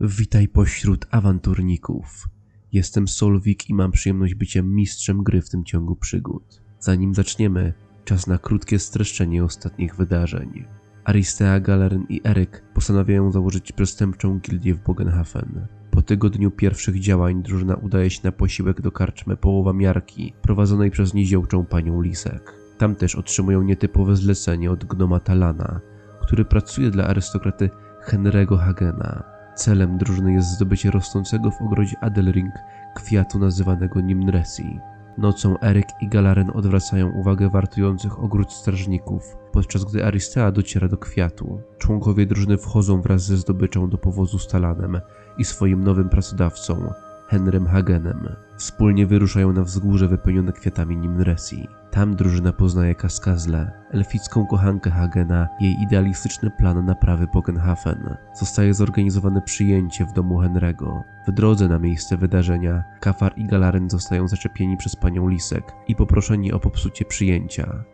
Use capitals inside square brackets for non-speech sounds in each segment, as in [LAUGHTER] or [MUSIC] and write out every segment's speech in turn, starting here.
Witaj pośród awanturników. Jestem Solwik i mam przyjemność bycia mistrzem gry w tym ciągu przygód. Zanim zaczniemy, czas na krótkie streszczenie ostatnich wydarzeń. Aristea, Galerin i Eryk postanawiają założyć przestępczą gildię w Bogenhafen. Po tygodniu pierwszych działań drużyna udaje się na posiłek do karczmy Połowa Miarki, prowadzonej przez niziołczą panią Lisek. Tam też otrzymują nietypowe zlecenie od gnoma Talana, który pracuje dla arystokraty Henry'ego Hagena. Celem drużyny jest zdobycie rosnącego w ogrodzie Adelring kwiatu nazywanego Nimnresi. Nocą Eryk i Galaren odwracają uwagę wartujących ogród strażników, podczas gdy Aristea dociera do kwiatu. Członkowie drużyny wchodzą wraz ze zdobyczą do powozu z Talanem i swoim nowym pracodawcą, Henrym Hagenem. Wspólnie wyruszają na wzgórze wypełnione kwiatami Nimnresi. Tam drużyna poznaje Kaskazlę, elficką kochankę Hagena, jej idealistyczny plan naprawy Bogenhafen. Zostaje zorganizowane przyjęcie w domu Henry'ego. W drodze na miejsce wydarzenia, Kafar i Galaren zostają zaczepieni przez panią Lisek i poproszeni o popsucie przyjęcia.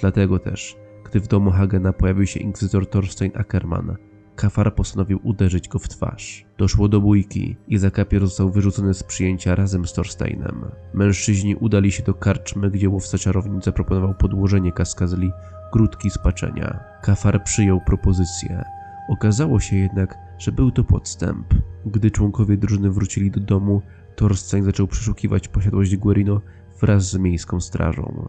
Dlatego też, gdy w domu Hagena pojawił się inkwizytor Thorstein Ackerman, Kafar postanowił uderzyć go w twarz. Doszło do bójki i Zakapier został wyrzucony z przyjęcia razem z Thorsteinem. Mężczyźni udali się do karczmy, gdzie łowca czarownic zaproponował podłożenie kaskazli grudki spaczenia. Kafar przyjął propozycję. Okazało się jednak, że był to podstęp. Gdy członkowie drużyny wrócili do domu, Thorstein zaczął przeszukiwać posiadłość Guerino wraz z miejską strażą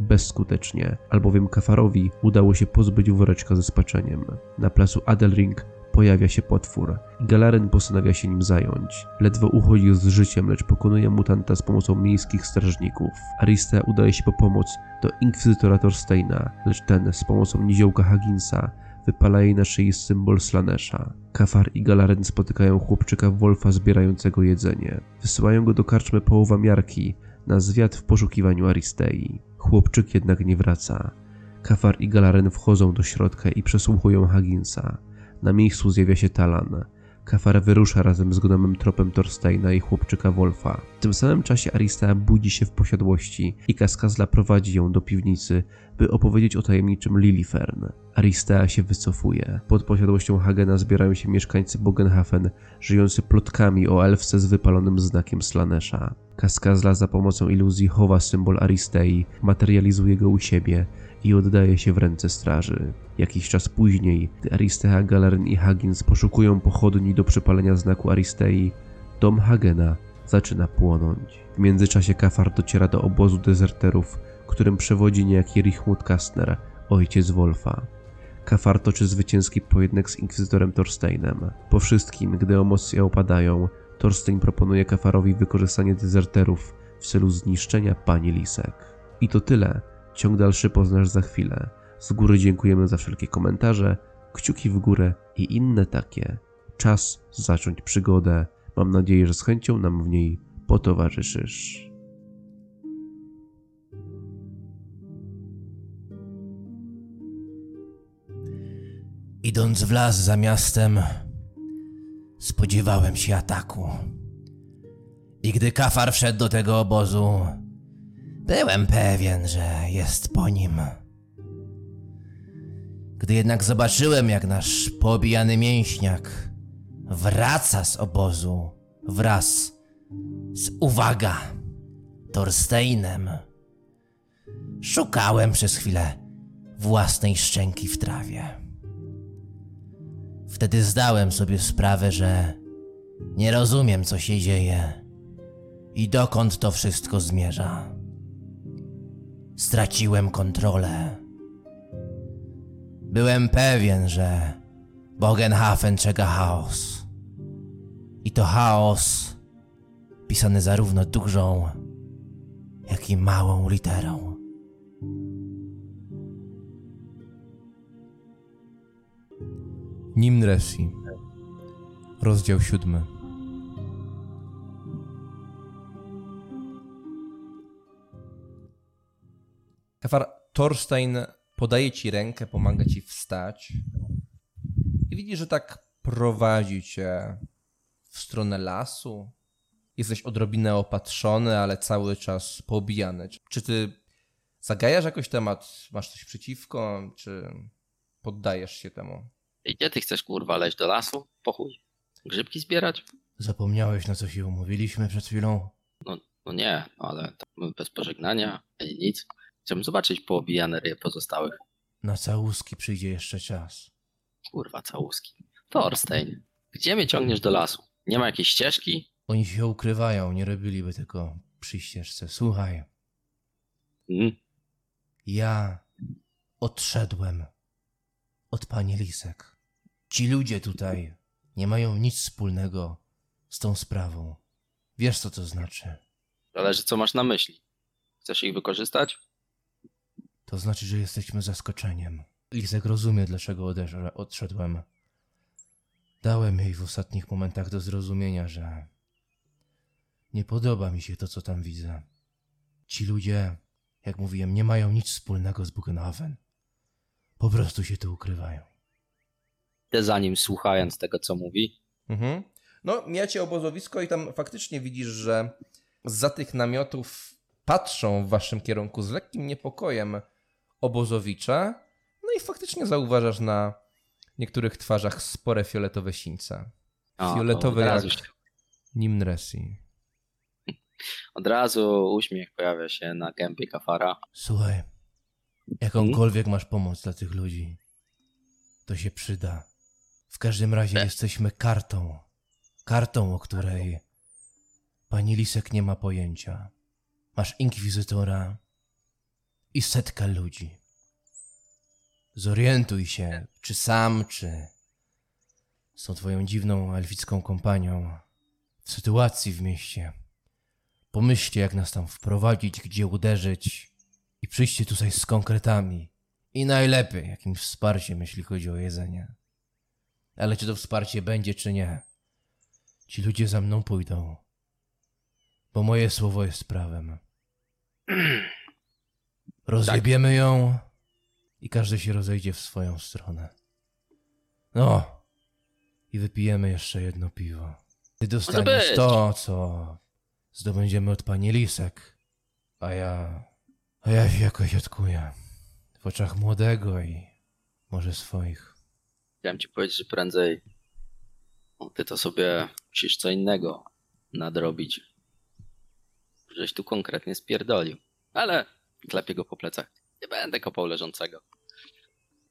bezskutecznie, albowiem Kafarowi udało się pozbyć woreczka ze spaczeniem. Na placu Adelring pojawia się potwór i Galaren postanawia się nim zająć. Ledwo uchodzi z życiem, lecz pokonuje mutanta z pomocą miejskich strażników. Aristea udaje się po pomoc do inkwizytora Thorsteina, lecz ten z pomocą niziołka Hagginsa wypala jej na szyi symbol Slanesha. Kafar i Galaren spotykają chłopczyka Wolfa zbierającego jedzenie. Wysyłają go do karczmy połowa miarki na zwiat w poszukiwaniu Aristei. Chłopczyk jednak nie wraca. Kafar i Galaren wchodzą do środka i przesłuchują Hagginsa. Na miejscu zjawia się Talan. Kafar wyrusza razem z gnomem tropem Thorsteina i chłopczyka Wolfa. W tym samym czasie Aristea budzi się w posiadłości i Kaskazla prowadzi ją do piwnicy, by opowiedzieć o tajemniczym Lilifern. Aristea się wycofuje. Pod posiadłością Hagena zbierają się mieszkańcy Bogenhafen, żyjący plotkami o elfce z wypalonym znakiem Slanesha. Kaskazla za pomocą iluzji chowa symbol Aristei, materializuje go u siebie i oddaje się w ręce straży. Jakiś czas później, gdy Aristea, Galern i Haggins poszukują pochodni do przypalenia znaku Aristei, dom Hagena zaczyna płonąć. W międzyczasie Kafar dociera do obozu dezerterów, którym przewodzi niejaki Richmut Kastner, ojciec Wolfa. Kafar toczy zwycięski pojedynek z inkwizytorem Thorsteinem. Po wszystkim, gdy emocje opadają, Thorstein proponuje Kafarowi wykorzystanie dezerterów w celu zniszczenia pani Lisek. I to tyle. Ciąg dalszy poznasz za chwilę. Z góry dziękujemy za wszelkie komentarze, kciuki w górę i inne takie. Czas zacząć przygodę. Mam nadzieję, że z chęcią nam w niej potowarzyszysz. Idąc w las za miastem, spodziewałem się ataku. I gdy kafar wszedł do tego obozu, byłem pewien, że jest po nim. Gdy jednak zobaczyłem, jak nasz pobijany mięśniak wraca z obozu wraz z, uwaga, Thorsteinem, szukałem przez chwilę własnej szczęki w trawie. Wtedy zdałem sobie sprawę, że nie rozumiem, co się dzieje i dokąd to wszystko zmierza. Straciłem kontrolę. Byłem pewien, że Bogenhafen czeka chaos. I to chaos pisany zarówno dużą, jak i małą literą. Nimresi, rozdział siódmy. Kafar Thorstein podaje ci rękę, pomaga ci wstać i widzi, że tak prowadzi cię w stronę lasu. Jesteś odrobinę opatrzony, ale cały czas poobijany. Czy ty zagajasz jakoś temat, masz coś przeciwko, czy poddajesz się temu? I gdzie ty chcesz kurwa leźć do lasu? Po chuj. Grzybki zbierać? Zapomniałeś, na co się umówiliśmy przed chwilą? No nie, ale bez pożegnania, ani nic. Chciałbym zobaczyć poobijane ryje pozostałych. Na całuski przyjdzie jeszcze czas. Kurwa, całuski. Thorstein, gdzie mnie ciągniesz do lasu? Nie ma jakiejś ścieżki? Oni się ukrywają, nie robiliby tylko przy ścieżce. Słuchaj, Mm, ja odszedłem od pani Lisek. Ci ludzie tutaj nie mają nic wspólnego z tą sprawą. Wiesz, co to znaczy? zależy, co masz na myśli. Chcesz ich wykorzystać? To znaczy, że jesteśmy zaskoczeniem. Lisek rozumie, dlaczego odesz- odszedłem. Dałem jej w ostatnich momentach do zrozumienia, że nie podoba mi się to, co tam widzę. Ci ludzie, jak mówiłem, nie mają nic wspólnego z Bugenhaven. Po prostu się tu ukrywają. Za nim słuchając tego, co mówi. Mhm. No, mijacie obozowisko i tam faktycznie widzisz, że za tych namiotów patrzą w waszym kierunku z lekkim niepokojem obozowicze. No i faktycznie zauważasz na niektórych twarzach spore fioletowe sińce. Fioletowe jak się- Nimresi. od razu uśmiech pojawia się na gębie kafara. Słuchaj, jakąkolwiek masz pomoc dla tych ludzi, to się przyda. W każdym razie jesteśmy kartą. Kartą, o której pani Lisek nie ma pojęcia. Masz inkwizytora i setkę ludzi. Zorientuj się, czy sam, czy z tą twoją dziwną elficką kompanią w sytuacji w mieście. Pomyślcie, jak nas tam wprowadzić, gdzie uderzyć i przyjdźcie tutaj z konkretami. I najlepiej jakimś wsparciem, jeśli chodzi o jedzenie. Ale czy to wsparcie będzie, czy nie? Ci ludzie za mną pójdą. Bo moje słowo jest prawem. [CLEARS THROAT] Rozjebiemy ją i każdy się rozejdzie w swoją stronę. No. I wypijemy jeszcze jedno piwo. Ty dostaniesz to, co zdobędziemy od pani Lisek. A ja... A ja się jakoś odkuję. W oczach młodego i może swoich. Chciałem ci powiedzieć, że prędzej ty to sobie musisz co innego nadrobić. Żeś tu konkretnie spierdolił. Ale klepię go po plecach. Nie będę kopał leżącego.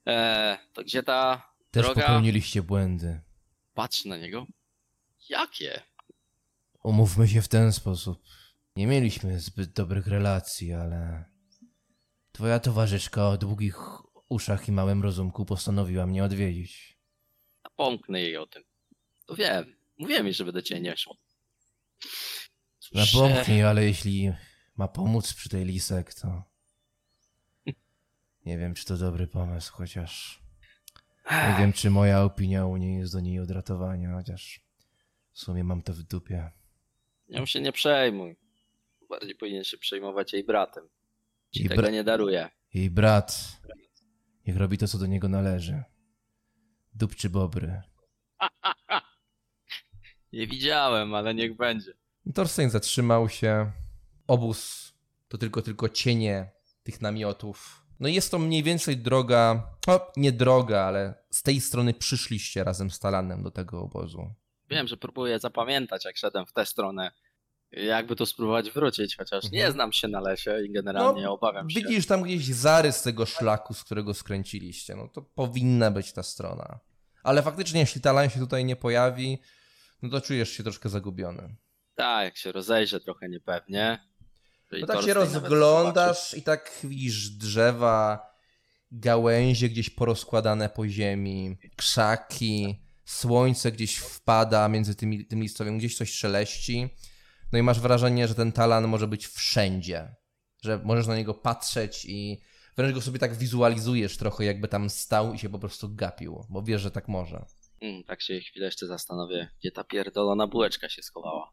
Eee, to gdzie ta Też droga? popełniliście błędy. Patrz na niego. Jakie? Umówmy się w ten sposób. Nie mieliśmy zbyt dobrych relacji, ale twoja towarzyszka o długich uszach i małym rozumku postanowiła mnie odwiedzić. Napomknę jej o tym. To wiem. Mówiłem jej, żeby do ciebie nie szło. Napomknij, ale jeśli ma pomóc przy tej lisek, to nie wiem, czy to dobry pomysł, chociaż nie wiem, czy moja opinia u niej jest do niej od ratowania, chociaż w sumie mam to w dupie. Nią się nie przejmuj. Bardziej powinien się przejmować jej bratem. Ci Jej tego bra- nie daruję. Jej brat niech robi to, co do niego należy. Dupczy bobry. [LAUGHS] Nie widziałem, ale niech będzie. Thorstein zatrzymał się. Obóz to tylko, tylko cienie tych namiotów. No i jest to mniej więcej droga, no nie droga, ale z tej strony przyszliście razem z Talanem do tego obozu. Wiem, że próbuję zapamiętać, jak szedłem w tę stronę. Jakby tu spróbować wrócić, chociaż nie znam się na lesie i generalnie No, obawiam się. Widzisz tam gdzieś zarys tego szlaku, z którego skręciliście. No to powinna być ta strona. Ale faktycznie, jeśli Talan się tutaj nie pojawi, no to czujesz się troszkę zagubiony. Tak, jak się rozejrzę trochę niepewnie. No tak się rozglądasz i tak widzisz drzewa, gałęzie gdzieś porozkładane po ziemi, krzaki, słońce gdzieś wpada między tymi, tym listowiem, gdzieś coś szeleści. No i masz wrażenie, że ten talan może być wszędzie. Że możesz na niego patrzeć i wręcz go sobie tak wizualizujesz trochę, jakby tam stał i się po prostu gapił, bo wiesz, że tak może. Mm, tak się chwilę jeszcze zastanowię, gdzie ta pierdolona bułeczka się schowała.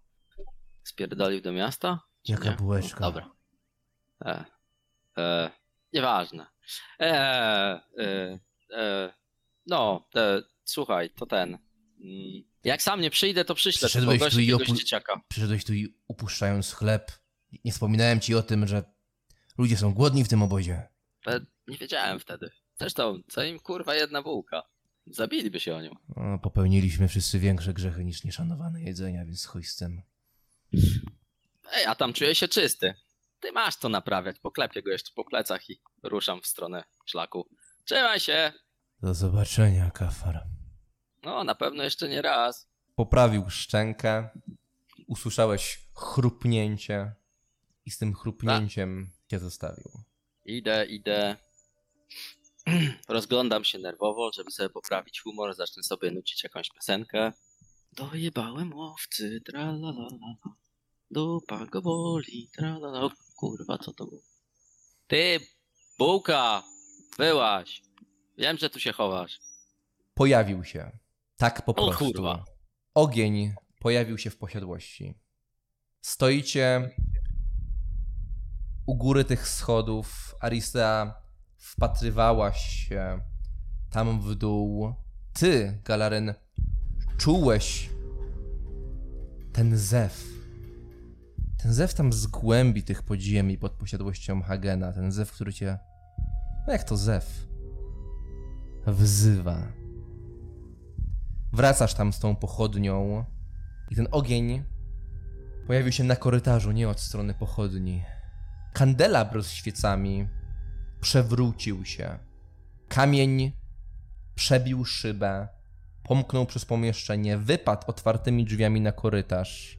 Spierdolił do miasta? Jaka nie? bułeczka? Dobra. E, e, nieważne. E, e, e, no, e, słuchaj, to ten. Jak sam nie przyjdę, to przyślę Przyszedłeś kogoś tu i opu- dzieciaka. Przyszedłeś tu i upuszczając chleb. Nie wspominałem ci o tym, że ludzie są głodni w tym obozie. E, Nie wiedziałem wtedy. Zresztą, co im kurwa jedna bułka? Zabiliby się o nią. O, popełniliśmy wszyscy większe grzechy niż nieszanowane jedzenia, więc chuj z tym. Ej, a tam czuję się czysty. Ty masz to naprawiać. Poklepię go jeszcze po plecach i ruszam w stronę szlaku. Trzymaj się. Do zobaczenia, kafar. No, na pewno jeszcze nie raz. Poprawił szczękę, usłyszałeś chrupnięcie i z tym chrupnięciem cię zostawił. Idę, idę. [CLEARS THROAT] Rozglądam się nerwowo, żeby sobie poprawić humor. Zacznę sobie nucić jakąś piosenkę. Dojebałem łowcy, tralalala. Dupa go boli, tralala. Kurwa, co to było? Ty, bułka! Byłaś! Wiem, że tu się chowasz. Pojawił się. Tak po O prostu. kurwa. Ogień pojawił się w posiadłości. Stoicie u góry tych schodów. Arista wpatrywałaś się tam w dół. Ty, Galaren, czułeś ten zew. Ten zew tam z głębi tych podziemi pod posiadłością Hagena. Ten zew, który cię. No jak to zew? Wzywa. Wracasz tam z tą pochodnią i ten ogień pojawił się na korytarzu, nie od strony pochodni. Kandelabr z świecami przewrócił się. Kamień przebił szybę, pomknął przez pomieszczenie, wypadł otwartymi drzwiami na korytarz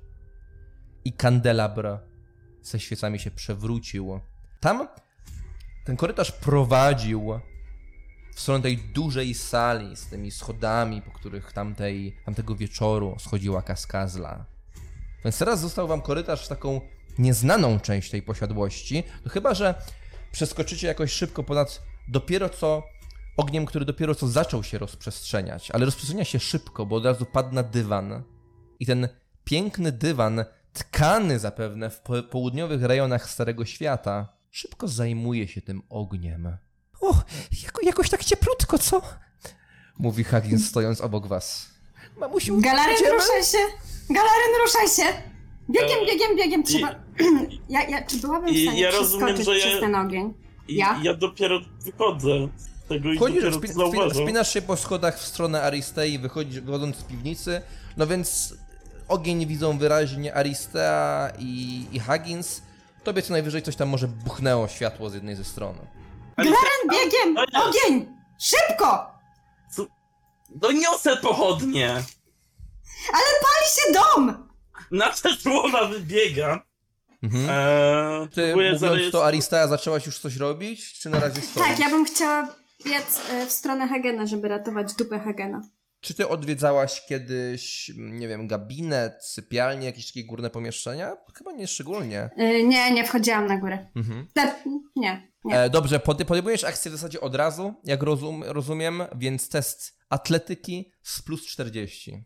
i kandelabr ze świecami się przewrócił. Tam ten korytarz prowadził w stronę tej dużej sali z tymi schodami, po których tamtej, tamtego wieczoru schodziła kaskazla. Więc teraz został wam korytarz w taką nieznaną część tej posiadłości, no chyba, że przeskoczycie jakoś szybko ponad dopiero co ogniem, który dopiero co zaczął się rozprzestrzeniać, ale rozprzestrzenia się szybko, bo od razu padł na dywan. I ten piękny dywan, tkany zapewne w po- południowych rejonach Starego Świata, szybko zajmuje się tym ogniem. O, jako, jakoś tak cieplutko, co? Mówi Huggins stojąc obok was. Mamusiu, idziemy? ruszaj się! Galaren, ruszaj się! Biegiem, E, biegiem, biegiem, i- trzeba... [CLEARS THROAT] Ja, ja, czy byłabym w stanie ja rozumiem, że ja- przez ten ogień? I Ja? ja, dopiero wychodzę z tego i Wchodzisz, dopiero wspinasz się po schodach w stronę Aristei, wychodzisz, wychodząc z piwnicy, no więc ogień widzą wyraźnie Aristea i, i Huggins. Tobie co najwyżej coś tam może buchnęło światło z jednej ze stron. Galaren, biegiem! Nie. Ogień! Szybko! Doniosę pochodnie! Ale pali się dom! Nasze słowa wybiega. Mhm. Eee, Ty mówiąc to Aristea zaczęłaś już coś robić, czy na razie stoisz? Tak, ja bym chciała biec e, w stronę Hagena, żeby ratować dupę Hagena. Czy ty odwiedzałaś kiedyś, nie wiem, gabinet, sypialnię, jakieś takie górne pomieszczenia? Chyba nie szczególnie. E, Nie, nie wchodziłam na górę. Mhm. Nie, nie. E, dobrze, pody- podejmujesz akcję w zasadzie od razu, jak rozum, rozumiem, więc test atletyki z plus 40.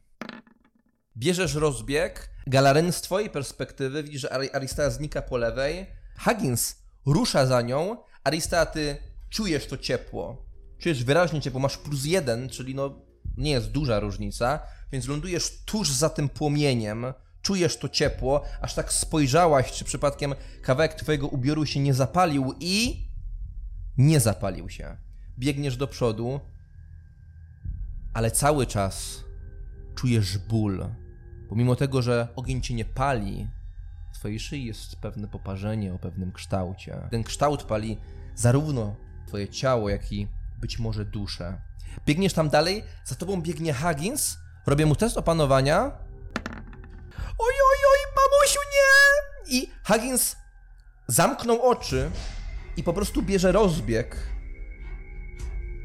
Bierzesz rozbieg, Galaren z twojej perspektywy widzisz, że Ar- Aristea znika po lewej, Huggins rusza za nią, Aristea ty czujesz to ciepło, czujesz wyraźnie ciepło, masz plus jeden, czyli no nie jest duża różnica, więc lądujesz tuż za tym płomieniem, czujesz to ciepło, aż tak spojrzałaś, czy przypadkiem kawałek twojego ubioru się nie zapalił i nie zapalił się. Biegniesz do przodu, ale cały czas czujesz ból. Pomimo tego, że ogień cię nie pali, w twojej szyi jest pewne poparzenie o pewnym kształcie. Ten kształt pali zarówno twoje ciało, jak i być może duszę. Biegniesz tam dalej, za tobą biegnie Huggins, robię mu test opanowania. Oj, oj, oj, mamusiu, nie! I Huggins zamknął oczy i po prostu bierze rozbieg.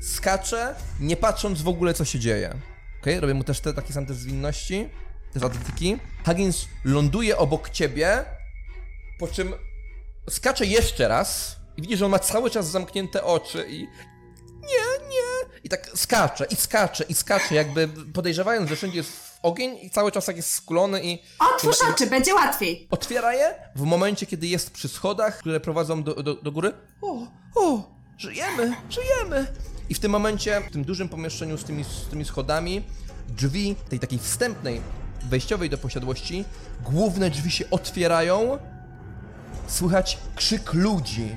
Skacze, nie patrząc w ogóle, co się dzieje. Okej, robię mu też te takie same te zwinności, te z atletyki. Huggins ląduje obok ciebie, po czym skacze jeszcze raz i widzisz, że on ma cały czas zamknięte oczy i. I tak skacze, i skacze, i skacze, jakby podejrzewając, że wszędzie jest ogień i cały czas tak jest skulony i Otwórz oczy, będzie łatwiej. otwiera je w momencie, kiedy jest przy schodach, które prowadzą do, do, do góry. O, o, żyjemy, żyjemy. I w tym momencie, w tym dużym pomieszczeniu z tymi, z tymi schodami, drzwi tej takiej wstępnej, wejściowej do posiadłości, główne drzwi się otwierają. Słychać krzyk ludzi.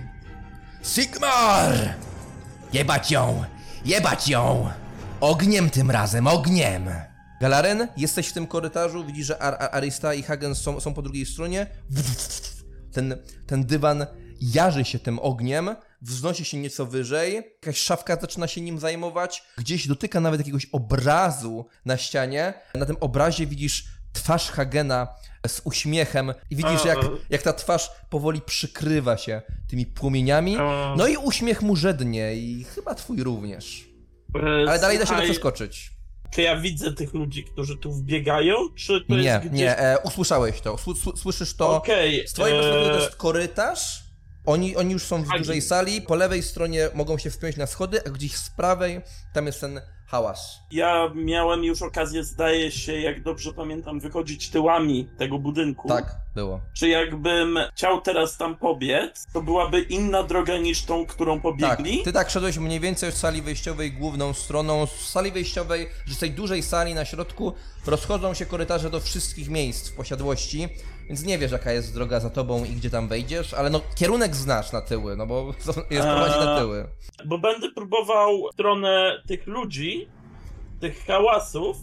Sigmar! Jebać ją! Jebać ją! Ogniem tym razem, ogniem! Galaren, jesteś w tym korytarzu, widzisz, że Ar Ar Arista i Hagen są, są po drugiej stronie. Ten, ten dywan jarzy się tym ogniem, wznosi się nieco wyżej, jakaś szafka zaczyna się nim zajmować, gdzieś dotyka nawet jakiegoś obrazu na ścianie. Na tym obrazie widzisz twarz Hagena z uśmiechem i widzisz, jak, jak ta twarz powoli przykrywa się tymi płomieniami. No i uśmiech mu żednie i chyba twój również. Ale dalej da się Słuchaj, przeskoczyć. Czy ja widzę tych ludzi, którzy tu wbiegają, czy to Nie, jest gdzieś... nie, e, usłyszałeś to, sły- słyszysz to. Okej. Z twojej perspektywy to e, jest korytarz. Oni, oni już są w dużej sali, po lewej stronie mogą się wspiąć na schody, a gdzieś z prawej tam jest ten hałas. Ja miałem już okazję, zdaje się, jak dobrze pamiętam, wychodzić tyłami tego budynku. Tak, było. Czy jakbym chciał teraz tam pobiec, to byłaby inna droga niż tą, którą Tak, pobiegli? ty tak szedłeś mniej więcej z sali wejściowej główną stroną. Z sali wejściowej, że z tej dużej sali na środku rozchodzą się korytarze do wszystkich miejsc w posiadłości, więc nie wiesz jaka jest droga za tobą i gdzie tam wejdziesz, ale no kierunek znasz na tyły, no bo [LAUGHS] jest prowadzi na tyły. Bo będę próbował w stronę tych ludzi, tych hałasów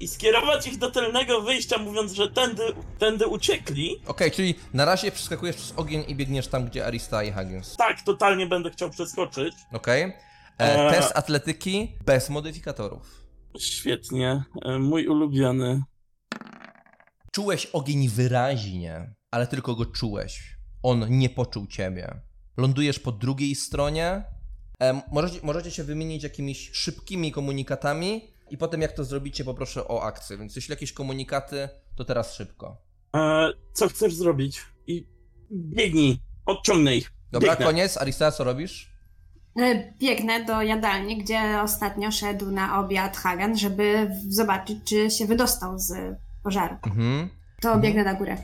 i skierować ich do tylnego wyjścia, mówiąc, że tędy, tędy uciekli. Okej, czyli na razie przeskakujesz przez ogień i biegniesz tam, gdzie Arista i Huggins. Tak, totalnie będę chciał przeskoczyć. Okej. E, Eee. Test atletyki bez modyfikatorów. Świetnie, e, mój ulubiony. Czułeś ogień wyraźnie, ale tylko go czułeś. On nie poczuł ciebie. Lądujesz po drugiej stronie. E, możecie, możecie się wymienić jakimiś szybkimi komunikatami i potem jak to zrobicie poproszę o akcję. Więc jeśli jakieś komunikaty, to teraz szybko. E, co chcesz zrobić? I biegnij, odciągnij ich. Dobra, Biegnę. koniec. Arista, co robisz? E, Biegnę do jadalni, gdzie ostatnio szedł na obiad Hagen, żeby zobaczyć, czy się wydostał z pożaru. Mhm. To biegnę na górę.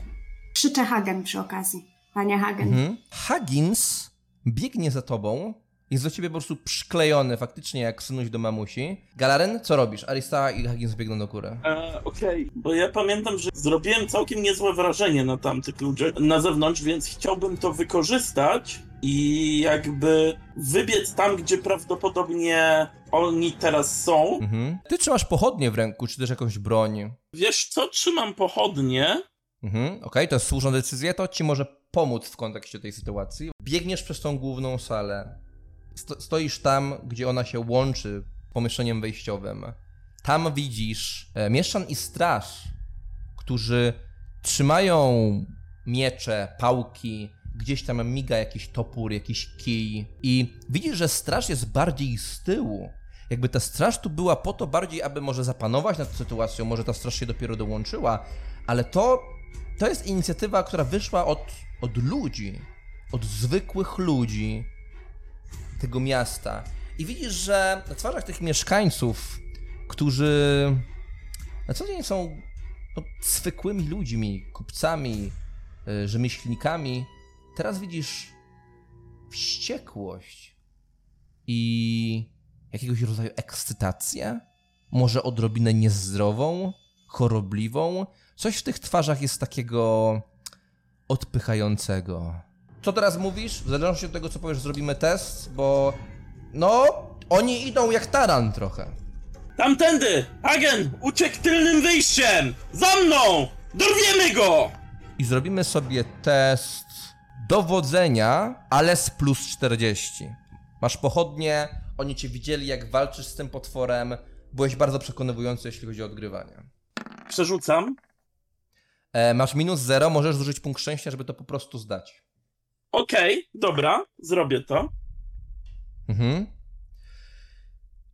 Krzyczę Hagen przy okazji. Panie Hagen. Mhm. Huggins biegnie za tobą, jest do ciebie po prostu przyklejony, faktycznie jak synuś do mamusi. Galaren, co robisz? Arista i Huggins biegną do góry. E, Okej, bo ja pamiętam, że zrobiłem całkiem niezłe wrażenie na tamtych ludziach na zewnątrz, więc chciałbym to wykorzystać i jakby wybiec tam, gdzie prawdopodobnie oni teraz są. Mhm. Ty trzymasz pochodnie w ręku, czy też jakąś broń. Wiesz co, trzymam pochodnie. Mhm. Okej, to jest słuszna decyzja, to ci może pomóc w kontekście tej sytuacji. Biegniesz przez tą główną salę. Sto stoisz tam, gdzie ona się łączy pomieszczeniem wejściowym. Tam widzisz e, mieszczan i straż, którzy trzymają miecze, pałki, gdzieś tam miga jakiś topór, jakiś kij. I widzisz, że straż jest bardziej z tyłu. Jakby ta straż tu była po to bardziej, aby może zapanować nad sytuacją, może ta straż się dopiero dołączyła, ale to, to jest inicjatywa, która wyszła od, od ludzi, od zwykłych ludzi tego miasta. I widzisz, że na twarzach tych mieszkańców, którzy na co dzień są no, zwykłymi ludźmi, kupcami, y, rzemieślnikami, teraz widzisz wściekłość i jakiegoś rodzaju ekscytację, może odrobinę niezdrową, chorobliwą. Coś w tych twarzach jest takiego odpychającego. Co teraz mówisz? W zależności od tego, co powiesz, zrobimy test, bo no, oni idą jak taran trochę. Tamtędy! Hagen! Uciekł tylnym wyjściem! Za mną! Dorwiemy go! I zrobimy sobie test dowodzenia, ale z plus 40. Masz pochodnie, oni cię widzieli, jak walczysz z tym potworem. Byłeś bardzo przekonywujący, jeśli chodzi o odgrywanie. Przerzucam. E, masz minus 0, możesz zużyć punkt szczęścia, żeby to po prostu zdać. Okej, dobra, zrobię to. Mhm.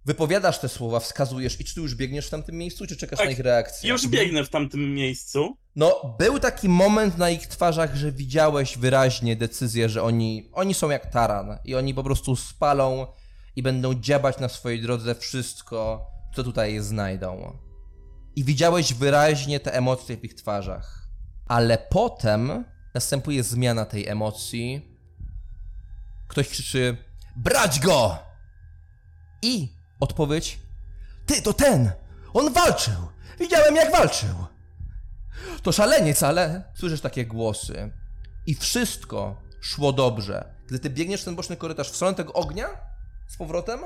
Wypowiadasz te słowa, wskazujesz i czy ty już biegniesz w tamtym miejscu, czy czekasz Tak, na ich reakcję? Już biegnę w tamtym miejscu. No, był taki moment na ich twarzach, że widziałeś wyraźnie decyzję, że oni, oni są jak taran i oni po prostu spalą i będą dziabać na swojej drodze wszystko, co tutaj znajdą. I widziałeś wyraźnie te emocje w ich twarzach. Ale potem następuje zmiana tej emocji. Ktoś krzyczy: Brać go! I odpowiedź: Ty, to ten! On walczył! Widziałem, jak walczył! To szaleniec, ale słyszysz takie głosy. I wszystko szło dobrze. Gdy ty biegniesz w ten boczny korytarz w stronę tego ognia z powrotem,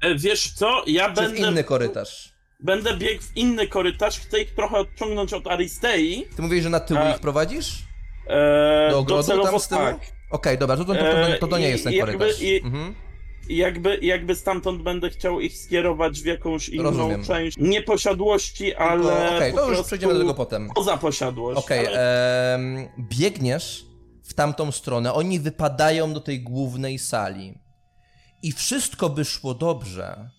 E, Wiesz co, ja Czy w będę... inny korytarz? Będę biegł w inny korytarz, chcę ich trochę odciągnąć od Aristei. Ty mówisz, że na tyłu A- ich prowadzisz? E, Do ogrodu docelowo tam z tyłu? tak. Okej, dobra, to, to, to, to, to, nie E, jest ten jakby- korytarz. i- Mhm. I jakby, jakby stamtąd będę chciał ich skierować w jakąś inną Rozumiem. część. Nie posiadłości, ale. Okej, po to już przejdziemy do tego potem. Poza posiadłość. Okej, ale- em, biegniesz w tamtą stronę, oni wypadają do tej głównej sali. I wszystko by szło dobrze,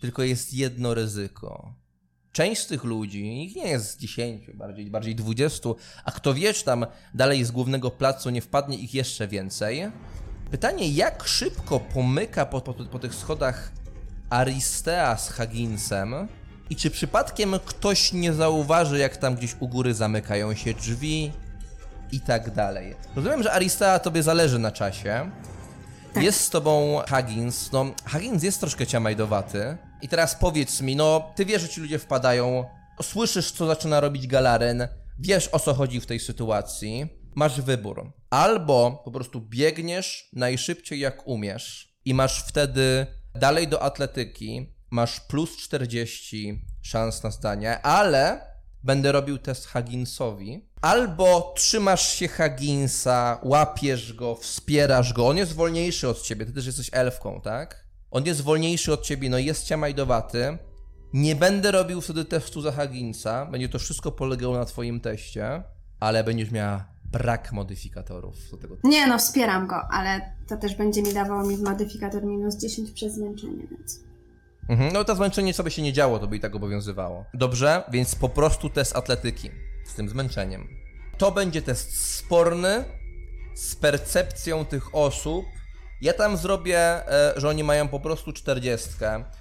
tylko jest jedno ryzyko. Część z tych ludzi, ich nie jest 10, bardziej, bardziej 20, a kto wie, czy tam dalej z głównego placu nie wpadnie ich jeszcze więcej. Pytanie, jak szybko pomyka po, po, po tych schodach Aristea z Hagginsem i czy przypadkiem ktoś nie zauważy, jak tam gdzieś u góry zamykają się drzwi i tak dalej. Rozumiem, że Aristea tobie zależy na czasie. Jest z tobą Huggins. No, Huggins jest troszkę ciamajdowaty. I teraz powiedz mi, no, ty wiesz, że ci ludzie wpadają, słyszysz, co zaczyna robić Galaren, wiesz, o co chodzi w tej sytuacji. Masz wybór. Albo po prostu biegniesz najszybciej, jak umiesz i masz wtedy dalej do atletyki, masz plus 40 szans na zdanie, ale będę robił test Hugginsowi. Albo trzymasz się Hugginsa, łapiesz go, wspierasz go. On jest wolniejszy od ciebie, ty też jesteś elfką, tak? On jest wolniejszy od ciebie, no jest ciamajdowaty. Nie będę robił wtedy testu za Hugginsa, będzie to wszystko polegało na twoim teście, ale będziesz miała brak modyfikatorów do tego. Nie no, wspieram go, ale to też będzie mi dawało mi modyfikator minus 10 przez zmęczenie, więc... Mhm, no to zmęczenie by się nie działo, to by i tak obowiązywało. Dobrze, więc po prostu test atletyki z tym zmęczeniem. To będzie test sporny z percepcją tych osób. Ja tam zrobię, e, że oni mają po prostu 40.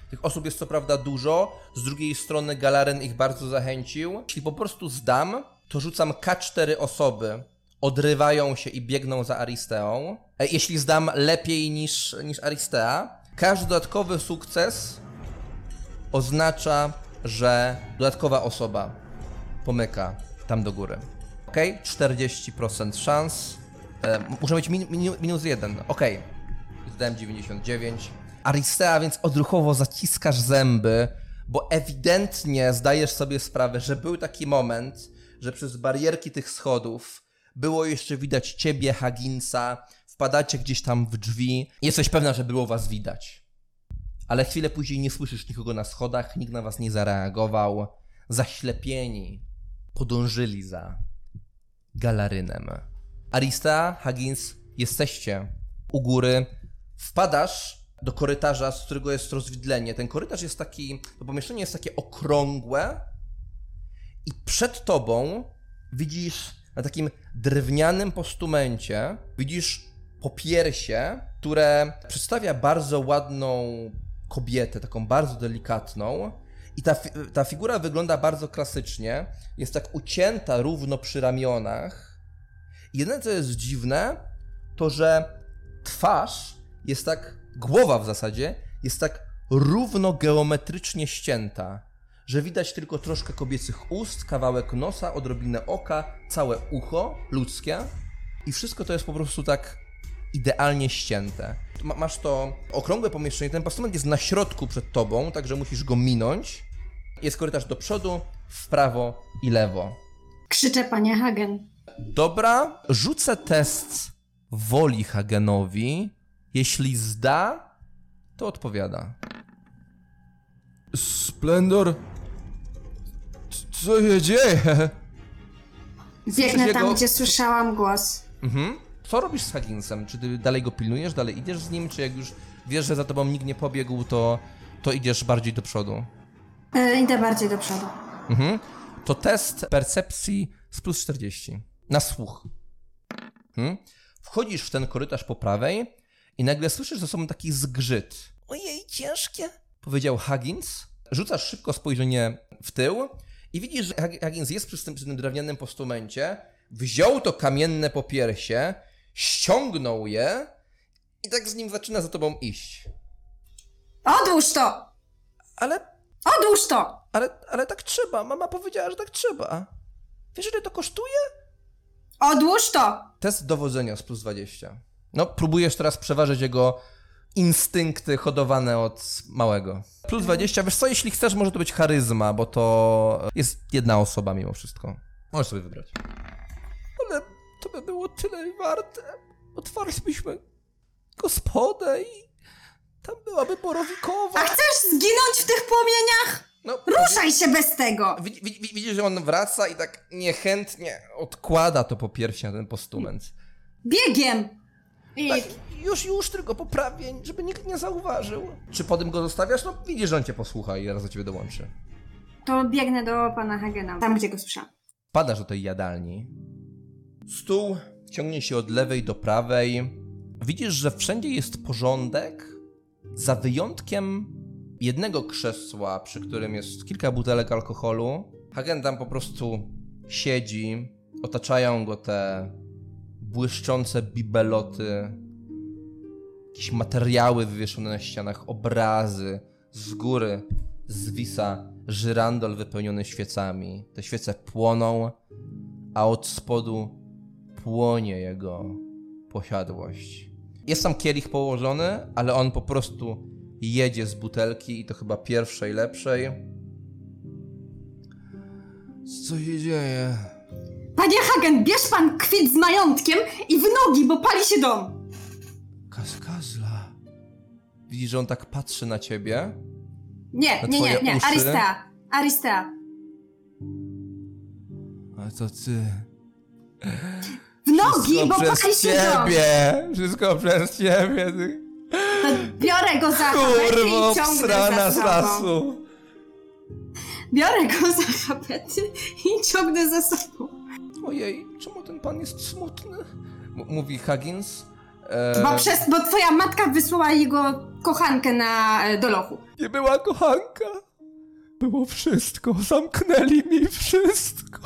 Tych osób jest co prawda dużo, z drugiej strony Galaren ich bardzo zachęcił. Jeśli po prostu zdam, to rzucam K4 osoby, odrywają się i biegną za Aristeą. E, Jeśli zdam lepiej niż, niż Aristea, każdy dodatkowy sukces oznacza, że dodatkowa osoba pomyka tam do góry. Ok? 40% szans. E, muszę mieć min, min, minus 1. Ok. Zdałem 99. Aristea, więc odruchowo zaciskasz zęby, bo ewidentnie zdajesz sobie sprawę, że był taki moment, że przez barierki tych schodów było jeszcze widać ciebie, Haginsa, wpadacie gdzieś tam w drzwi. Jesteś pewna, że było was widać. Ale chwilę później nie słyszysz nikogo na schodach, nikt na was nie zareagował. Zaślepieni podążyli za Galarynem. Arista, Huggins, jesteście u góry. Wpadasz do korytarza, z którego jest rozwidlenie. Ten korytarz jest taki, to pomieszczenie jest takie okrągłe i przed tobą widzisz na takim drewnianym postumencie, widzisz popiersie, które przedstawia bardzo ładną kobietę, taką bardzo delikatną. I ta, ta figura wygląda bardzo klasycznie. Jest tak ucięta równo przy ramionach. Jedyne, co jest dziwne, to że twarz jest tak, głowa w zasadzie, jest tak równo geometrycznie ścięta, że widać tylko troszkę kobiecych ust, kawałek nosa, odrobinę oka, całe ucho ludzkie i wszystko to jest po prostu tak idealnie ścięte. Ma, masz to okrągłe pomieszczenie, ten postument jest na środku przed tobą, także musisz go minąć. Jest korytarz do przodu, w prawo i lewo. Krzyczę, panie Hagen. Dobra, rzucę test woli Hagenowi. Jeśli zda, to odpowiada. Splendor? Co się dzieje? Biegnę tam, gdzie słyszałam głos. Mhm. Co robisz z Hagginsem? Czy ty dalej go pilnujesz, dalej idziesz z nim, czy jak już wiesz, że za tobą nikt nie pobiegł, to, to idziesz bardziej do przodu? E, idę bardziej do przodu. Mhm. To test percepcji z plus 40. Na słuch. Mhm. Wchodzisz w ten korytarz po prawej i nagle słyszysz za sobą taki zgrzyt. Ojej, ciężkie, powiedział Huggins. Rzucasz szybko spojrzenie w tył i widzisz, że Huggins jest przy tym, przy tym drewnianym postumencie, wziął to kamienne popiersie, ściągnął je i tak z nim zaczyna za tobą iść. Odłóż to! Ale Odłóż to! Ale, ale tak trzeba. Mama powiedziała, że tak trzeba. Wiesz, ile to kosztuje? Odłóż to! Test dowodzenia z plus 20. No, próbujesz teraz przeważyć jego instynkty hodowane od małego. Plus 20, wiesz co, jeśli chcesz, może to być charyzma, bo to jest jedna osoba mimo wszystko. Możesz sobie wybrać. Ale to by było tyle warte. Otwarlibyśmy gospodę i tam byłaby borowikowa. A chcesz zginąć w tych płomieniach? No, Ruszaj się bez tego! Widzi- widzi- Widzisz, że on wraca i tak niechętnie odkłada to po piersi na ten postument. Biegiem! I Tak, już, już, tylko poprawię, żeby nikt nie zauważył. Czy po tym go zostawiasz? No widzisz, że on cię posłucha i zaraz do ciebie dołączy. to biegnę do pana Hagena, tam gdzie go słyszałam. Padasz do tej jadalni. Stół ciągnie się od lewej do prawej. Widzisz, że wszędzie jest porządek, za wyjątkiem jednego krzesła, przy którym jest kilka butelek alkoholu. Hagen tam po prostu siedzi, otaczają go te błyszczące bibeloty, jakieś materiały wywieszone na ścianach, obrazy. Z góry zwisa żyrandol wypełniony świecami. Te świece płoną, a od spodu płonie jego posiadłość. Jest tam kielich położony, ale on po prostu jedzie z butelki i to chyba pierwszej, lepszej. Co się dzieje? Panie Hagen, bierz pan kwit z majątkiem i w nogi, bo pali się dom! Kaskazla. Widzisz, że on tak patrzy na ciebie? Nie, Na nie, nie, nie, uszy? Aristea. Aristea. A to ty. W nogi, bo przez pali się dom! ciebie! Wszystko przez ciebie. To biorę go za Kurwo, i ciągnę za sobą. lasu. Biorę go za chapety i ciągnę za sobą. Ojej, czemu ten pan jest smutny? M- mówi Huggins. E, Bo, przez, bo twoja matka wysłała jego kochankę na, e, do lochu. Nie była kochanka. Było wszystko. Zamknęli mi wszystko.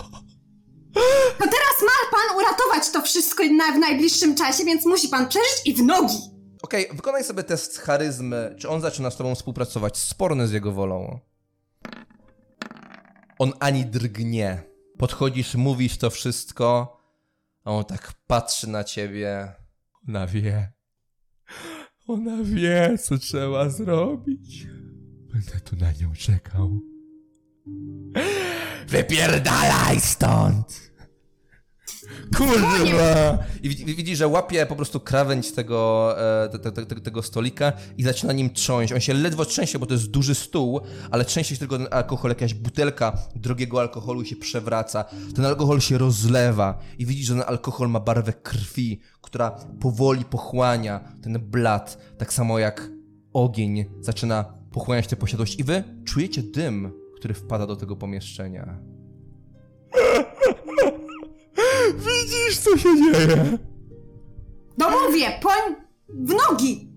To teraz ma pan uratować to wszystko na, w najbliższym czasie, więc musi pan przeżyć i w nogi. Okej, wykonaj sobie test charyzmy. Czy on zaczyna z tobą współpracować? Sporny z jego wolą. On ani drgnie. Podchodzisz, mówisz to wszystko, a on tak patrzy na ciebie. Ona wie. Ona wie, co trzeba zrobić. Będę tu na nią czekał. Wypierdalaj stąd! Kurwa! I widzi- widzi, że łapie po prostu krawędź tego, e, te, te, te, tego stolika i zaczyna nim trząść. On się ledwo trzęsie, bo to jest duży stół, ale trzęsie się tylko ten alkohol, jakaś butelka drogiego alkoholu się przewraca. Ten alkohol się rozlewa i widzi, że ten alkohol ma barwę krwi, która powoli pochłania ten blat, tak samo jak ogień zaczyna pochłaniać tę posiadłość. I wy czujecie dym, który wpada do tego pomieszczenia. [LAUGHS] Widzisz, co się dzieje? No mówię, poń w nogi.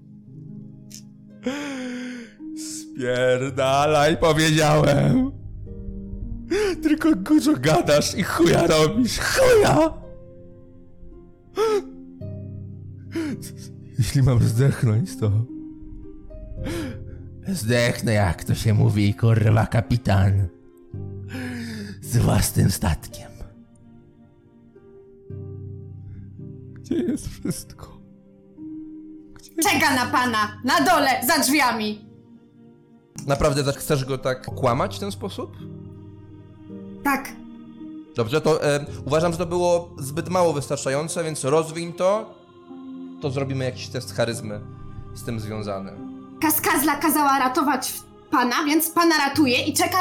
Spierdalaj, powiedziałem. Tylko dużo gadasz i chuja robisz. Chuja! Jeśli mam zdechnąć, to... Zdechnę, jak to się mówi, kurwa, kapitan. Z własnym statkiem. Gdzie jest wszystko? Czeka na pana, na dole, za drzwiami. Naprawdę tak chcesz go tak okłamać w ten sposób? Tak, Dobrze, to e, uważam, że to było zbyt mało wystarczające, więc rozwiń to. To zrobimy jakiś test charyzmy z tym związany. Kaskazla kazała ratować pana, więc pana ratuje i czeka,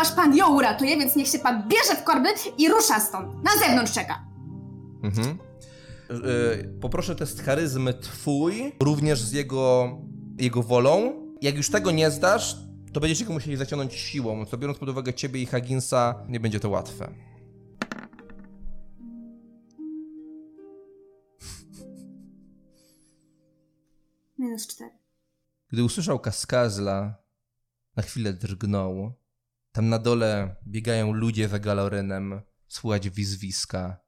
aż pan ją uratuje, więc niech się pan bierze w korby i rusza stąd. Na zewnątrz czeka. Mhm. E, poproszę test charyzmy twój, również z jego, jego wolą. Jak już tego nie zdasz, to będziecie go musieli zaciągnąć siłą, co biorąc pod uwagę ciebie i Hagginsa, nie będzie to łatwe. Minus cztery. Gdy usłyszał kaskazla, na chwilę drgnął. Tam na dole biegają ludzie za galorynem, słychać wizwiska,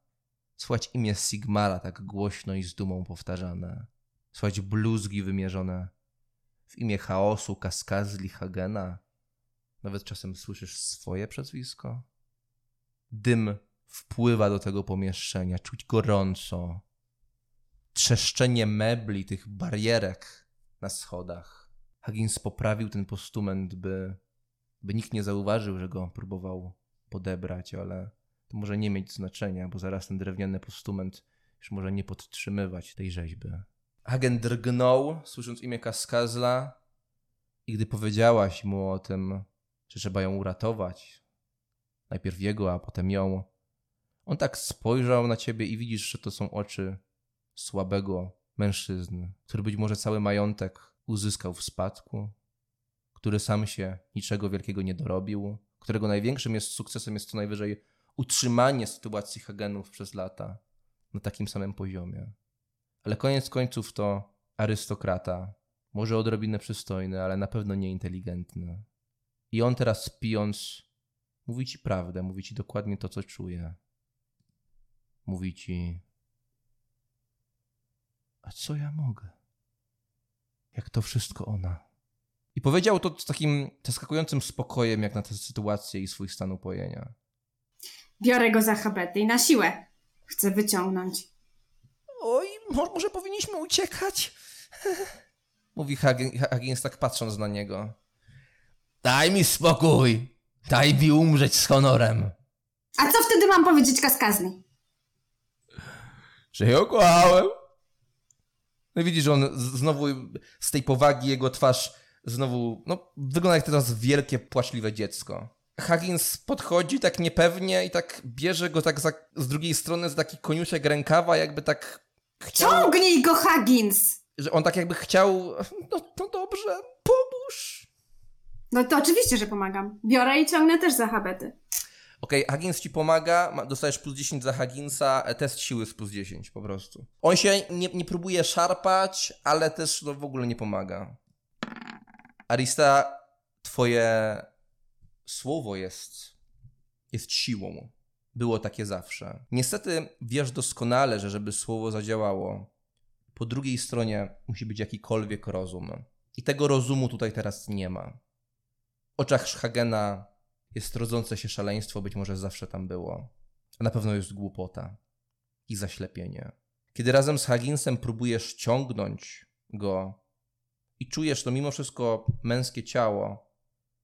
słychać imię Sigmara tak głośno i z dumą powtarzane, słychać bluzgi wymierzone w imię chaosu kaskazli Hagena. Nawet czasem słyszysz swoje przezwisko. Dym wpływa do tego pomieszczenia, czuć gorąco. Trzeszczenie mebli, tych barierek na schodach. Huggins poprawił ten postument, by, by nikt nie zauważył, że go próbował podebrać, ale to może nie mieć znaczenia, bo zaraz ten drewniany postument już może nie podtrzymywać tej rzeźby. Hagen drgnął, słysząc imię Kaskazla i gdy powiedziałaś mu o tym, że trzeba ją uratować, najpierw jego, a potem ją, on tak spojrzał na ciebie i widzisz, że to są oczy słabego mężczyzny, który być może cały majątek uzyskał w spadku, który sam się niczego wielkiego nie dorobił, którego największym jest sukcesem jest co najwyżej utrzymanie sytuacji Hagenów przez lata na takim samym poziomie. Ale koniec końców to arystokrata, może odrobinę przystojny, ale na pewno nieinteligentny. I on teraz pijąc, mówi ci prawdę, mówi ci dokładnie to, co czuje. Mówi ci, a co ja mogę? Jak to wszystko ona. I powiedział to z takim zaskakującym spokojem, jak na tę sytuację i swój stan upojenia. Biorę go za habety i na siłę. Chcę wyciągnąć. Oj, mo- może powinniśmy uciekać? [LAUGHS] Mówi Higgins tak patrząc na niego. Daj mi spokój! Daj mi umrzeć z honorem! A co wtedy mam powiedzieć kaskazli? Że ją kochałem. No widzisz, że on znowu z tej powagi jego twarz znowu, no wygląda jak teraz wielkie, płaczliwe dziecko. Huggins podchodzi tak niepewnie i tak bierze go tak za, z drugiej strony za taki koniuszek rękawa, jakby tak chciał... Ciągnij go, Huggins! Że on tak jakby chciał, no, no dobrze, pomóż. No to oczywiście, że pomagam. Biorę i ciągnę też za habety. Okej, Huggins ci pomaga, ma- dostajesz plus 10 za Hugginsa, e, test siły z plus 10 po prostu. On się nie, nie próbuje szarpać, ale też no, w ogóle nie pomaga. Arista, twoje słowo jest, jest siłą. Było takie zawsze. Niestety wiesz doskonale, że żeby słowo zadziałało, po drugiej stronie musi być jakikolwiek rozum. I tego rozumu tutaj teraz nie ma. W oczach Hagena jest rodzące się szaleństwo, być może zawsze tam było. A na pewno jest głupota i zaślepienie. Kiedy razem z Hagginsem próbujesz ciągnąć go i czujesz to mimo wszystko męskie ciało,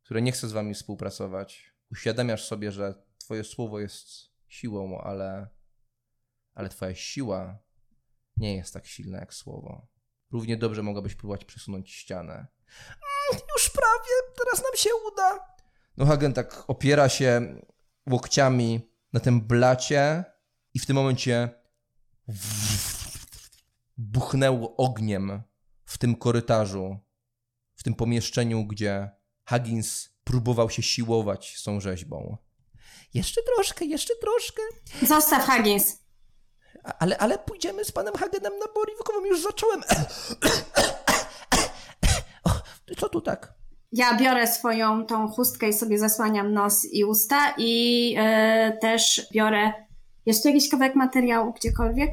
które nie chce z wami współpracować, uświadamiasz sobie, że twoje słowo jest siłą, ale, ale twoja siła nie jest tak silna jak słowo. Równie dobrze mogłabyś próbować przesunąć ścianę. Mm, już prawie, teraz nam się uda. No Hagen tak opiera się łokciami na tym blacie i w tym momencie buchnęło ogniem w tym korytarzu, w tym pomieszczeniu, gdzie Huggins próbował się siłować z tą rzeźbą. Jeszcze troszkę, jeszcze troszkę. Zostaw, Huggins. Ale, ale pójdziemy z panem Hagenem na boriwkową, już zacząłem. Co tu tak? Ja biorę swoją tą chustkę i sobie zasłaniam nos i usta i e, też biorę jeszcze jakiś kawałek materiału gdziekolwiek.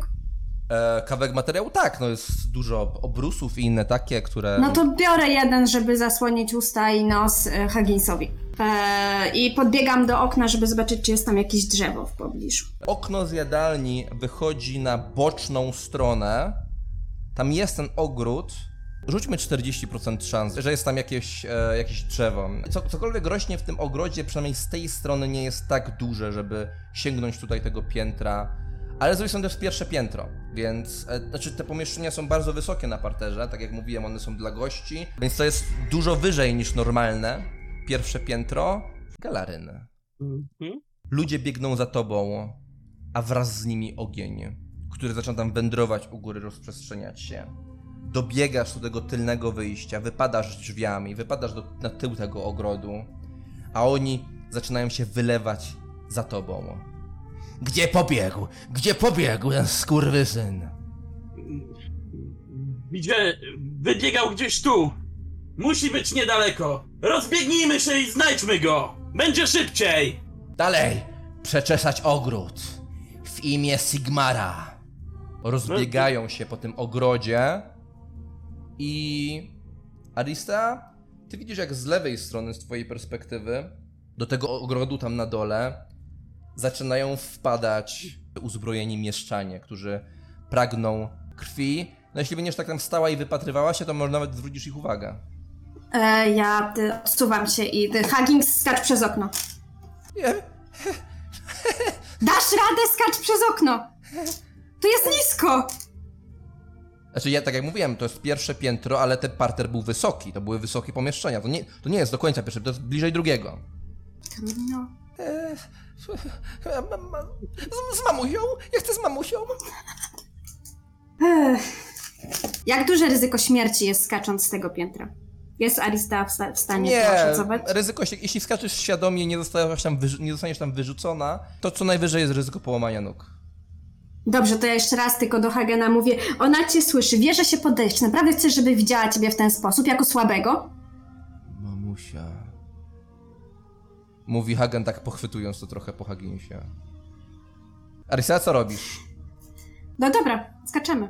E, kawałek materiału? Tak, no jest dużo obrusów i inne takie, które... No to biorę jeden, żeby zasłonić usta i nos e, Hugginsowi. E, I podbiegam do okna, żeby zobaczyć, czy jest tam jakieś drzewo w pobliżu. Okno z jadalni wychodzi na boczną stronę. Tam jest ten ogród. Rzućmy 40% szans, że jest tam jakieś, jakieś drzewo. Co, cokolwiek rośnie w tym ogrodzie, przynajmniej z tej strony, nie jest tak duże, żeby sięgnąć tutaj tego piętra. Ale z drugiej strony pierwsze piętro, więc e, znaczy te pomieszczenia są bardzo wysokie na parterze, tak jak mówiłem, one są dla gości, więc to jest dużo wyżej niż normalne. Pierwsze piętro, galaryny. Mhm. Ludzie biegną za tobą, a wraz z nimi ogień, który zaczyna tam wędrować u góry, rozprzestrzeniać się. Dobiegasz do tego tylnego wyjścia, wypadasz drzwiami, wypadasz do, na tył tego ogrodu, a oni zaczynają się wylewać za tobą. Gdzie pobiegł? Gdzie pobiegł ten skurwysyn? Gdzie? Wybiegał gdzieś tu. Musi być niedaleko. Rozbiegnijmy się i znajdźmy go. Będzie szybciej. Dalej! Przeczesać ogród! W imię Sigmara! Rozbiegają się po tym ogrodzie i Arista, ty widzisz jak z lewej strony, z twojej perspektywy, do tego ogrodu tam na dole zaczynają wpadać uzbrojeni mieszczanie, którzy pragną krwi No jeśli będziesz tak tam stała i wypatrywała się, to może nawet zwrócisz ich uwagę. E, ja ty, odsuwam się i ty, Huggins skacz przez okno. Nie, Dasz radę, skacz przez okno! Tu jest nisko! Znaczy ja tak jak mówiłem, to jest pierwsze piętro, ale ten parter był wysoki, to były wysokie pomieszczenia. To nie, to nie jest do końca pierwsze, to jest bliżej drugiego. No. Z, z mamusią? Ja chcę z mamusią. Jak duże ryzyko śmierci jest skacząc z tego piętra? Jest Arista w, sta- w stanie to Nie, oszacować? ryzyko, się- jeśli skaczesz świadomie i nie zostaniesz tam, wyrzu- nie zostaniesz tam wyrzucona, to co najwyżej jest ryzyko połamania nóg. Dobrze, to ja jeszcze raz tylko do Hagena mówię. Ona cię słyszy, wie, że się podejść. Naprawdę chcesz, żeby widziała ciebie w ten sposób, jako słabego? Mamusia. Mówi Hagen tak pochwytując to trochę po Hagensie. Arisa, co robisz? No dobra, skaczemy.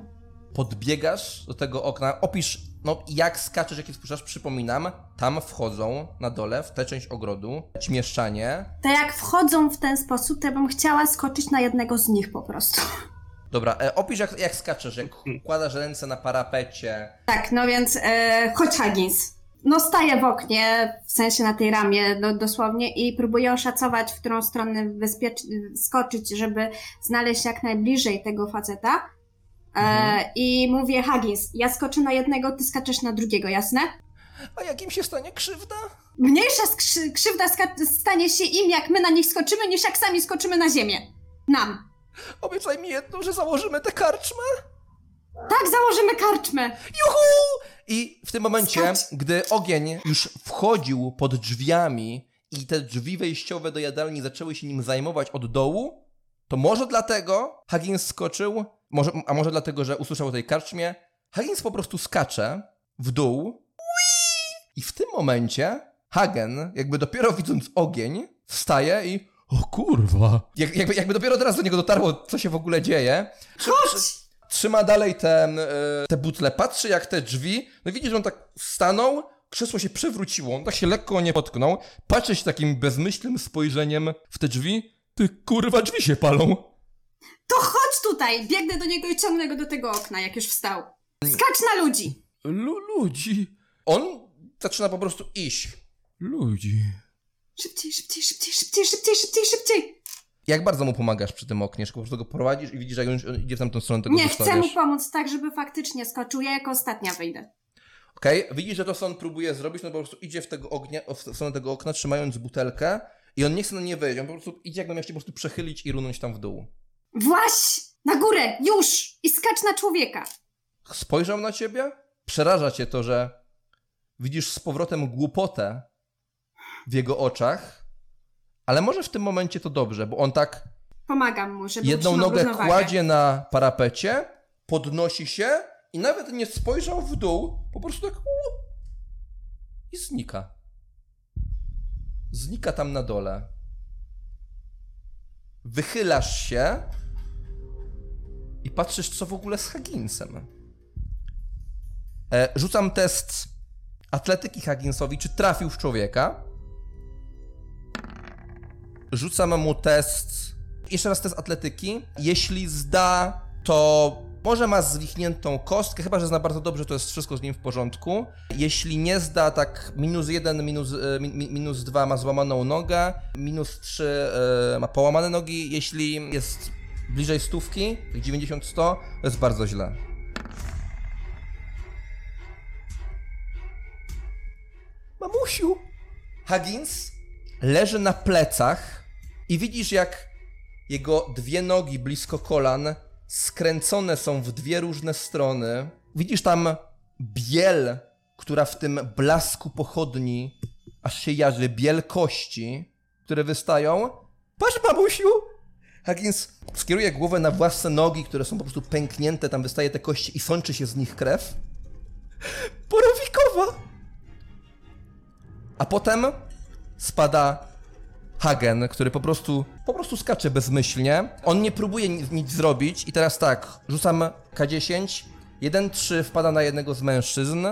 podbiegasz do tego okna, opisz, no jak skaczesz, jak je spuszczasz, przypominam, tam wchodzą na dole, w tę część ogrodu, mieszczanie. To jak wchodzą w ten sposób, to ja bym chciała skoczyć na jednego z nich po prostu. Dobra, e, opisz jak, jak skaczesz, jak kładasz ręce na parapecie. Tak, no więc e, chodź Huggins. No staję w oknie, w sensie na tej ramie do, dosłownie i próbuję oszacować, w którą stronę skoczyć, żeby znaleźć jak najbliżej tego faceta. E, Mhm. I mówię, Huggins, ja skoczę na jednego, ty skaczesz na drugiego, jasne? A jak im się stanie krzywda? Mniejsza skrzy- krzywda stanie się im, jak my na nich skoczymy, niż jak sami skoczymy na ziemię. Nam. Obiecaj mi jedno, że założymy tę karczmę. Tak, założymy karczmę. Juhu! I w tym momencie, Skacz. gdy ogień już wchodził pod drzwiami i te drzwi wejściowe do jadalni zaczęły się nim zajmować od dołu, to może dlatego Huggins skoczył, może, a może dlatego, że usłyszał o tej karczmie, Huggins po prostu skacze w dół i w tym momencie Hagen, jakby dopiero widząc ogień, wstaje i o kurwa, jak, jakby, jakby dopiero teraz do niego dotarło, co się w ogóle dzieje, Chodź! Trzyma dalej ten, e, te butle, patrzy jak te drzwi, no widzi, że on tak stanął, krzesło się przewróciło, on tak się lekko nie potknął, patrzy się takim bezmyślnym spojrzeniem w te drzwi, ty kurwa, drzwi się palą. To chodź tutaj! Biegnę do niego i ciągnę go do tego okna, jak już wstał. Skacz na ludzi! Lu ludzi, On zaczyna po prostu iść. ludzi. Szybciej, szybciej, szybciej, szybciej, szybciej, szybciej, szybciej! Jak bardzo mu pomagasz przy tym oknie, że po prostu go prowadzisz i widzisz, jak on już idzie w tamtą stronę tego Nie, chcę mu pomóc tak, żeby faktycznie skoczył. Ja jako ostatnia wyjdę. Okej, widzisz, że to co on próbuje zrobić, no po prostu idzie w tego ognia, w stronę tego okna, trzymając butelkę i on nie chce na nie wejść, on po prostu idzie jakby miał się po prostu przechylić i runąć tam w dół. Właś! Na górę! Już! I skacz na człowieka! spojrzał na ciebie, przeraża cię to, że widzisz z powrotem głupotę w jego oczach, ale może w tym momencie to dobrze, bo on tak Pomagam mu, żeby jedną nogę kładzie na parapecie, podnosi się i nawet nie spojrzał w dół, po prostu tak i znika. Znika tam na dole. Wychylasz się i patrzysz, co w ogóle z Hagginsem. E, rzucam test atletyki Hagginsowi, czy trafił w człowieka. Rzucam mu test. Jeszcze raz test atletyki. Jeśli zda, to może ma zwichniętą kostkę, chyba że zna bardzo dobrze, to jest wszystko z nim w porządku. Jeśli nie zda, tak minus jeden, minus, e, mi, mi- minus dwa ma złamaną nogę, minus trzy e, ma połamane nogi. Jeśli jest bliżej stówki, 90-100, to jest bardzo źle. Mamusiu! Huggins leży na plecach i widzisz, jak jego dwie nogi blisko kolan skręcone są w dwie różne strony. Widzisz tam biel, która w tym blasku pochodni aż się jarzy, biel kości, które wystają. Patrz, mamusiu! Huggins skieruje głowę na własne nogi, które są po prostu pęknięte, tam wystaje te kości i sączy się z nich krew. Borowikowa! A potem spada Hagen, który po prostu, po prostu skacze bezmyślnie. On nie próbuje nic, nic zrobić i teraz tak, rzucam K10, 1-3 wpada na jednego z mężczyzn,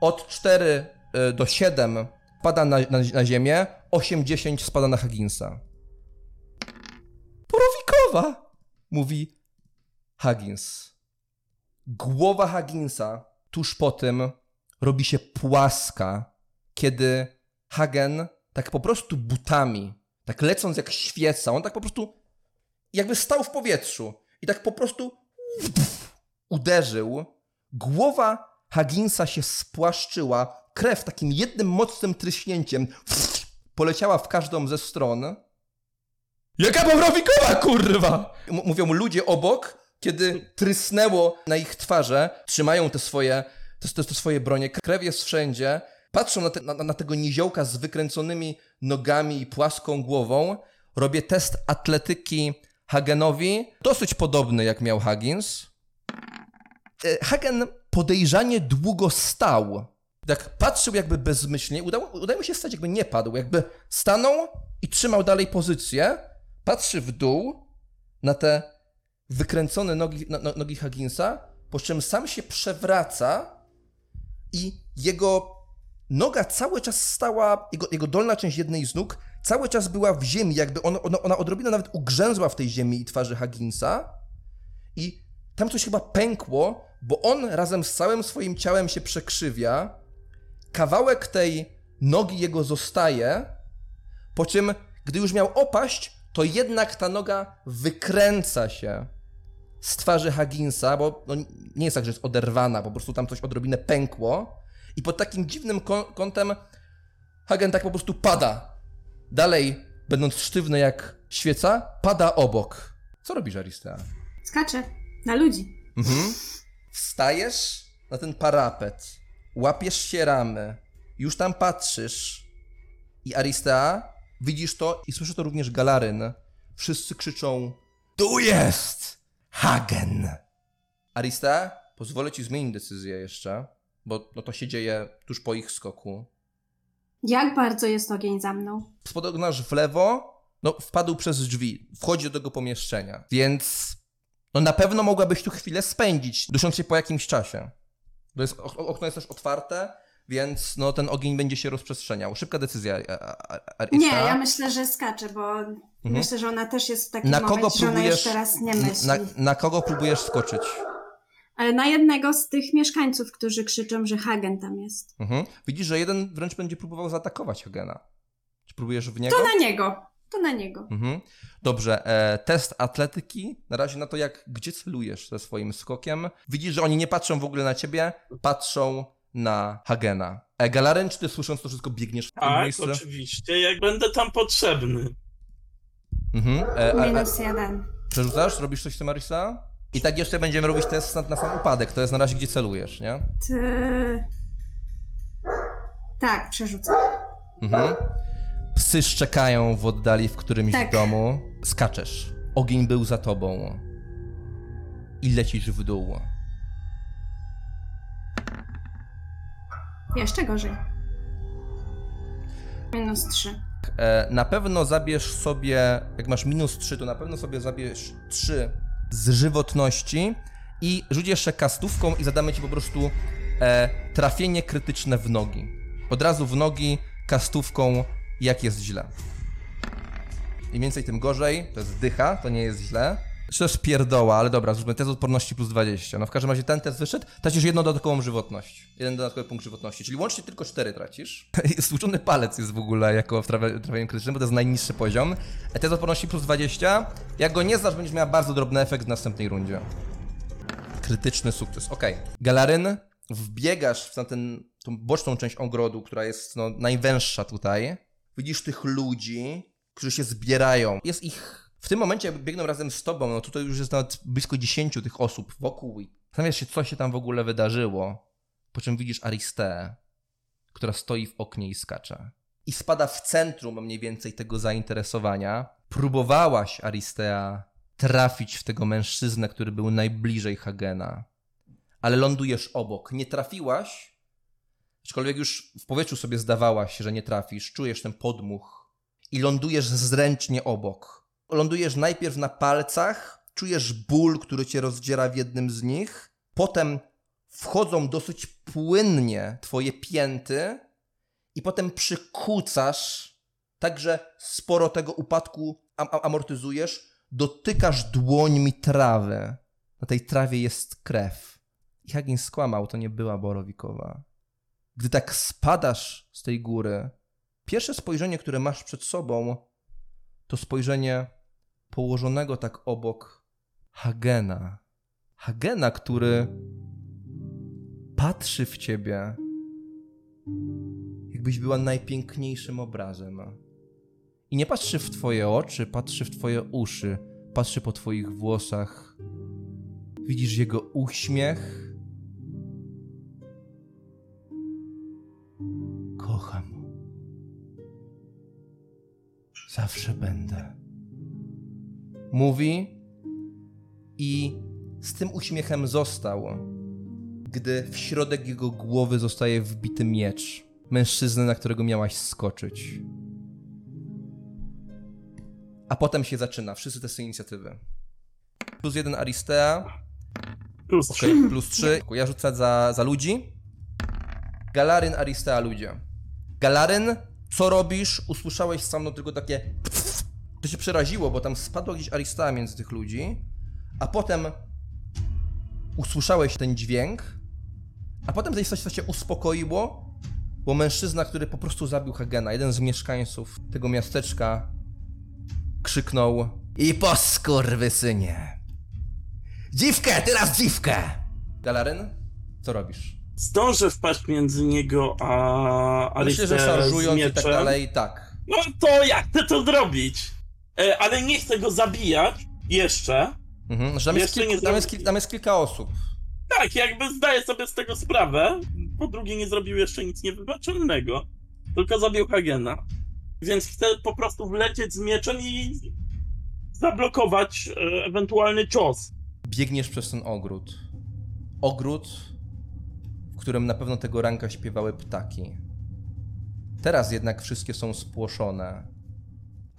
od 4 y, do 7 pada na, na, na ziemię, 8-10 spada na Hagginsa. Porowikowa! Mówi Huggins. głowa Hagginsa tuż po tym robi się płaska, kiedy Hagen tak po prostu butami, tak lecąc jak świeca, on tak po prostu jakby stał w powietrzu i tak po prostu uderzył. Głowa Hagginsa się spłaszczyła, krew takim jednym mocnym tryśnięciem poleciała w każdą ze stron. Jaka powrowikowa, kurwa! M- mówią mu ludzie obok, kiedy trysnęło na ich twarze, trzymają te swoje, te, te, te swoje bronie, krew jest wszędzie, patrzą na, te, na, na tego niziołka z wykręconymi nogami i płaską głową. Robię test atletyki Hagenowi, dosyć podobny jak miał Huggins. E, Hagen podejrzanie długo stał. Tak patrzył jakby bezmyślnie. Udało, udało mu się stać, jakby nie padł. Jakby stanął i trzymał dalej pozycję. Patrzy w dół na te wykręcone nogi, no, no, nogi po czym sam się przewraca i jego noga cały czas stała, jego, jego dolna część jednej z nóg cały czas była w ziemi, jakby ona, ona, ona odrobinę nawet ugrzęzła w tej ziemi i twarzy Hagginsa i tam coś chyba pękło, bo on razem z całym swoim ciałem się przekrzywia, kawałek tej nogi jego zostaje, po czym, gdy już miał opaść, to jednak ta noga wykręca się z twarzy Hagginsa, bo no, nie jest tak, że jest oderwana, po prostu tam coś odrobinę pękło i pod takim dziwnym ką- kątem Hagen tak po prostu pada. Dalej, będąc sztywny jak świeca, pada obok. Co robisz, Aristea? Skacze na ludzi. Mhm. Wstajesz na ten parapet, łapiesz się ramy, już tam patrzysz i Aristea, widzisz to i słyszy to również Galaryn. Wszyscy krzyczą Tu jest Hagen! Aristea, pozwolę ci zmienić decyzję jeszcze, bo no to się dzieje tuż po ich skoku. Jak bardzo jest ogień za mną? Spodognasz w lewo, no wpadł przez drzwi, wchodzi do tego pomieszczenia, więc no na pewno mogłabyś tu chwilę spędzić, dusząc się po jakimś czasie. To jest, ok- okno jest też otwarte, więc no ten ogień będzie się rozprzestrzeniał. Szybka decyzja, a- a- a- Arisa. Nie, ja myślę, że skacze, bo myślę, że ona też jest w takim Mhm. Na kogo momencie, że ona próbujesz, teraz nie myśli. na, na kogo próbujesz skoczyć? Ale na jednego z tych mieszkańców, którzy krzyczą, że Hagen tam jest. Mhm. Widzisz, że jeden wręcz będzie próbował zaatakować Hagena. Czy próbujesz w niego? To na niego. To na niego. Mhm. Dobrze, e, test atletyki. Na razie na to, jak gdzie celujesz ze swoim skokiem. Widzisz, że oni nie patrzą w ogóle na ciebie, patrzą na Hagena. E, Galaren, czy ty słysząc to wszystko biegniesz w Tak, miejsce? oczywiście, jak będę tam potrzebny. Mhm. E, a, a, Minus jeden. przerzucasz? Robisz coś z tym, Arisa? I tak jeszcze będziemy robić test na, na sam upadek. To jest na razie, gdzie celujesz, nie? Ty... Tak, przerzucę. Mhm. Psy szczekają w oddali w którymś Tak. domu. Skaczesz. Ogień był za tobą. I lecisz w dół. Jeszcze gorzej. Minus trzy. E, na pewno zabierz sobie, jak masz minus 3, to na pewno sobie zabierz 3 z żywotności i rzuć jeszcze kastówką i zadamy ci po prostu e, trafienie krytyczne w nogi. Od razu w nogi, kastówką, jak jest źle. Im więcej, tym gorzej. To jest dycha, to nie jest źle. Czy jest pierdoła, ale dobra, zróbmy test odporności plus 20. No w każdym razie ten test wyszedł, tracisz jedną dodatkową żywotność. Jeden dodatkowy punkt żywotności, czyli łącznie tylko 4 tracisz. [LAUGHS] Stłuczony palec jest w ogóle jako w trawie- trafieniu krytycznym, bo to jest najniższy poziom. E, Test odporności plus 20. Jak go nie znasz, będziesz miała bardzo drobny efekt w następnej rundzie. Krytyczny sukces, okej. Galaryn, wbiegasz w na ten, tą boczną część ogrodu, która jest no, najwęższa tutaj. Widzisz tych ludzi, którzy się zbierają. Jest ich w tym momencie, biegną razem z tobą, no tutaj już jest nawet blisko 10 tych osób wokół zastanawiasz się, co się tam w ogóle wydarzyło. Po czym widzisz Aristeę, która stoi w oknie i skacze. I spada w centrum mniej więcej tego zainteresowania. Próbowałaś, Aristea, trafić w tego mężczyznę, który był najbliżej Hagena. Ale lądujesz obok. Nie trafiłaś, aczkolwiek już w powietrzu sobie zdawałaś, że nie trafisz. Czujesz ten podmuch i lądujesz zręcznie obok. Lądujesz najpierw na palcach, czujesz ból, który cię rozdziera w jednym z nich, potem wchodzą dosyć płynnie twoje pięty i potem przykucasz, tak że sporo tego upadku am- am- amortyzujesz, dotykasz dłońmi trawy. Na tej trawie jest krew. I Huggins skłamał, to nie była Borowikowa. Gdy tak spadasz z tej góry, pierwsze spojrzenie, które masz przed sobą, to spojrzenie położonego tak obok Hagena. Hagena, który patrzy w ciebie, jakbyś była najpiękniejszym obrazem. I nie patrzy w twoje oczy, patrzy w twoje uszy, patrzy po twoich włosach. Widzisz jego uśmiech. Kocham. Zawsze będę. Mówi i z tym uśmiechem został, gdy w środek jego głowy zostaje wbity miecz mężczyzny, na którego miałaś skoczyć. A potem się zaczyna. Wszyscy testy inicjatywy. Plus jeden Aristea. Plus Okej, plus trzy. Ja rzucę za, za ludzi. Galaryn, Aristea, ludzie. Galaryn, co robisz? Usłyszałeś sam no tylko takie... To się przeraziło, bo tam spadła gdzieś Aristea między tych ludzi. A potem usłyszałeś ten dźwięk. A potem coś, coś się uspokoiło, bo mężczyzna, który po prostu zabił Hagena, jeden z mieszkańców tego miasteczka, krzyknął I po skurwysynie! Dziwkę, teraz dziwkę! Galaryn, co robisz? Zdążę wpaść między niego a Myślę, że szarżując i tak dalej, tak. No to ja chcę to zrobić. E, ale nie chcę go zabijać jeszcze. Mhm. Tam, jest Jeszcze kilku, tam, jest, tam jest kilka osób. Tak, jakby zdaję sobie z tego sprawę. Po drugie, nie zrobił jeszcze nic niewybaczalnego. Tylko zabił Hagena. Więc chcę po prostu wlecieć z mieczem i zablokować e, ewentualny cios. Biegniesz przez ten ogród. Ogród, w którym na pewno tego ranka śpiewały ptaki. Teraz jednak wszystkie są spłoszone.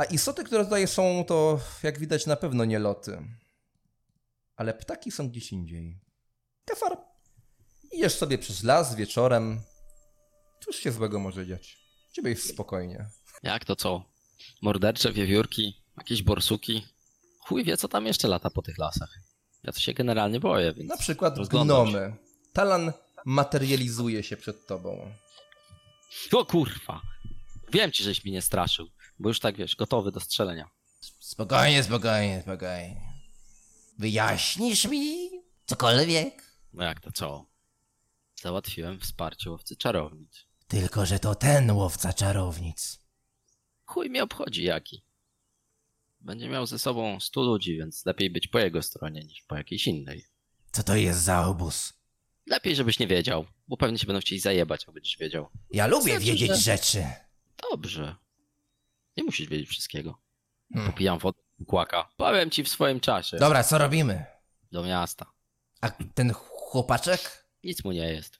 A istoty, które tutaj są, to jak widać na pewno nie loty. Ale ptaki są gdzieś indziej. Kefar, idziesz sobie przez las wieczorem. Cóż się złego może dziać? Ciebie jest spokojnie. Jak to co? Mordercze wiewiórki, jakieś borsuki. Chuj wie, co tam jeszcze lata po tych lasach. Ja to się generalnie boję, więc... Na przykład gnomy. Talan materializuje się przed tobą. O kurwa! Wiem ci, żeś mnie nie straszył, bo już tak wiesz, gotowy do strzelenia. Spokojnie, spokojnie, spokojnie. Wyjaśnisz mi cokolwiek? No jak to co? Załatwiłem wsparcie łowcy czarownic. Tylko, że to ten łowca czarownic. Chuj mnie obchodzi jaki. Będzie miał ze sobą stu ludzi, więc lepiej być po jego stronie niż po jakiejś innej. Co to jest za obóz? Lepiej, żebyś nie wiedział, bo pewnie się będą chcieli zajebać, a będziesz wiedział. Ja lubię Znaczy, wiedzieć że- rzeczy. Dobrze. Nie musisz wiedzieć wszystkiego. Hmm. Popijam wodę kłaka. Powiem ci w swoim czasie. Dobra, co robimy? Do miasta. A ten chłopaczek? Nic mu nie jest.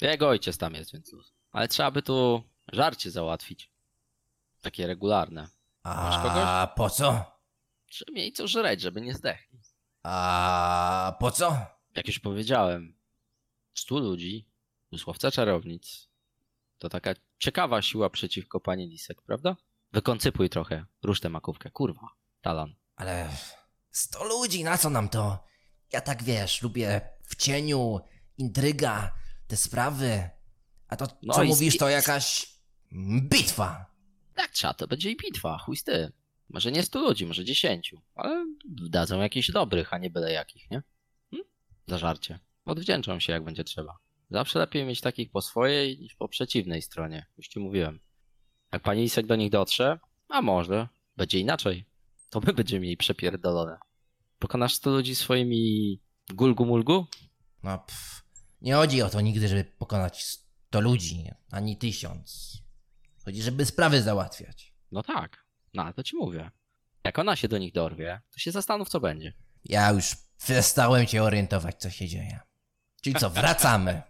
Jego ojciec tam jest, więc luz. Ale trzeba by tu żarcie załatwić. Takie regularne. A po co? Żeby mieli co żreć, żeby nie zdechli. A po co? Jak już powiedziałem, stu ludzi, dosłowca czarownic, to taka ciekawa siła przeciwko pani Lisek, prawda? Wykoncypuj trochę, rusz tę makówkę, kurwa, talan. Ale sto ludzi, na co nam to? Ja tak wiesz, lubię w cieniu, intryga, te sprawy. A to, No co i- mówisz, to jakaś bitwa. Jak trzeba, to będzie i bitwa, chuj z tym. Może nie stu ludzi, może dziesięciu, ale dadzą jakichś dobrych, a nie byle jakich, nie? Hm? Za żarcie. Odwdzięczą się, jak będzie trzeba. Zawsze lepiej mieć takich po swojej niż po przeciwnej stronie, już ci mówiłem. Jak pani Lisek do nich dotrze, a może, będzie inaczej. To my będziemy mieli przepierdolone. Pokonasz stu ludzi swoimi gulgu-mulgu? No pff, nie chodzi o to nigdy, żeby pokonać sto ludzi, ani tysiąc. Chodzi, żeby sprawy załatwiać. No tak, no ale to ci mówię. Jak ona się do nich dorwie, to się zastanów, co będzie. Ja już przestałem się orientować, co się dzieje. Czyli co, wracamy.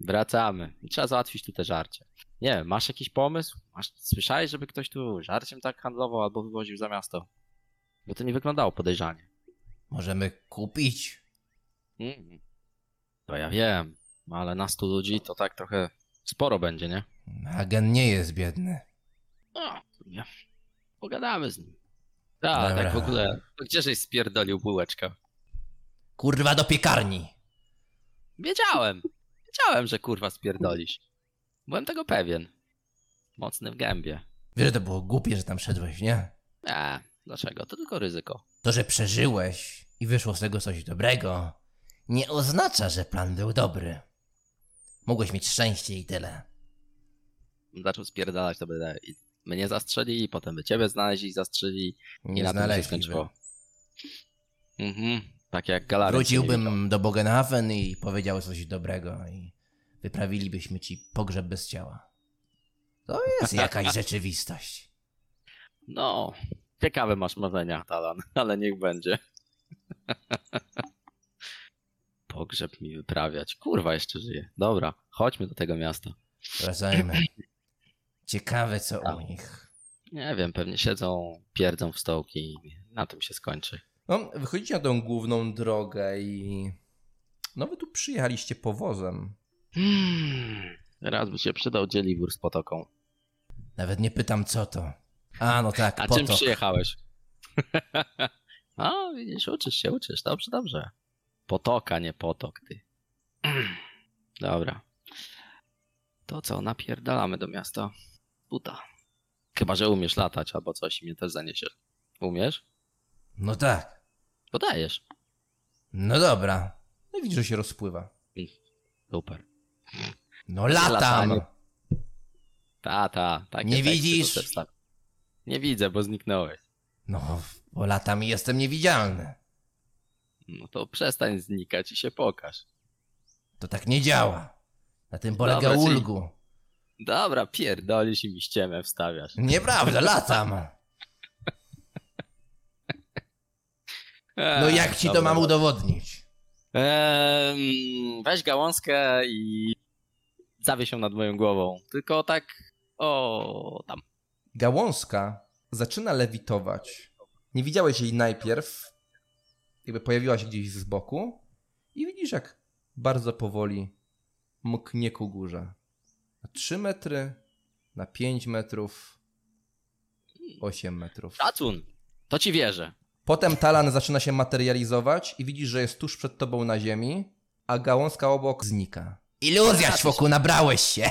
Wracamy. I Trzeba załatwić tu te żarcie. Nie wiem, masz jakiś pomysł? Masz, słyszałeś, żeby ktoś tu żarciem tak handlował albo wywoził za miasto? Bo to nie wyglądało podejrzanie. Możemy kupić. Mm. To ja wiem, ale na 100 ludzi to tak trochę sporo będzie, nie? Agen nie jest biedny. No, nie. Pogadamy z nim. Tak, Dobra. tak w ogóle. To gdzieżeś spierdolił bułeczkę? Kurwa do piekarni. Wiedziałem. Wiedziałem, że kurwa spierdolisz. Byłem tego pewien. Mocny w gębie. Wiesz, że to było głupie, że tam szedłeś, nie? Nie, dlaczego? To tylko ryzyko. To, że przeżyłeś i wyszło z tego coś dobrego, nie oznacza, że plan był dobry. Mogłeś mieć szczęście i tyle. Zaczął spierdalać, to by mnie zastrzelili, potem by ciebie znaleźli i zastrzelili. I Nie tym się skończyło. Mhm. Tak jak Galaryn. Wróciłbym do Bogenhafen i powiedział coś dobrego i wyprawilibyśmy ci pogrzeb bez ciała. To jest jakaś [LAUGHS] rzeczywistość. No, ciekawe masz marzenia, Talan, ale niech będzie. [LAUGHS] Pogrzeb mi wyprawiać. Kurwa, jeszcze żyje. Dobra, chodźmy do tego miasta. Wracajmy. [CLEARS THROAT] Ciekawe co u nich. Nie wiem, pewnie siedzą, pierdzą w stołki i na tym się skończy. No, wychodzicie na tą główną drogę i... No wy tu przyjechaliście powozem. Hmm, raz by się przydał dzieliwór z potoką. Nawet nie pytam co to. A, no tak, A czym potok. przyjechałeś? [LAUGHS] A, widzisz, uczysz się, uczysz. Dobrze, dobrze. Potoka, nie potok, ty. [CLEARS THROAT] Dobra. To co, napierdalamy do miasta? Buta. Chyba, że umiesz latać albo coś i mnie też zaniesiesz. Umiesz? No tak. Podajesz. No dobra. No i widzisz, że się rozpływa. Super. No latam. Ta, ta. Takie Nie teksty widzisz? to tak. Nie widzę, bo zniknąłeś. No, bo latam i jestem niewidzialny. No to przestań znikać i się pokaż. To tak nie działa. Na tym polega Dobra, czyli- ulgu. Dobra, pierdolisz i mi ściemę wstawiasz. Nieprawda, latam. No jak ci to mam udowodnić? Weź gałązkę i zawieś ją nad moją głową. Tylko tak, o, tam. Gałązka zaczyna lewitować. Nie widziałeś jej najpierw, jakby pojawiła się gdzieś z boku i widzisz, jak bardzo powoli mknie ku górze. Na 3 metry, na 5 metrów, 8 metrów. Szacun, to ci wierzę. Potem talan zaczyna się materializować i widzisz, że jest tuż przed tobą na ziemi, a gałązka obok znika. Iluzja, ćwoku, nabrałeś się.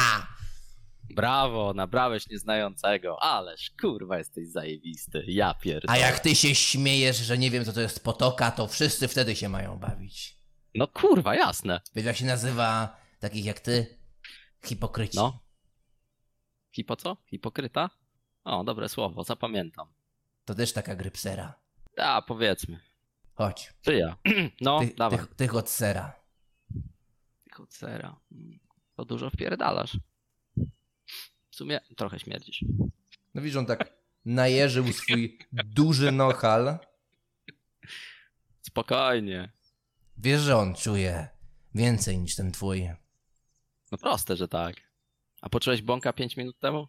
[LAUGHS] Brawo, nabrałeś nieznającego, ależ kurwa jesteś zajebisty, ja pierdolę. A jak ty się śmiejesz, że nie wiem co to jest potoka, to wszyscy wtedy się mają bawić. No kurwa, jasne. Wiesz jak się nazywa takich jak ty? Hipokryci. No. Hipo co? Hipokryta? O, dobre słowo, zapamiętam. To też taka grypsera. A, powiedzmy. Chodź. Czy ja? [CLEARS THROAT] No, Ty, dawaj. tych, tych od sera. Kocera. Mm, To dużo wpierdalasz. W sumie trochę śmierdzisz. No widzisz, on tak najeżył swój duży nohal. Spokojnie. Wiesz, że on czuje więcej niż ten twój. No proste, że tak. A poczułeś bąka 5 minut temu?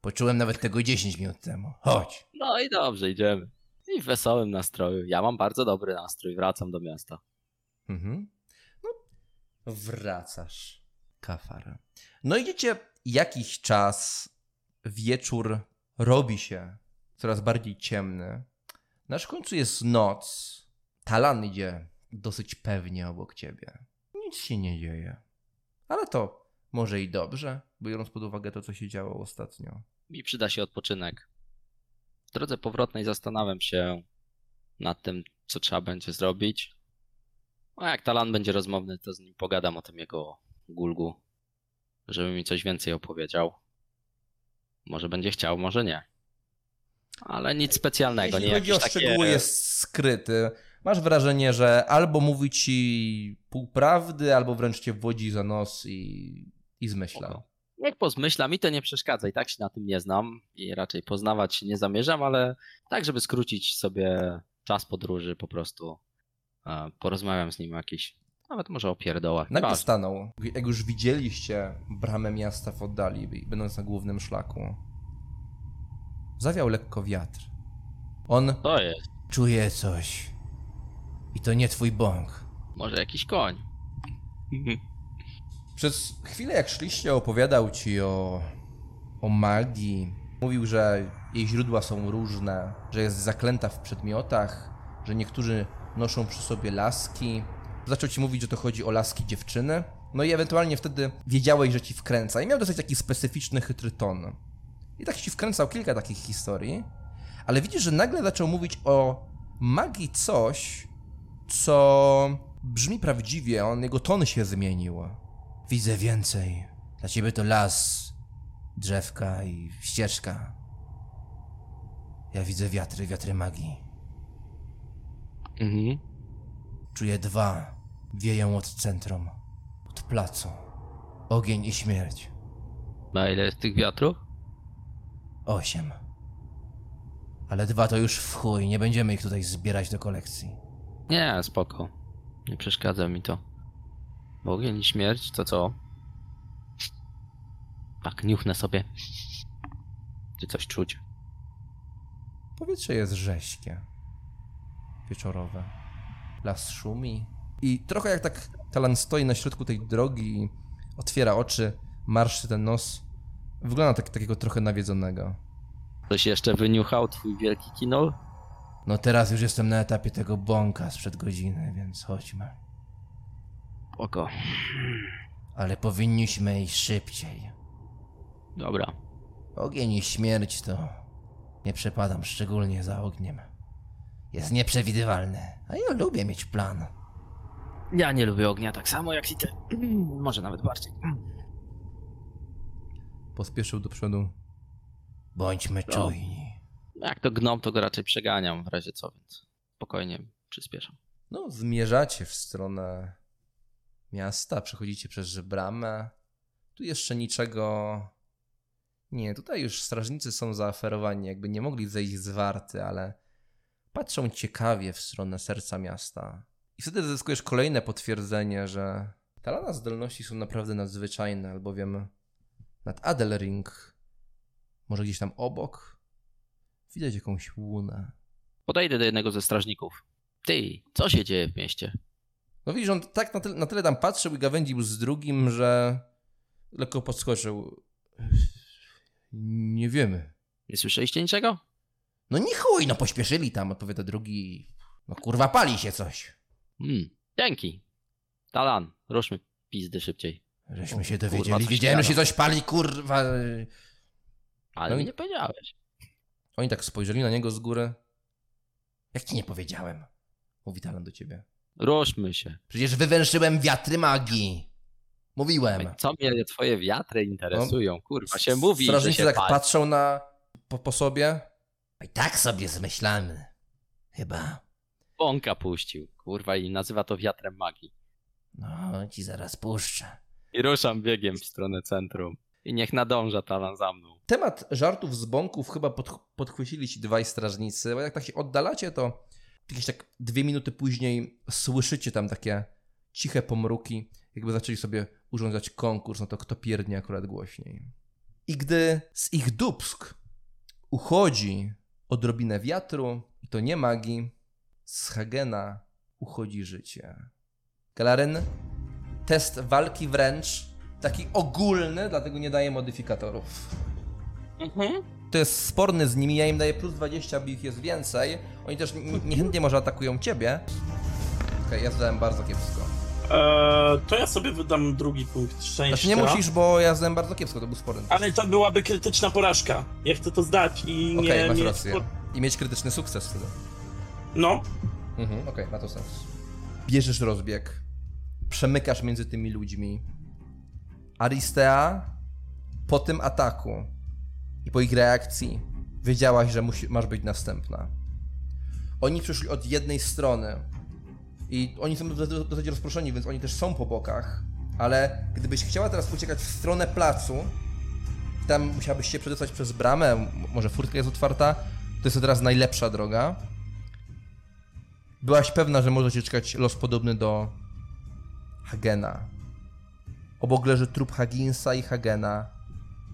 Poczułem nawet tego 10 minut temu. Chodź. No i dobrze, idziemy. I w wesołym nastroju. Ja mam bardzo dobry nastrój, wracam do miasta. Mhm. No, wracasz. Kafar. No idziecie jakiś czas, wieczór robi się coraz bardziej ciemny. Na końcu jest noc. Talan idzie dosyć pewnie obok ciebie. Nic się nie dzieje. Ale to może i dobrze, biorąc pod uwagę to, co się działo ostatnio. Mi przyda się odpoczynek. W drodze powrotnej zastanawiam się nad tym, co trzeba będzie zrobić. A jak Talan będzie rozmowny, to z nim pogadam o tym jego gulgu, żeby mi coś więcej opowiedział. Może będzie chciał, może nie. Ale nic specjalnego, Jeśli nie chodzi o jakieś takie... szczegóły, jest skryty. Masz wrażenie, że albo mówi ci półprawdy, albo wręcz cię wodzi za nos i, i zmyśla. Spoko. Niech pozmyśla, mi to nie przeszkadza i tak się na tym nie znam i raczej poznawać się nie zamierzam, ale tak, żeby skrócić sobie czas podróży, po prostu e, porozmawiam z nim jakiś, nawet może o pierdołach. Nagle stanął. Jak już widzieliście bramę miasta w oddali, będąc na głównym szlaku, zawiał lekko wiatr. On To jest, Czuję coś. I to nie twój bąk. może jakiś koń. [LAUGHS] przez chwilę, jak szliście, opowiadał ci o, o magii. Mówił, że jej źródła są różne, że jest zaklęta w przedmiotach, że niektórzy noszą przy sobie laski, Zaczął ci mówić, że to chodzi o laski dziewczyny. No i ewentualnie wtedy wiedziałeś, że ci wkręca. I miał dosyć taki specyficzny, chytry ton. I tak ci wkręcał kilka takich historii. Ale widzisz, że nagle zaczął mówić o magii coś, co brzmi prawdziwie. On, jego ton się zmienił. Widzę więcej. Dla ciebie to las, drzewka i ścieżka. Ja widzę wiatry, wiatry magii. Mhm. Czuję dwa. Wieją od centrum. Od placu. Ogień i śmierć. Na ile jest tych wiatrów? Osiem. Ale dwa to już w chuj. Nie będziemy ich tutaj zbierać do kolekcji. Nie, spoko. Nie przeszkadza mi to. Bo ogień i śmierć to co? Tak, niuchnę sobie. Czy coś czuć? Powietrze jest rześkie. Wieczorowe. Las szumi. I trochę jak tak Talan stoi na środku tej drogi i otwiera oczy, marszczy ten nos. Wygląda tak, takiego trochę nawiedzonego. Ktoś jeszcze wyniuchał twój wielki kinol? No teraz już jestem na etapie tego bąka sprzed godziny, więc chodźmy. Oko. Ale powinniśmy iść szybciej. Dobra. Ogień i śmierć to nie przepadam szczególnie za ogniem. Jest nieprzewidywalny, a ja lubię mieć plan. Ja nie lubię ognia tak samo jak i ty. [CLEARS THROAT] Może nawet bardziej. Pospieszył do przodu. Bądźmy No. czujni. Jak to gnom, to go raczej przeganiam w razie co, więc spokojnie przyspieszam. No, zmierzacie w stronę miasta, przechodzicie przez bramę. Tu jeszcze niczego. Nie, tutaj już strażnicy są zaaferowani, jakby nie mogli zejść z warty, ale patrzą ciekawie w stronę serca miasta. I wtedy zyskujesz kolejne potwierdzenie, że talana zdolności są naprawdę nadzwyczajne, albowiem nad Adelring, może gdzieś tam obok, widać jakąś łunę. Podejdę do jednego ze strażników. Ty, co się dzieje w mieście? No widzisz, on tak na tyle, na tyle tam patrzył i gawędził z drugim, że lekko podskoczył. Nie wiemy. Nie słyszeliście niczego? No nie chuj, no pośpieszyli tam, odpowiada drugi. No kurwa, pali się coś. Hmm, dzięki. Talan, ruszmy pizdy szybciej. Żeśmy się kurwa, dowiedzieli. coś Wiedziałem, że się coś pali, kurwa. Ale No mi nie powiedziałeś. Oni tak spojrzeli na niego z góry. Jak ci nie powiedziałem? Mówi Talan do ciebie. Ruszmy się. Przecież wywęszyłem wiatry magii. Mówiłem. Co mnie twoje wiatry interesują? Kurwa, się mówi, Strażnicy się tak pali. patrzą na po, po sobie. I tak sobie zmyślamy. Chyba. Bąka puścił. Kurwa, i nazywa to wiatrem magii. No, ci zaraz puszczę. I ruszam biegiem w stronę centrum. I niech nadąża Talan za mną. Temat żartów z bąków chyba pod, podchwycili ci dwaj strażnicy, bo jak tak się oddalacie, to jakieś tak dwie minuty później słyszycie tam takie ciche pomruki, jakby zaczęli sobie urządzać konkurs na to, kto pierdnie akurat głośniej. I gdy z ich dubsk uchodzi odrobinę wiatru, i to nie magii, z Hagena uchodzi życie. Galaren, test walki wręcz, taki ogólny, dlatego nie daję modyfikatorów. Mhm. To jest sporny z nimi, ja im daję plus 20, by ich jest więcej. Oni też n- niechętnie może atakują ciebie. Okej, ja zdałem bardzo kiepsko. Eee, to ja sobie wydam drugi punkt szczęścia. Znaczy nie musisz, bo ja zdałem bardzo kiepsko, to był sporny. Ale to byłaby krytyczna porażka. Ja chcę to zdać i Okej, nie masz mieć... rację. I mieć krytyczny sukces wtedy. No, Mhm, okej, ma to sens. Bierzesz rozbieg. Przemykasz między tymi ludźmi. Aristea po tym ataku i po ich reakcji wiedziałaś, że musi, masz być następna. Oni przyszli od jednej strony i oni są dosyć- rozproszeni, więc oni też są po bokach, ale gdybyś chciała teraz uciekać w stronę placu, tam musiałabyś się przedostać przez bramę, może furtka jest otwarta, to jest to teraz najlepsza droga. Byłaś pewna, że może cię czekać los podobny do Hagena. Obok leży trup Haginsa i Hagena.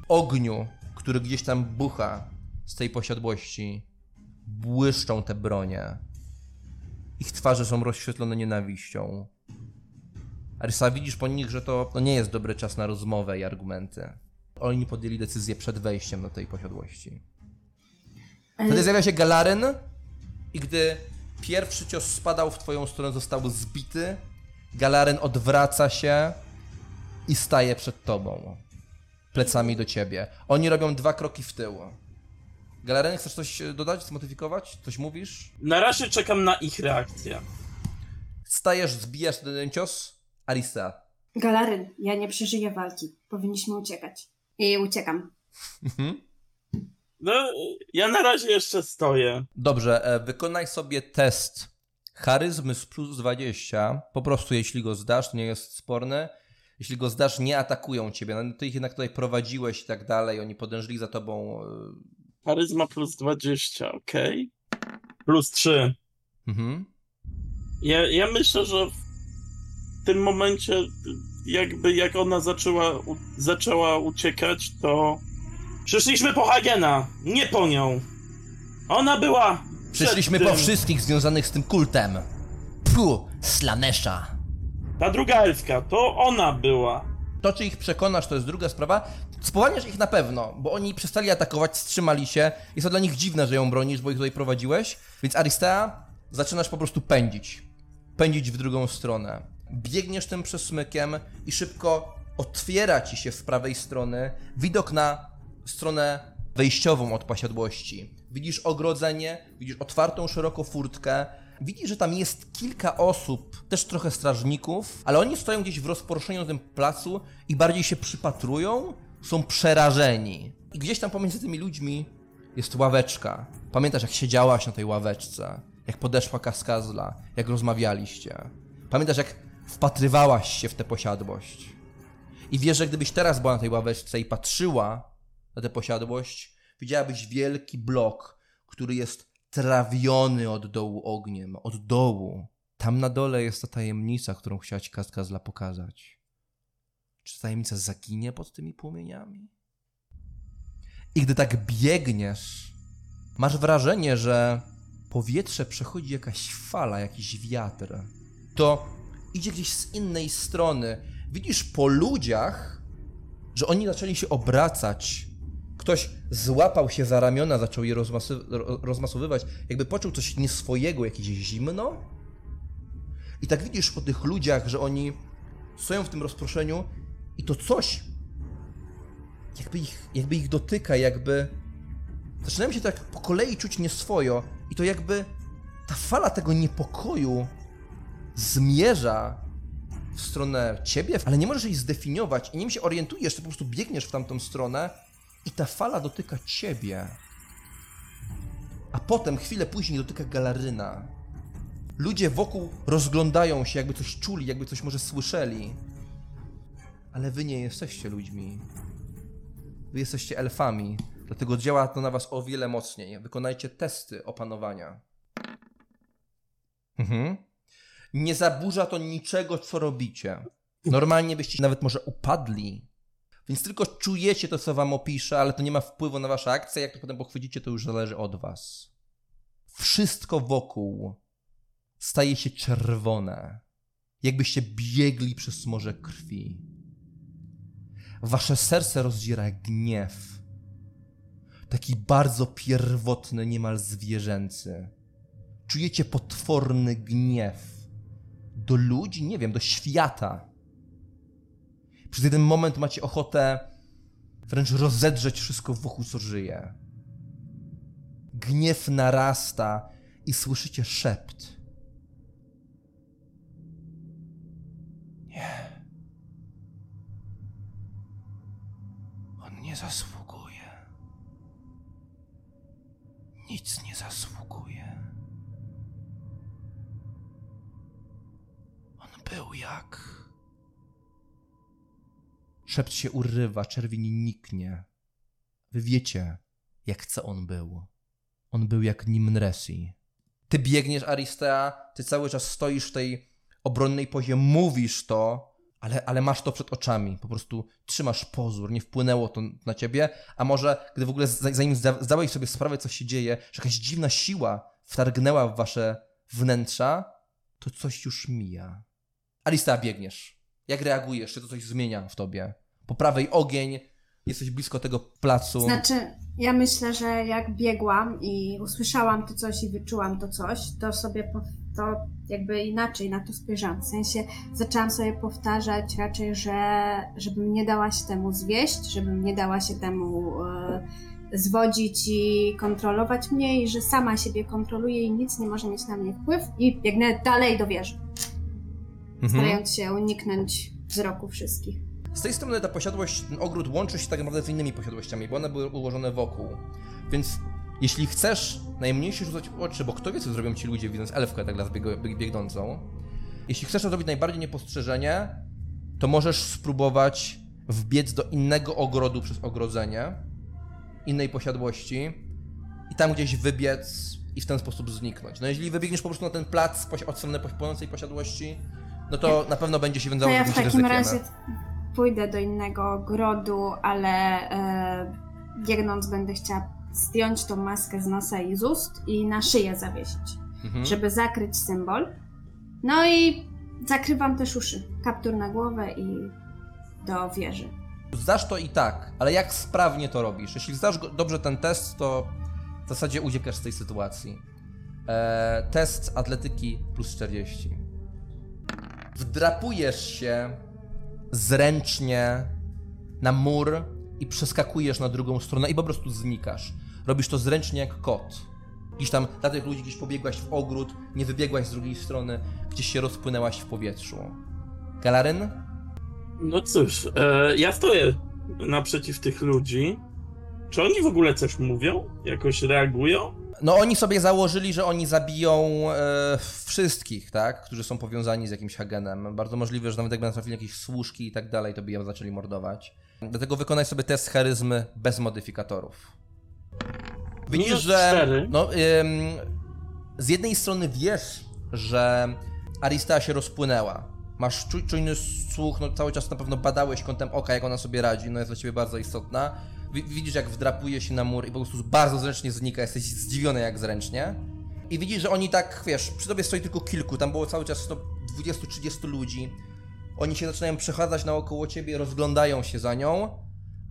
Ogniu, który gdzieś tam bucha z tej posiadłości. Błyszczą te bronie. Ich twarze są rozświetlone nienawiścią. Arysa, widzisz po nich, że to, to nie jest dobry czas na rozmowę i argumenty. Oni podjęli decyzję przed wejściem do tej posiadłości. Wtedy zjawia się Galaryn i gdy pierwszy cios spadał w twoją stronę, został zbity, Galaren odwraca się i staje przed tobą. Plecami do ciebie. Oni robią dwa kroki w tył. Galaren, chcesz coś e, dodać, zmodyfikować? Coś mówisz? Na razie czekam na ich reakcję. Stajesz, zbijasz ten cios. Arista. Galaryn, ja nie przeżyję walki. Powinniśmy uciekać. I uciekam. Mhm. No, ja na razie jeszcze stoję. Dobrze, e, wykonaj sobie test charyzmy z plus 20. Po prostu jeśli go zdasz, nie jest sporne. Jeśli go zdasz, nie atakują ciebie. No, ty ich jednak tutaj prowadziłeś i tak dalej. Oni podężyli za tobą. e, Charyzma plus 20, okej. Plus 3. Mhm. Ja, ja myślę, że w tym momencie, jakby jak ona zaczęła, u, zaczęła uciekać, to przyszliśmy po Hagena, nie po nią. Ona była. Przyszliśmy po wszystkich związanych z tym kultem. Pu, slanesza. Ta druga elfka, to ona była. To, czy ich przekonasz, to jest druga sprawa. Spowalniasz ich na pewno, bo oni przestali atakować, wstrzymali się. Jest to dla nich dziwne, że ją bronisz, bo ich tutaj prowadziłeś. Więc Aristea, zaczynasz po prostu pędzić. Pędzić w drugą stronę. Biegniesz tym przesmykiem i szybko otwiera ci się w prawej strony widok na stronę wejściową od posiadłości. Widzisz ogrodzenie, widzisz otwartą szeroko furtkę, widzisz, że tam jest kilka osób, też trochę strażników, ale oni stoją gdzieś w rozproszeniu na tym placu i bardziej się przypatrują, są przerażeni. I gdzieś tam pomiędzy tymi ludźmi jest ławeczka. Pamiętasz, jak siedziałaś na tej ławeczce, jak podeszła kaskazla, jak rozmawialiście. Pamiętasz, jak wpatrywałaś się w tę posiadłość. I wiesz, że gdybyś teraz była na tej ławeczce i patrzyła na tę posiadłość, widziałabyś wielki blok, który jest trawiony od dołu ogniem, od dołu. Tam na dole jest ta tajemnica, którą chciała ci Kaskazla pokazać. Czy ta tajemnica zaginie pod tymi płomieniami? I gdy tak biegniesz, masz wrażenie, że powietrze przechodzi jakaś fala, jakiś wiatr. To idzie gdzieś z innej strony. Widzisz po ludziach, że oni zaczęli się obracać. Ktoś złapał się za ramiona, zaczął je rozmasy- ro- rozmasowywać, jakby poczuł coś nieswojego, jakieś zimno. I tak widzisz po tych ludziach, że oni stoją w tym rozproszeniu i to coś jakby ich, jakby ich dotyka, jakby zaczynają się tak po kolei czuć nieswojo i to jakby ta fala tego niepokoju zmierza w stronę ciebie, ale nie możesz jej zdefiniować i nim się orientujesz, ty po prostu biegniesz w tamtą stronę i ta fala dotyka ciebie. A potem, chwilę później, dotyka galaryna. Ludzie wokół rozglądają się, jakby coś czuli, jakby coś może słyszeli. Ale wy nie jesteście ludźmi. Wy jesteście elfami, dlatego działa to na was o wiele mocniej. Wykonajcie testy opanowania. Mhm. Nie zaburza to niczego, co robicie. Normalnie byście nawet może upadli. Więc tylko czujecie to, co wam opiszę, ale to nie ma wpływu na wasze akcje. Jak to potem pochwycicie, to już zależy od was. Wszystko wokół staje się czerwone. Jakbyście biegli przez morze krwi. Wasze serce rozdziera gniew. Taki bardzo pierwotny, niemal zwierzęcy. Czujecie potworny gniew. Do ludzi, nie wiem, do świata. Przez jeden moment macie ochotę wręcz rozedrzeć wszystko wokół, co żyje. Gniew narasta i słyszycie szept. Nie. On nie zasługuje. Nic nie zasługuje. On był jak. Szept się urywa, czerwień niknie. Wy wiecie, jak co on był. On był jak Nimnresi. Ty biegniesz, Aristea, ty cały czas stoisz w tej obronnej pozie, mówisz to, ale, ale masz to przed oczami. Po prostu trzymasz pozór, nie wpłynęło to na ciebie, a może gdy w ogóle za- zanim zda- zdałeś sobie sprawę, co się dzieje, że jakaś dziwna siła wtargnęła w wasze wnętrza, to coś już mija. Aristea, biegniesz. Jak reagujesz? Czy to coś zmienia w tobie? Po prawej ogień, jesteś blisko tego placu. Znaczy, ja myślę, że jak biegłam i usłyszałam to coś i wyczułam to coś, to sobie to jakby inaczej na to spojrzałam. W sensie zaczęłam sobie powtarzać raczej, że żebym nie dała się temu zwieść, żebym nie dała się temu e, zwodzić i kontrolować mnie i że sama siebie kontroluję i nic nie może mieć na mnie wpływ i biegnę dalej do wieży, Mhm. starając się uniknąć wzroku wszystkich. Z tej strony ta posiadłość, ten ogród łączy się tak naprawdę z innymi posiadłościami, bo one były ułożone wokół. Więc jeśli chcesz najmniejszy rzucać w oczy, bo kto wie, co zrobią ci ludzie, widząc elfkę tak las bieg- bieg- biegnącą, jeśli chcesz to zrobić najbardziej niepostrzeżenie, to możesz spróbować wbiec do innego ogrodu przez ogrodzenie, innej posiadłości i tam gdzieś wybiec i w ten sposób zniknąć. No jeśli wybiegniesz po prostu na ten plac od strony płonącej posiadłości, no to na pewno będzie się wiązało ja z w jakimś takim ryzykiem. razie pójdę do innego ogrodu, ale e, biegnąc będę chciała zdjąć tą maskę z nosa i z ust i na szyję zawiesić, Mhm. żeby zakryć symbol. No i zakrywam też uszy. Kaptur na głowę i do wieży. Zdasz to i tak, ale jak sprawnie to robisz? Jeśli zdasz dobrze ten test, to w zasadzie uciekasz z tej sytuacji. Eee, test atletyki plus 40. Wdrapujesz się zręcznie na mur i przeskakujesz na drugą stronę i po prostu znikasz. Robisz to zręcznie jak kot. Gdzieś tam dla tych ludzi gdzieś pobiegłaś w ogród, nie wybiegłaś z drugiej strony, gdzieś się rozpłynęłaś w powietrzu. Galaryn? No cóż, e, ja stoję naprzeciw tych ludzi. Czy oni w ogóle coś mówią? Jakoś reagują? No oni sobie założyli, że oni zabiją e, wszystkich, tak? Którzy są powiązani z jakimś Hagenem. Bardzo możliwe, że nawet jak będą trafili jakieś służki i tak dalej, to by ją zaczęli mordować. Dlatego wykonaj sobie test charyzmy bez modyfikatorów. Widzisz, Minus że no, ym, z jednej strony wiesz, że Aristea się rozpłynęła. Masz czu, czujny słuch, no cały czas na pewno badałeś kątem oka, jak ona sobie radzi, no jest dla ciebie bardzo istotna. Wi- Widzisz, jak wdrapuje się na mur i po prostu bardzo zręcznie znika, jesteś zdziwiony jak zręcznie. I widzisz, że oni tak, wiesz, przy tobie stoi tylko kilku, tam było cały czas no, 20-30 ludzi. Oni się zaczynają przechadzać naokoło ciebie, rozglądają się za nią,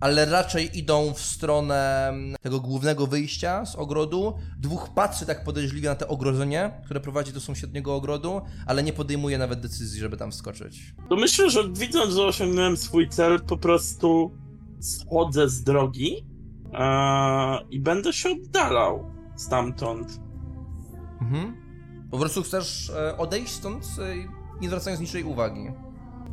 ale raczej idą w stronę tego głównego wyjścia z ogrodu. Dwóch patrzy tak podejrzliwie na te ogrodzenie, które prowadzi do sąsiedniego ogrodu, ale nie podejmuje nawet decyzji, żeby tam wskoczyć. To myślę, że widząc, że osiągnąłem swój cel, po prostu schodzę z drogi e, i będę się oddalał stamtąd. Mhm. Po prostu chcesz e, odejść stąd, e, nie zwracając niczej uwagi.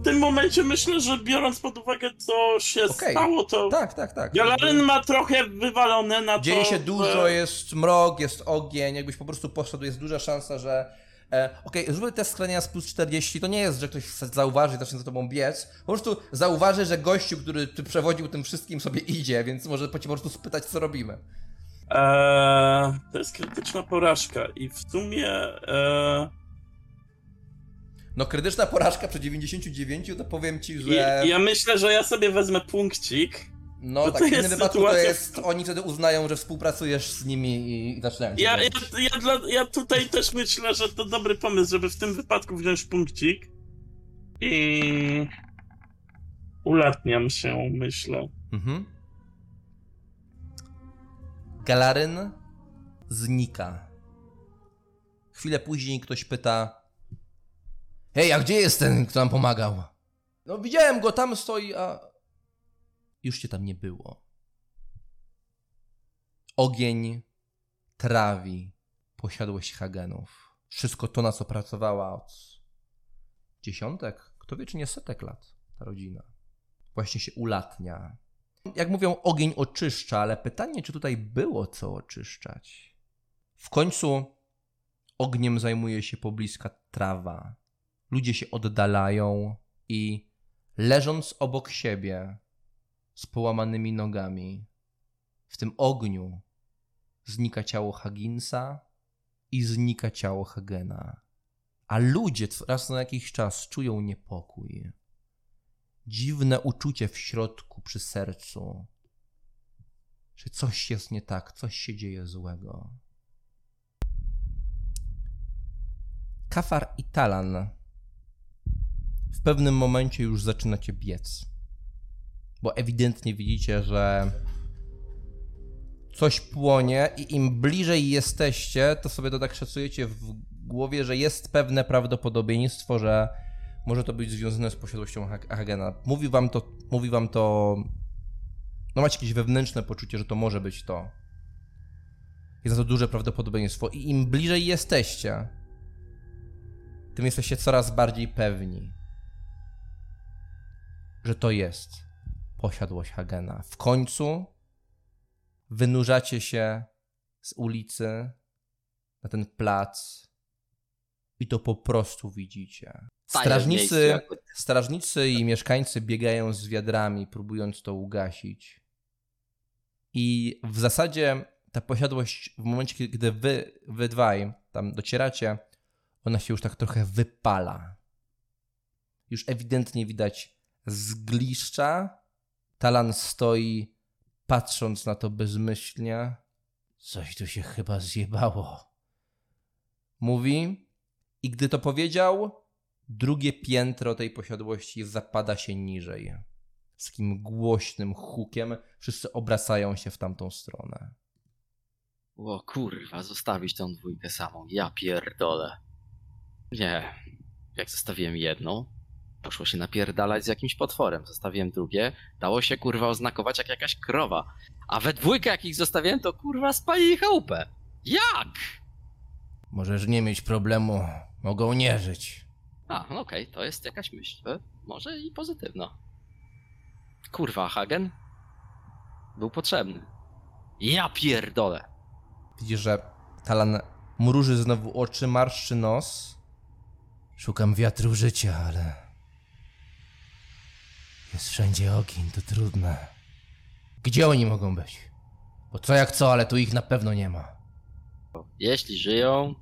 W tym momencie myślę, że biorąc pod uwagę, co się Okej. stało, to Tak, tak, tak. Galaryn ma trochę wywalone na to, Dzieje się dużo, jest mrok, jest ogień, jakbyś po prostu poszedł, jest duża szansa, że... E, Okej, zróbmy test skrania z plus 40, to nie jest, że ktoś zauważy i zacznie za tobą biec, po prostu zauważy, że gościu, który ty przewodził tym wszystkim sobie idzie, więc może po po prostu spytać, co robimy. Eee, to jest krytyczna porażka i w sumie eee, No krytyczna porażka przy 99, to powiem ci, że... ja, ja myślę, że ja sobie wezmę punkcik. No tak, w innym wypadku to jest, oni wtedy uznają, że współpracujesz z nimi i zaczynają cię Ja, ja, ja, dla, ja tutaj też myślę, że to dobry pomysł, żeby w tym wypadku wziąć punkcik i ulatniam się, myślę. Mhm. Galaryn znika. Chwilę później ktoś pyta: Hej, a gdzie jest ten, kto nam pomagał? No, widziałem go, tam stoi, a. Już cię tam nie było. Ogień trawi posiadłość Hagenów. Wszystko to, na co pracowała od dziesiątek, kto wie, czy nie setek lat ta rodzina. Właśnie się ulatnia. Jak mówią, ogień oczyszcza, ale pytanie, czy tutaj było co oczyszczać? W końcu ogniem zajmuje się pobliska trawa. Ludzie się oddalają i leżąc obok siebie z połamanymi nogami, w tym ogniu znika ciało Haginsa i znika ciało Hagena. A ludzie raz na jakiś czas czują niepokój dziwne uczucie w środku, przy sercu, że coś jest nie tak, coś się dzieje złego. Kafar i Talan w pewnym momencie już zaczynacie biec, bo ewidentnie widzicie, że coś płonie i im bliżej jesteście, to sobie to tak szacujecie w głowie, że jest pewne prawdopodobieństwo, że może to być związane z posiadłością Hag- Hagena. Mówi wam to, mówi wam to, no macie jakieś wewnętrzne poczucie, że to może być to. Jest na to duże prawdopodobieństwo i im bliżej jesteście, tym jesteście coraz bardziej pewni, że to jest posiadłość Hagena. W końcu wynurzacie się z ulicy na ten plac i to po prostu widzicie. Strażnicy, strażnicy i mieszkańcy biegają z wiadrami, próbując to ugasić. I w zasadzie ta posiadłość, w momencie, kiedy- gdy wy, wy dwaj tam docieracie, ona się już tak trochę wypala. Już ewidentnie widać zgliszcza. Talan stoi, patrząc na to bezmyślnie. Coś tu się chyba zjebało. Mówi, i gdy to powiedział, drugie piętro tej posiadłości zapada się niżej. Z takim głośnym hukiem wszyscy obracają się w tamtą stronę. O kurwa, zostawić tą dwójkę samą. Ja pierdolę. Nie. Jak zostawiłem jedną, poszło się napierdalać z jakimś potworem. Zostawiłem drugie, dało się kurwa oznakować jak jakaś krowa. A we dwójkę jak ich zostawiłem, to kurwa spalili chałupę. Jak? Możesz nie mieć problemu. Mogą nie żyć. A, no okej, to jest jakaś myśl. E, Może i pozytywna. Kurwa, Hagen? Był potrzebny. Ja pierdolę. Widzisz, że Talan mruży znowu oczy, marszczy nos. Szukam wiatru życia, ale... Jest wszędzie ogień, to trudne. Gdzie oni mogą być? Bo co jak co, ale tu ich na pewno nie ma. Jeśli żyją,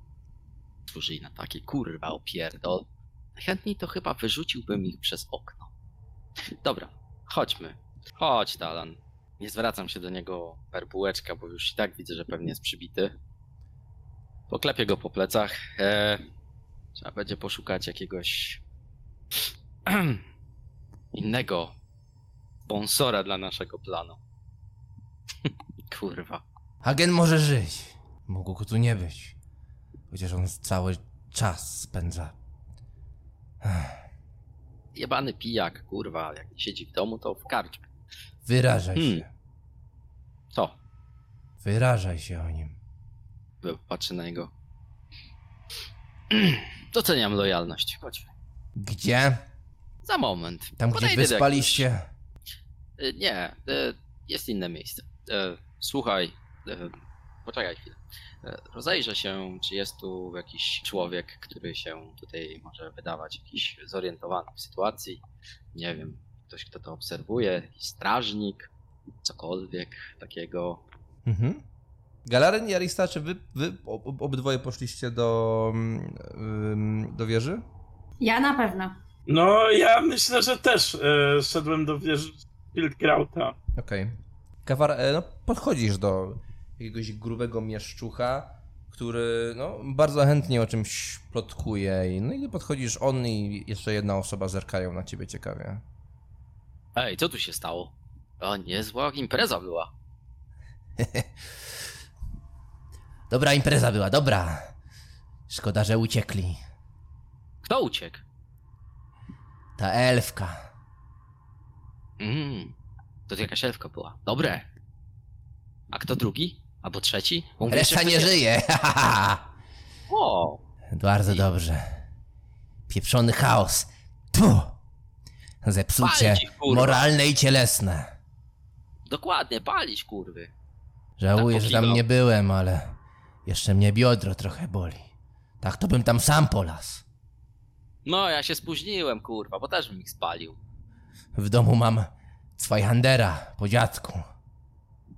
służyli na taki kurwa opierdol, najchętniej to chyba wyrzuciłbym ich przez okno. Dobra, chodźmy. Chodź, Talan. Nie zwracam się do niego per bułeczka, bo już i tak widzę, że pewnie jest przybity. Poklepię go po plecach. E, trzeba będzie poszukać jakiegoś [CLEARS THROAT] innego sponsora dla naszego planu. [LAUGHS] Kurwa. Hagen może żyć. Mógł go tu nie być. Chociaż on cały czas spędza. [SIGHS] Jebany pijak, kurwa, jak siedzi w domu, to w karczmie. Wyrażaj Hmm. się. Co? Wyrażaj się o nim. Patrzę na niego. [CLEARS THROAT] Doceniam lojalność. Chodźmy. Gdzie? Za moment. Tam, gdzie Podejdę wyspaliście? jakiegoś- Y, Nie, y, jest inne miejsce. Y, Słuchaj, poczekaj chwilę. Rozejrzę się, czy jest tu jakiś człowiek, który się tutaj może wydawać jakiś zorientowany w sytuacji. Nie wiem, ktoś, kto to obserwuje, jakiś strażnik, cokolwiek takiego. Mhm. Galaryn i Arista, czy wy, wy ob, obydwoje poszliście do, mm, do wieży? Ja na pewno. No, ja myślę, że też e, szedłem do wieży Fieldkrauta. Okej. Kawar, e, no podchodzisz do jakiegoś grubego mieszczucha, który no, bardzo chętnie o czymś plotkuje. I, no i gdy podchodzisz, on i jeszcze jedna osoba zerkają na ciebie ciekawie. Ej, co tu się stało? O, niezła impreza była. [LAUGHS] Dobra impreza była, dobra. Szkoda, że uciekli. Kto uciekł? Ta elfka. Mm, to jakaś elfka była. Dobre. A kto drugi? Albo trzeci? Bo mówię, Reszta że nie ktoś- żyje. O, [LAUGHS] Bardzo dobrze. Pieprzony chaos. Tu. Zepsucie Palić ich, kurwa. moralne i cielesne. dokładnie, palić kurwy. Żałuję, Tak że tam nie byłem, ale jeszcze mnie biodro trochę boli. Tak to bym tam sam polas. No, ja się spóźniłem, kurwa, bo też bym ich spalił. W domu mam Zweihandera po dziadku.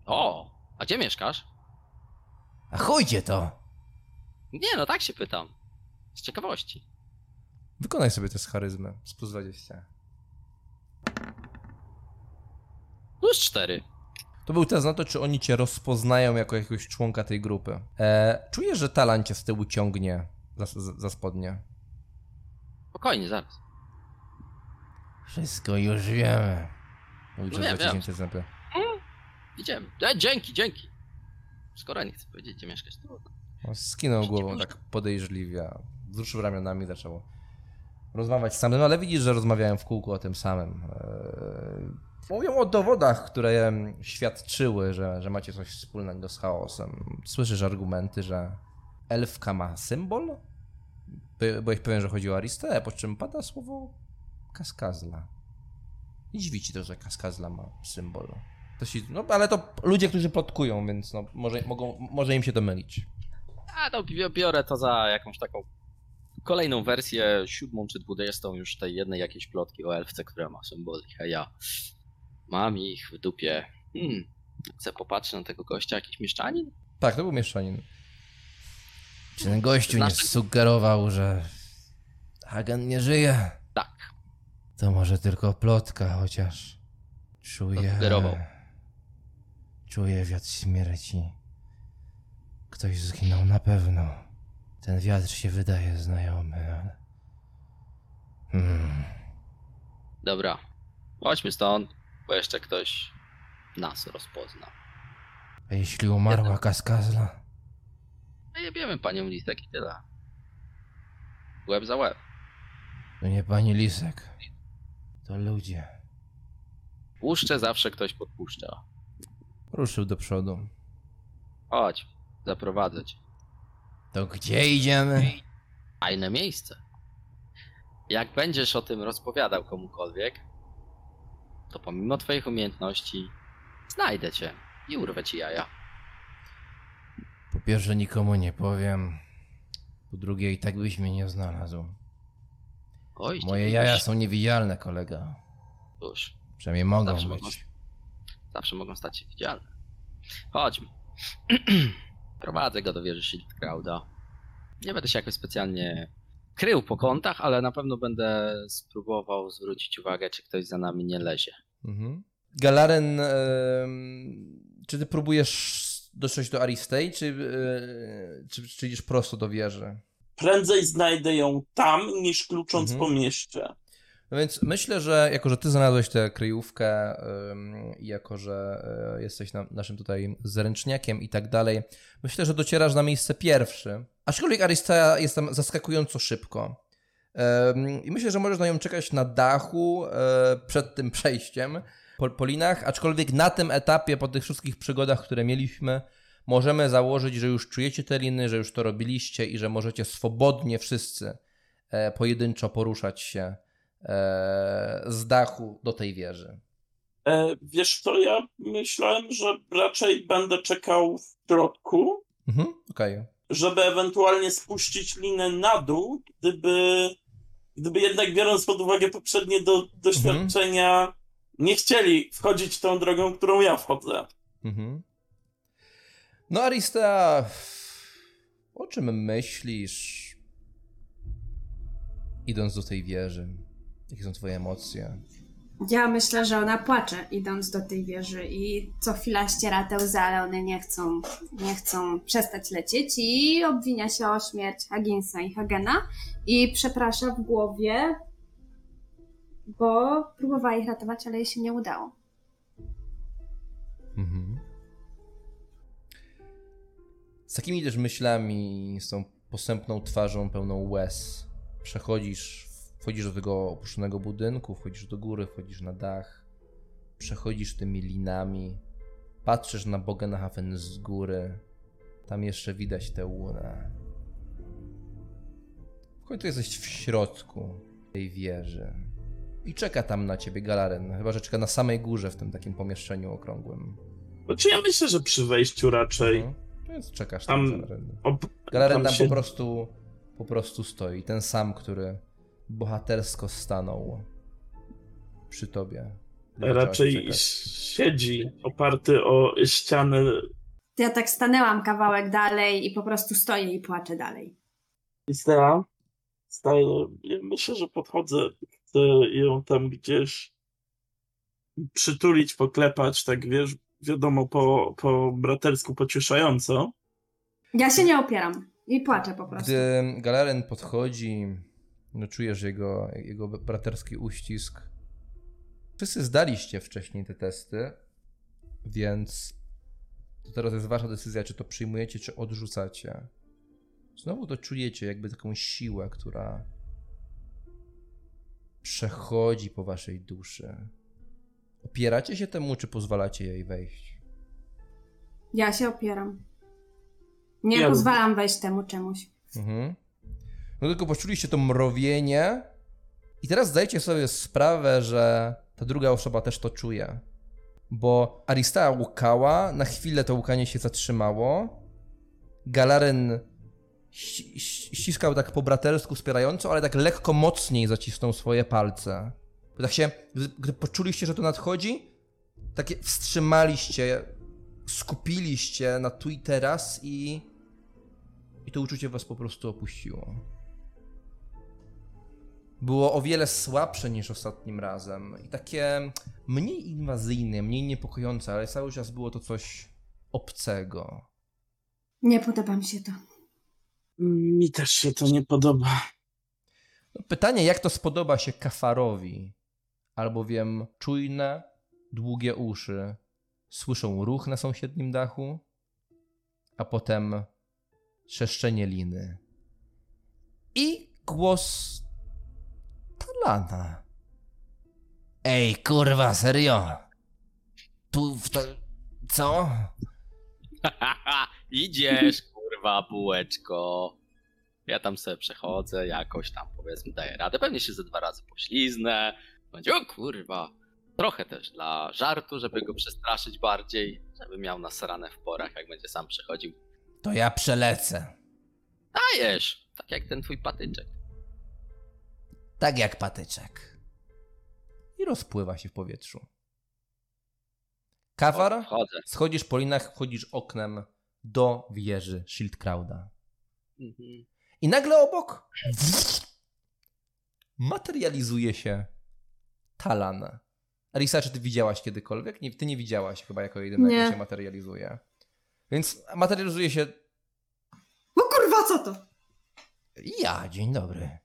O, a gdzie mieszkasz? A chujcie to. Nie, no tak się pytam. Z ciekawości. Wykonaj sobie test charyzmy z plus 20. Plus cztery. To był test na to, czy oni cię rozpoznają jako jakiegoś członka tej grupy. E, czujesz, że talan cię z tyłu ciągnie za, za, za spodnie. Spokojnie, zaraz. Wszystko już wiemy. Mówi No wiem, zęby. Idziemy. E, dzięki, dzięki. Skoro nie chcę powiedzieć, gdzie mieszkać, to trudno. No, Skinął głową tak podejrzliwie, wzruszył ramionami, zaczął rozmawiać z samym, ale widzisz, że rozmawiają w kółku o tym samym. Eee, Mówią o dowodach, które świadczyły, że, że macie coś wspólnego z chaosem. Słyszysz argumenty, że elfka ma symbol? By, byłeś pewien, że chodzi o Aristę, po czym pada słowo kaskazla. I dziwi ci to, że kaskazla ma symbol. To się, no ale to ludzie, którzy plotkują, więc no, może, mogą, może im się to mylić. A no, bi- biorę to za jakąś taką kolejną wersję, siódmą czy dwudziestą już tej jednej jakiejś plotki o elfce, która ma symbolik, a ja mam ich w dupie. Hmm, chcę popatrzeć na tego gościa, jakiś mieszczanin? Tak, to był mieszczanin. Czy ten gościu nie Znaczy- sugerował, że Hagen nie żyje? Tak. To może tylko plotka, chociaż czuję... sugerował. Czuję wiatr śmierci. Ktoś zginął na pewno. Ten wiatr się wydaje znajomy, ale... Hmm. Dobra, chodźmy stąd, bo jeszcze ktoś nas rozpozna. A jeśli umarła Kaskazla? No jebiemy panią Lisek i tyle. Łeb za łeb. To nie pani Lisek. To ludzie. Puszczę zawsze ktoś podpuszcza. Ruszył do przodu. Chodź, zaprowadzę cię. To gdzie idziemy? Fajne miejsce. Jak będziesz o tym rozpowiadał komukolwiek, to pomimo twoich umiejętności znajdę cię i urwę ci jaja. Pierwsze nikomu nie powiem. Po drugie i tak byś mnie nie znalazł. Oj, Moje jaja są niewidzialne, kolega. Cóż, Przynajmniej mogą Zawsze mogą. być. zawsze mogą stać się widzialne. Chodźmy. [CLEARS THROAT] Prowadzę go do wieży Schildkrauda. Nie będę się jakoś specjalnie krył po kątach, ale na pewno będę spróbował zwrócić uwagę, czy ktoś za nami nie lezie. Mhm. Galaren, czy ty próbujesz dotrzeć do Aristei, czy, e, czy, czy idziesz prosto do wieży? Prędzej znajdę ją tam, niż klucząc Mhm. po mieście. No więc myślę, że jako, że ty znalazłeś tę kryjówkę i jako, że y, jesteś na, naszym tutaj zręczniakiem i tak dalej, myślę, że docierasz na miejsce pierwszy. Aczkolwiek Aristea jest tam zaskakująco szybko. I myślę, że możesz na nią czekać na dachu y, przed tym przejściem po, po linach, aczkolwiek na tym etapie, po tych wszystkich przygodach, które mieliśmy, możemy założyć, że już czujecie te liny, że już to robiliście i że możecie swobodnie wszyscy e, pojedynczo poruszać się e, z dachu do tej wieży. E, wiesz co, ja myślałem, że raczej będę czekał w środku, Mhm, okej. żeby ewentualnie spuścić linę na dół, gdyby, gdyby jednak biorąc pod uwagę poprzednie do, doświadczenia, nie chcieli wchodzić tą drogą, którą ja wchodzę. Mhm. No Aristea, o czym myślisz idąc do tej wieży? Jakie są twoje emocje? Ja myślę, że ona płacze idąc do tej wieży i co chwila ściera te łzy, ale one nie chcą, nie chcą przestać lecieć i obwinia się o śmierć Haginsa i Hagena i przeprasza w głowie, bo próbowała ich ratować, ale jej się nie udało. Mhm. Z takimi też myślami, z tą posępną twarzą pełną łez, przechodzisz, wchodzisz do tego opuszczonego budynku, wchodzisz do góry, wchodzisz na dach, przechodzisz tymi linami, patrzysz na Bogenhafen z góry, tam jeszcze widać tę łunę. W końcu jesteś w środku tej wieży. I czeka tam na ciebie Galaren, chyba że czeka na samej górze w tym takim pomieszczeniu okrągłym. Znaczy ja myślę, że przy wejściu raczej. Mhm. Więc czekasz Tam- tam. Galaren. Ob... Galaren tam tam się- po prostu, po prostu stoi. Ten sam, który bohatersko stanął przy tobie. raczej siedzi oparty o ścianę. Ja tak stanęłam kawałek dalej i po prostu stoję i płaczę dalej. Staje. Ja myślę, że podchodzę, ją tam gdzieś przytulić, poklepać, tak wiesz, wiadomo, po, po bratersku pocieszająco. Ja się nie opieram i płaczę po prostu. Gdy Galaren podchodzi, no czujesz jego, jego braterski uścisk. Wszyscy zdaliście wcześniej te testy, więc to teraz jest wasza decyzja, czy to przyjmujecie, czy odrzucacie. Znowu to czujecie, jakby taką siłę, która przechodzi po waszej duszy. Opieracie się temu, czy pozwalacie jej wejść? Ja się opieram. Nie Ja pozwalam wejść temu czemuś. Mhm. No tylko poczuliście to mrowienie i teraz zdajcie sobie sprawę, że ta druga osoba też to czuje. Bo Aristea łukała, na chwilę to łukanie się zatrzymało. Ści- ściskał tak po bratersku wspierająco, ale tak lekko mocniej zacisnął swoje palce. Tak się, gdy, gdy poczuliście, że to nadchodzi, takie wstrzymaliście, skupiliście na tu i teraz i i to uczucie was po prostu opuściło. Było o wiele słabsze niż ostatnim razem i takie mniej inwazyjne, mniej niepokojące, ale cały czas było to coś obcego. Nie podoba mi się to. Mi też się to nie podoba. No, pytanie, jak to spodoba się kafarowi, albowiem czujne, długie uszy słyszą ruch na sąsiednim dachu, a potem trzeszczenie liny i głos Talana. Ej, kurwa, serio? Tu w to... Co? [LAUGHS] Idziesz, kurwa, bułeczko. Ja tam sobie przechodzę, jakoś tam powiedzmy daję radę. Pewnie się ze dwa razy pośliznę. Będzie, o kurwa. Trochę też dla żartu, żeby go przestraszyć bardziej, żeby miał nasrane w porach, jak będzie sam przechodził. To ja przelecę. Dajesz! Tak jak ten twój patyczek. Tak jak patyczek. i rozpływa się w powietrzu. Wchodzę. schodzisz po linach, wchodzisz oknem do wieży Schildkrauda. Mhm. I nagle obok materializuje się Talan. Arisa, czy ty widziałaś kiedykolwiek? Nie, ty nie widziałaś chyba jako jedyna, jak Nie. się materializuje. Więc materializuje się O kurwa, co to? Ja, dzień dobry.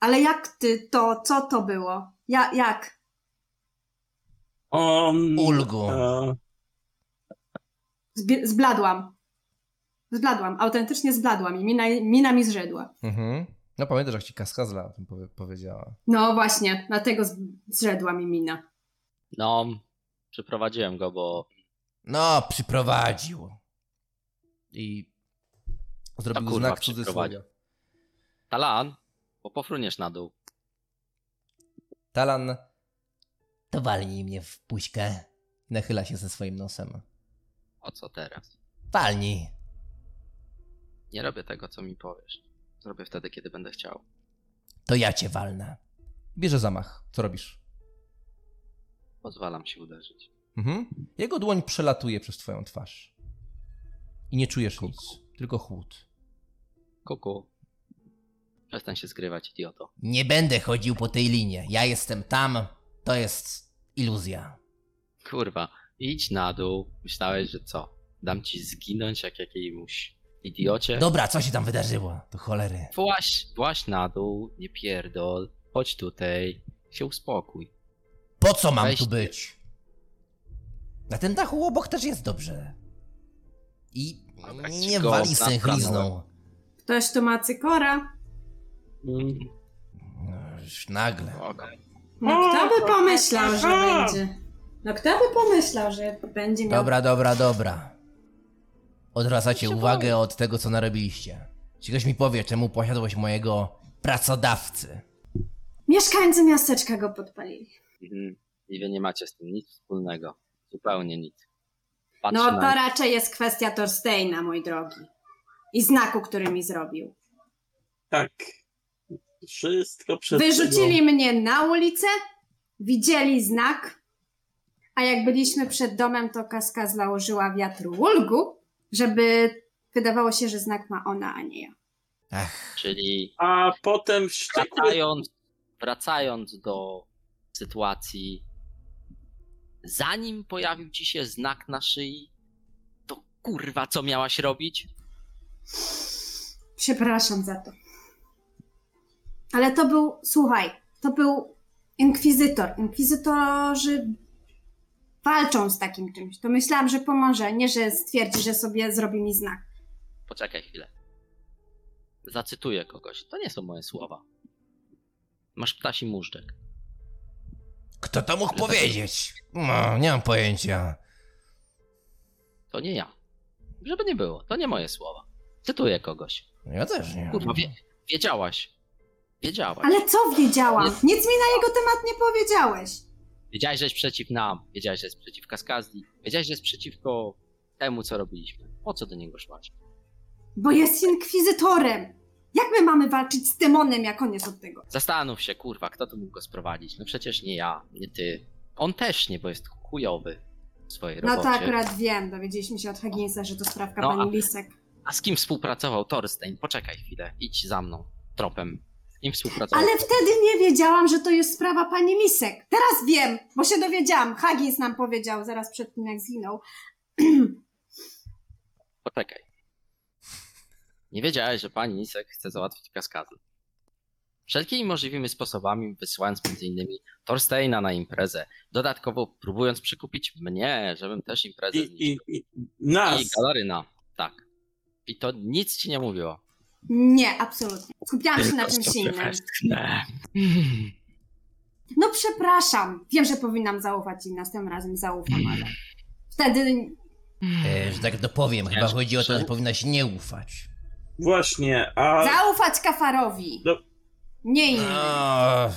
Ale jak ty to, co to było? Ja, jak? On, Ulgu. Zbi- zbladłam. Zbladłam, autentycznie zbladłam i mina, mina mi zrzedła. Mhm. No pamiętasz, jak ci Kaskazla o tym powie- powiedziała. No właśnie, dlatego zrzedła mi mina. No, przyprowadziłem go, bo No, przyprowadził. I zrobił kurwa, znak przyprowadził. Talan, bo pofruniesz na dół. Talan To walnij mnie w puśkę. nachyla się ze swoim nosem. O co teraz? Walnij. Nie robię tego, co mi powiesz. Zrobię wtedy, kiedy będę chciał. To ja cię walnę. Bierze zamach. Co robisz? Pozwalam się uderzyć. Mhm. Jego dłoń przelatuje przez twoją twarz. I nie czujesz nic, tylko chłód. Kuku. Przestań się zgrywać, idioto. Nie będę chodził po tej linie. Ja jestem tam. To jest iluzja. Kurwa, idź na dół. Myślałeś, że co? Dam ci zginąć jak jakiemuś idiocie? Dobra, co się tam wydarzyło? To cholery. Właś, właś na dół, nie pierdol. Chodź tutaj, się uspokój. Po co mam Weź tu ty. być? Na tym dachu obok też jest dobrze. I nie ci go wali sęchlizną. Ktoś tu ma cykora. mm, No, już nagle. No kto by pomyślał, że będzie? No kto by pomyślał, że będzie miał... Dobra, dobra, dobra. Odwracacie uwagę od tego, co narobiliście. Czy ktoś mi powie, czemu posiadłość mojego pracodawcy? Mieszkańcy miasteczka go podpalili. Mhm. I wy nie macie z tym nic wspólnego. Zupełnie nic. Patrzę No na to raczej jest kwestia Thorsteina, mój drogi. I znaku, który mi zrobił. tak. Wszystko przed Wyrzucili mnie na ulicę, widzieli znak, a jak byliśmy przed domem, to kaska założyła wiatr ulgu, żeby wydawało się, że znak ma ona, a nie ja. Ach, Czyli A potem wściekły... wracając, wracając do sytuacji, zanim pojawił ci się znak na szyi, to kurwa, co miałaś robić? Przepraszam za to. Ale to był, słuchaj, to był inkwizytor. Inkwizytorzy walczą z takim czymś. To myślałam, że pomoże, nie że stwierdzi, że sobie zrobi mi znak. Poczekaj chwilę. Zacytuję kogoś. To nie są moje słowa. Masz ptasi móżdżek. Kto to mógł powiedzieć? No, nie mam pojęcia. To nie ja. Żeby nie było, to nie moje słowa. Cytuję kogoś. Ja też nie. Kurwa, wie, wiedziałaś. Wiedziałaś. Ale co wiedziałam? Nic mi na jego temat nie powiedziałeś. Wiedziałeś, że jest przeciw nam. Wiedziałeś, że jest przeciw Kaskazji. Wiedziałeś, że jest przeciwko temu, co robiliśmy. Po co do niego szłaś? Bo jest inkwizytorem. Jak my mamy walczyć z demonem, jak on jest od tego? Zastanów się, kurwa, kto tu mógł go sprowadzić? No przecież nie ja, nie ty. On też nie, bo jest chujowy w swojej No robocie. to akurat wiem. Dowiedzieliśmy się od Hagginsa, że to sprawka No, pani a- Lisek. A z kim współpracował Thorstein? Poczekaj chwilę, idź za mną, tropem. Z kim współpracował? Ale wtedy nie wiedziałam, że to jest sprawa pani Lisek. Teraz wiem, bo się dowiedziałam. Haggins nam powiedział zaraz przed tym, jak zginął. [CLEARS THROAT] Poczekaj. Nie wiedziałeś, że pani Nisek chce załatwić kaskadę. Wszelkimi możliwymi sposobami, wysyłając m.in. Thorsteina na imprezę, dodatkowo próbując przekupić mnie, żebym też imprezę I, zniszczył. i, i nas. I Galaryna, tak. I to nic ci nie mówiło. Nie, absolutnie. Skupiałam się na czymś innym. No przepraszam. Wiem, że powinnam zaufać i następnym razem zaufam, ale wtedy E, że tak dopowiem, chyba chodzi o to, że powinnaś nie ufać. Właśnie, a zaufać Kafarowi. No. Nie innym. O,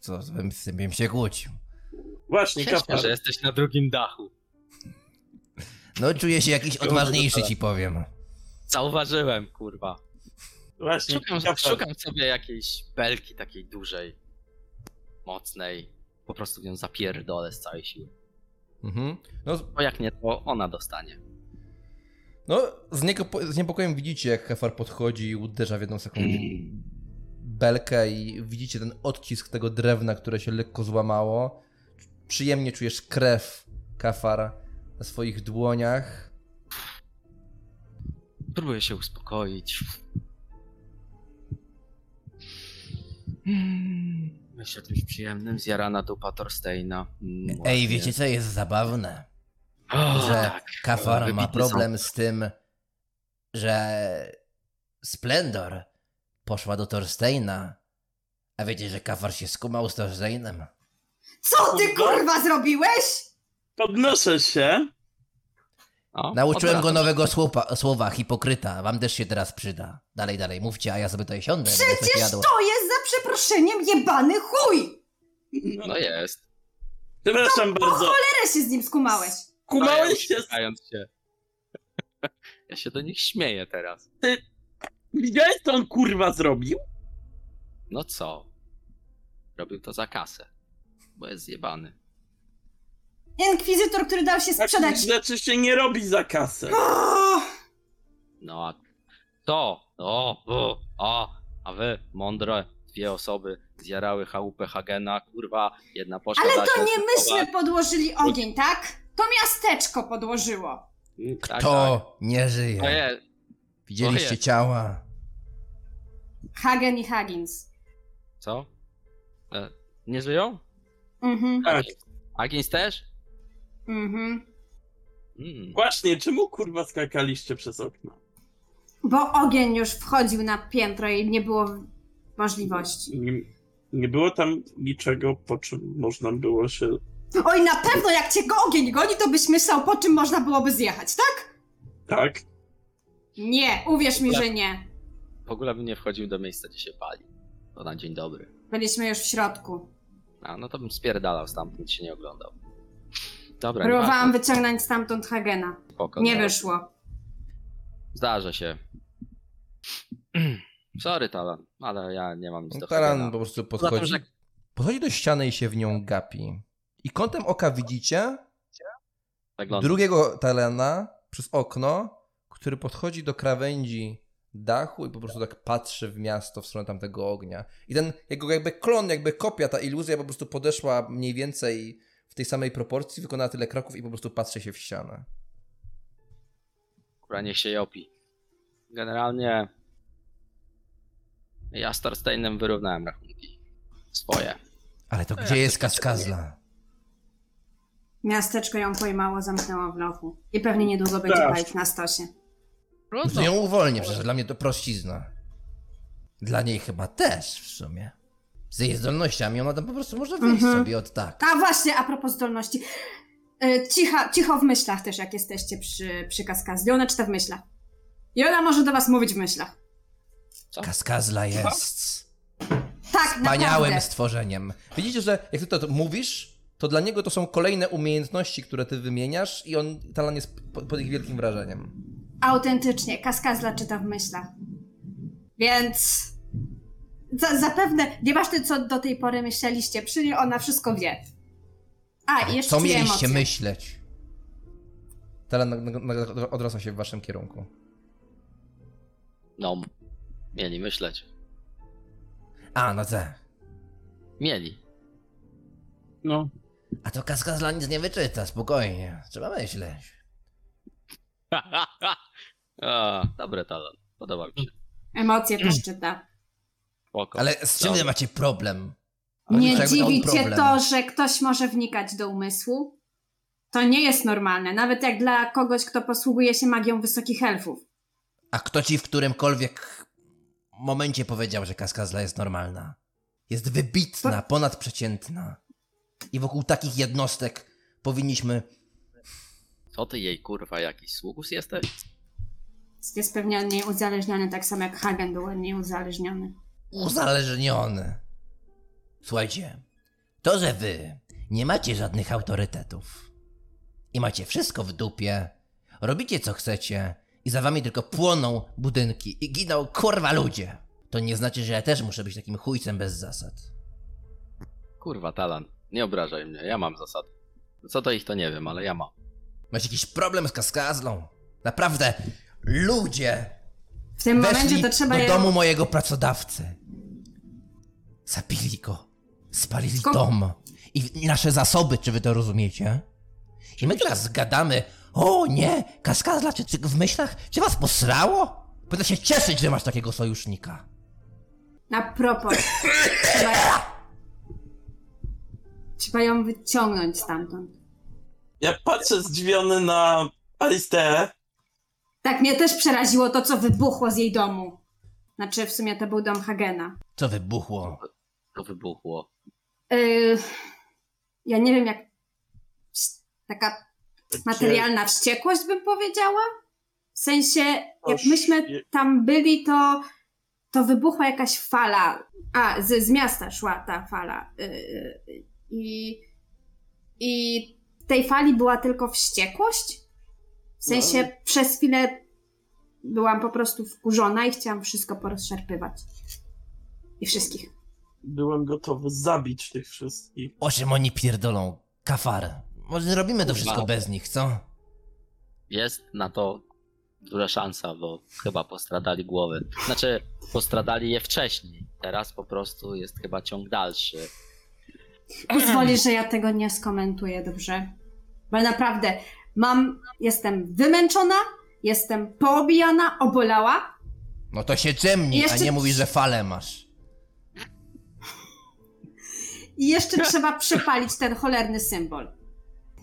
co, z bym, z tym bym się kłócił. właśnie kafar. że jesteś na drugim dachu. No czuję się jakiś odważniejszy, ci powiem. Zauważyłem, kurwa. Właśnie Szukam, szukam sobie jakiejś belki takiej dużej, mocnej. Po prostu ją zapierdolę z całej siły. Mhm. No, Bo jak nie, to ona dostanie. no z, niego, z niepokojem widzicie, jak Hefar podchodzi i uderza w jedną taką [CLEARS THROAT] belkę i widzicie ten odcisk tego drewna, które się lekko złamało. Przyjemnie czujesz krew Kafar na swoich dłoniach. Próbuję się uspokoić. Myślę o czymś przyjemnym. Zjarana dupa Thorsteina. Mm, Ej, wiecie co jest zabawne? O, że tak. Kafar ma problem z tym, że Splendor poszła do Thorsteina. A wiecie, że Kafar się skumał z Thorsteinem? Co ty kurwa zrobiłeś? Podnoszę się. O, Nauczyłem go nowego słowa, słowa hipokryta. Wam też się teraz przyda. Dalej, dalej, mówcie, a ja sobie tutaj siądę. Przecież jadł. to jest za przeproszeniem jebany chuj! się. No jest. Przepraszam Po bardzo. cholerę się z nim skumałeś. Kumałeś się. Uśmiechając się. [LAUGHS] Ja się do nich śmieję teraz. Widziałeś, co on kurwa zrobił? No co? Robił to za kasę. Bo jest zjebany. Inkwizytor, który dał się Takich sprzedać. rzeczy się nie robi za kasę. O, No a to, o, o, o, a wy, mądre, dwie osoby zjarały chałupę Hagena, kurwa, jedna poszła ale to nie myśmy podłożyli ogień, tak? To miasteczko podłożyło. Tak, tak. To nie To żyje. jest, Widzieliście to jest. ciała. Hagen i Huggins. co? E, nie żyją? Mhm, Tak. Agins też? Mhm. Mm. Właśnie, czemu kurwa skakaliście przez okno? Bo ogień już wchodził na piętro i nie było możliwości. Nie, nie było tam niczego, po czym można było się. Oj, na pewno jak cię go ogień goni, to byś myślał, po czym można byłoby zjechać, tak? Tak. Nie, uwierz mi, że nie. W ogóle bym nie wchodził do miejsca, gdzie się pali. To na dzień dobry. Byliśmy już w środku. A, no to bym spierdalał stamtąd, się nie oglądał. Dobra, Próbowałam nieważne, wyciągnąć stamtąd Hagena. spoko, Nie no. wyszło. Zdarza się. [CLEARS THROAT] Sorry, Talan, ale ja nie mam nic do Taran Hagena. po prostu podchodzi. że Podchodzi do ściany i się w nią gapi. I kątem oka widzicie zaglądam. drugiego Talena przez okno, który podchodzi do krawędzi dachu i po prostu tak patrzy w miasto w stronę tamtego ognia. I ten jego jakby klon, jakby kopia, ta iluzja po prostu podeszła mniej więcej tej samej proporcji, wykonała tyle kroków i po prostu patrzy się w ścianę. Która niech się jopi. Generalnie ja z Thorsteinem wyrównałem rachunki. Swoje. Ale to gdzie jest Kaskazla? Miasteczko ją pojmało, zamknęło w lochu. I pewnie niedługo będzie Tak. palić na stosie. No to ją uwolnię, przecież dla mnie to prościzna. Dla niej chyba też w sumie. Z jej zdolnościami ona tam po prostu może wyjść Mhm. sobie od tak. A właśnie, a propos zdolności. E, Cicha, cicho w myślach też, jak jesteście przy, przy kaskazli. Ona czyta w myślach. I ona może do was mówić w myślach. Kaskazla jest Tak, wspaniałym naprawdę. stworzeniem. Widzicie, że jak ty to, to mówisz, to dla niego to są kolejne umiejętności, które ty wymieniasz i on, Talan jest po- pod ich wielkim wrażeniem. Autentycznie, kaskazla czyta w myślach. Więc za, zapewne, nieważne co do tej pory myśleliście, przy niej ona wszystko wie. A, i jeszcze Co mieliście emocje. myśleć? Nag- odrasta się w waszym kierunku. No, mieli myśleć. A, no tak. Mieli. No. A to Kaskazla nic nie wyczyta, spokojnie. Trzeba myśleć. [LAUGHS] A, dobry talent. Podoba mi się. Emocje też czyta. Spoko. Ale z czym wy macie problem? Ale Nie czego dziwi cię to, że ktoś może wnikać do umysłu? To nie jest normalne, nawet jak dla kogoś, kto posługuje się magią wysokich elfów. A kto ci w którymkolwiek momencie powiedział, że Kaskazla jest normalna? Jest wybitna, ponadprzeciętna. I wokół takich jednostek powinniśmy... Co ty jej kurwa, jakiś sługus jesteś? Jest pewnie od niej uzależniony, tak samo jak Hagen był od niej uzależniony. Uzależniony. Słuchajcie, to, że wy nie macie żadnych autorytetów i macie wszystko w dupie, robicie co chcecie i za wami tylko płoną budynki i giną kurwa ludzie, to nie znaczy, że ja też muszę być takim chujcem bez zasad. Kurwa, talent. Nie obrażaj mnie, ja mam zasady. Co to ich to nie wiem, ale ja mam. Macie jakiś problem z kaskazlą? Naprawdę, ludzie W tym weszli momencie to trzeba do ją... domu mojego pracodawcy. Zabili go. Spalili Skąd- dom. I nasze zasoby, czy wy to rozumiecie? I my teraz gadamy, o nie, kaskazla, czy, czy w myślach, czy was posrało? Powinna się cieszyć, że masz takiego sojusznika. Na propos. trzeba... trzeba ją wyciągnąć stamtąd. Ja patrzę zdziwiony na Alisteę. Tak, mnie też przeraziło to, co wybuchło z jej domu. Znaczy, w sumie to był dom Hagena. Co wybuchło? To wybuchło. Yy, ja nie wiem, jak. Taka materialna wściekłość, bym powiedziała. W sensie, jak myśmy tam byli, to, to wybuchła jakaś fala. A, z, z miasta szła ta fala. Yy, I, I w tej fali była tylko wściekłość. W sensie, No. przez chwilę byłam po prostu wkurzona i chciałam wszystko porozszarpywać. I wszystkich. Byłem gotowy zabić tych wszystkich. O czym oni pierdolą? Kafar. Może zrobimy to wszystko bez nich, co? Jest na to duża szansa, bo chyba postradali głowy. Znaczy, postradali je wcześniej. Teraz po prostu jest chyba ciąg dalszy. Pozwolisz, że ja tego nie skomentuję, dobrze? Bo naprawdę mam, jestem wymęczona, jestem poobijana, obolała. No to się drzemnij, a Jeszcze- nie mówisz, że falę masz. I jeszcze trzeba przepalić ten cholerny symbol.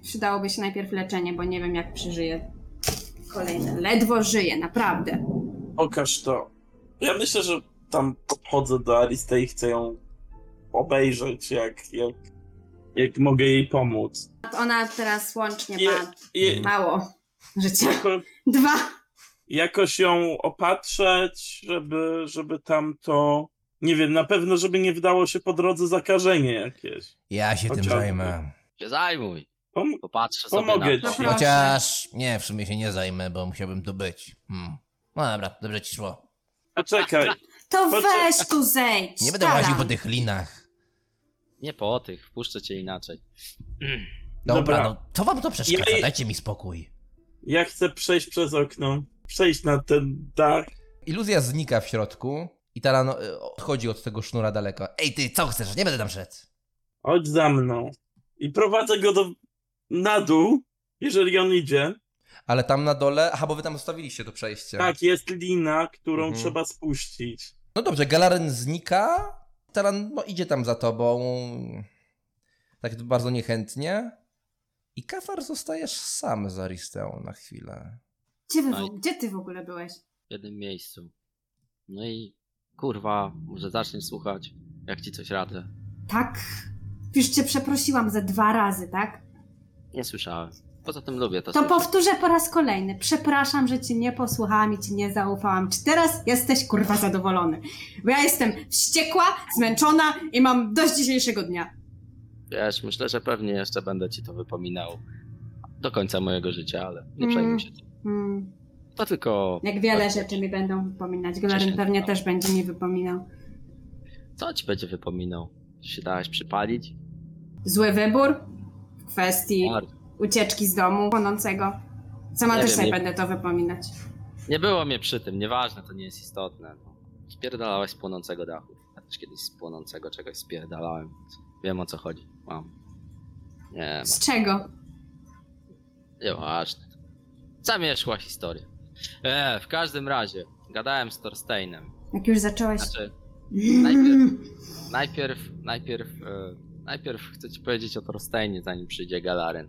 Przydałoby się najpierw leczenie, bo nie wiem jak przeżyję kolejne. Ledwo żyję, naprawdę. Pokaż to. Ja myślę, że tam podchodzę do Alistei i chcę ją obejrzeć, jak, jak, jak mogę jej pomóc. Ona teraz łącznie Je, ma je, mało życia. jako, Dwa. jakoś ją opatrzeć, żeby, żeby tam to. Nie wiem, na pewno, żeby nie wydało się po drodze zakażenie jakieś. Ja się tym Chociażby. zajmę. Się zajmuj. Pom- Popatrzę sobie Pomogę na ci. to. Chociaż nie, w sumie się nie zajmę, bo musiałbym tu być. Hmm. No dobra, dobrze ci szło. Poczekaj. To Poczekaj. weź tu zejdź. Nie będę łaził po tych linach. Nie po tych, wpuszczę cię inaczej. Dobra, Dobra. no co wam to przeszkadza? Ja- Dajcie mi spokój. Ja chcę przejść przez okno. Przejść na ten dach. Iluzja znika w środku i Taran e, odchodzi od tego sznura daleko. Ej ty, co chcesz? Nie będę tam szedł. Chodź za mną. I prowadzę go do na dół, jeżeli on idzie. Ale tam na dole, aha, bo wy tam zostawiliście to przejście. Tak, jest lina, którą Mhm. trzeba spuścić. No dobrze, Galaren znika, Taran no, idzie tam za tobą, tak bardzo niechętnie. I Kafar zostajesz sam z Aristeą na chwilę. Gdzie, wy, No gdzie ty w ogóle byłeś? w jednym miejscu. No i kurwa, może zaczniesz słuchać, jak ci coś radzę. Tak? Już cię przeprosiłam ze dwa razy, tak? Nie słyszałem. Poza tym lubię to To słyszeć. powtórzę po raz kolejny. Przepraszam, że cię nie posłuchałam i ci nie zaufałam. Czy teraz jesteś kurwa zadowolony? Bo ja jestem wściekła, zmęczona i mam dość dzisiejszego dnia. Wiesz, myślę, że pewnie jeszcze będę ci to wypominał do końca mojego życia, ale nie Mm. przejmuj się. Hmm. To tylko... Jak wiele rzeczy mi będą wypominać. Się. pewnie też będzie mi wypominał. Co ci będzie wypominał? Czy się dałeś przypalić? Zły wybór w kwestii Bardzo. Ucieczki z domu płonącego. Sama Nie też wiem, nie- będę to wypominać. Nie było mnie przy tym, nieważne, to nie jest istotne. No. Spierdalałeś z płonącego dachu. Ja też kiedyś z płonącego czegoś spierdalałem. Wiem o co chodzi. Mam. Nie, Z czego? mam. Nieważne. Zamieszła historia. E, w każdym razie, gadałem z Thorsteinem. Jak już zacząłeś... Znaczy, najpierw- najpierw, najpierw, e, najpierw chcę ci powiedzieć o Thorsteinie, zanim przyjdzie Galaren.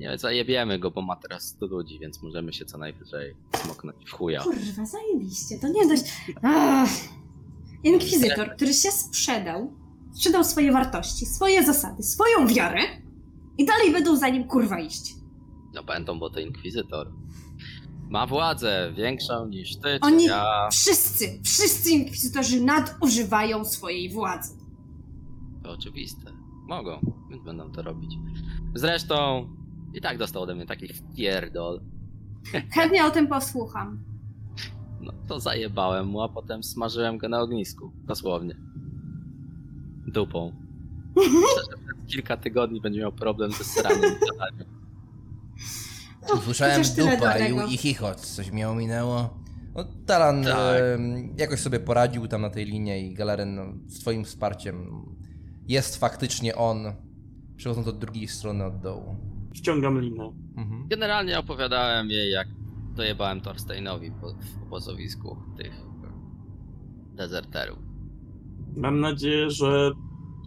Nie, zajebiemy go, bo ma teraz 100 ludzi, więc możemy się co najwyżej smoknąć w chuja. Kurwa, zajebiście, to nie dość... Ach. Inkwizytor, który się sprzedał, sprzedał swoje wartości, swoje zasady, swoją wiarę i dalej będą za nim kurwa iść. No będą, bo to inkwizytor. Ma władzę większą niż ty, czy Oni- ja. Wszyscy, wszyscy inkwizytorzy nadużywają swojej władzy. To oczywiste. Mogą, więc będą to robić. Zresztą i tak dostał ode mnie taki wpierdol. [LAUGHS] Chętnie o tym posłucham. No to zajebałem mu, a potem smażyłem go na ognisku. Dosłownie. Dupą. [LAUGHS] Myślę, że przez kilka tygodni będzie miał problem ze sraniem. Słyszałem chociaż tyle dupa i, i chichot. Coś mi ominęło. No, Taran Tak. em, jakoś sobie poradził tam na tej linie i Galaren no, z twoim wsparciem jest faktycznie on, przechodząc od drugiej strony od dołu. Ściągam linę. Mhm. Generalnie opowiadałem jej, jak dojebałem Thorsteinowi po, w obozowisku tych dezerterów. Mam nadzieję, że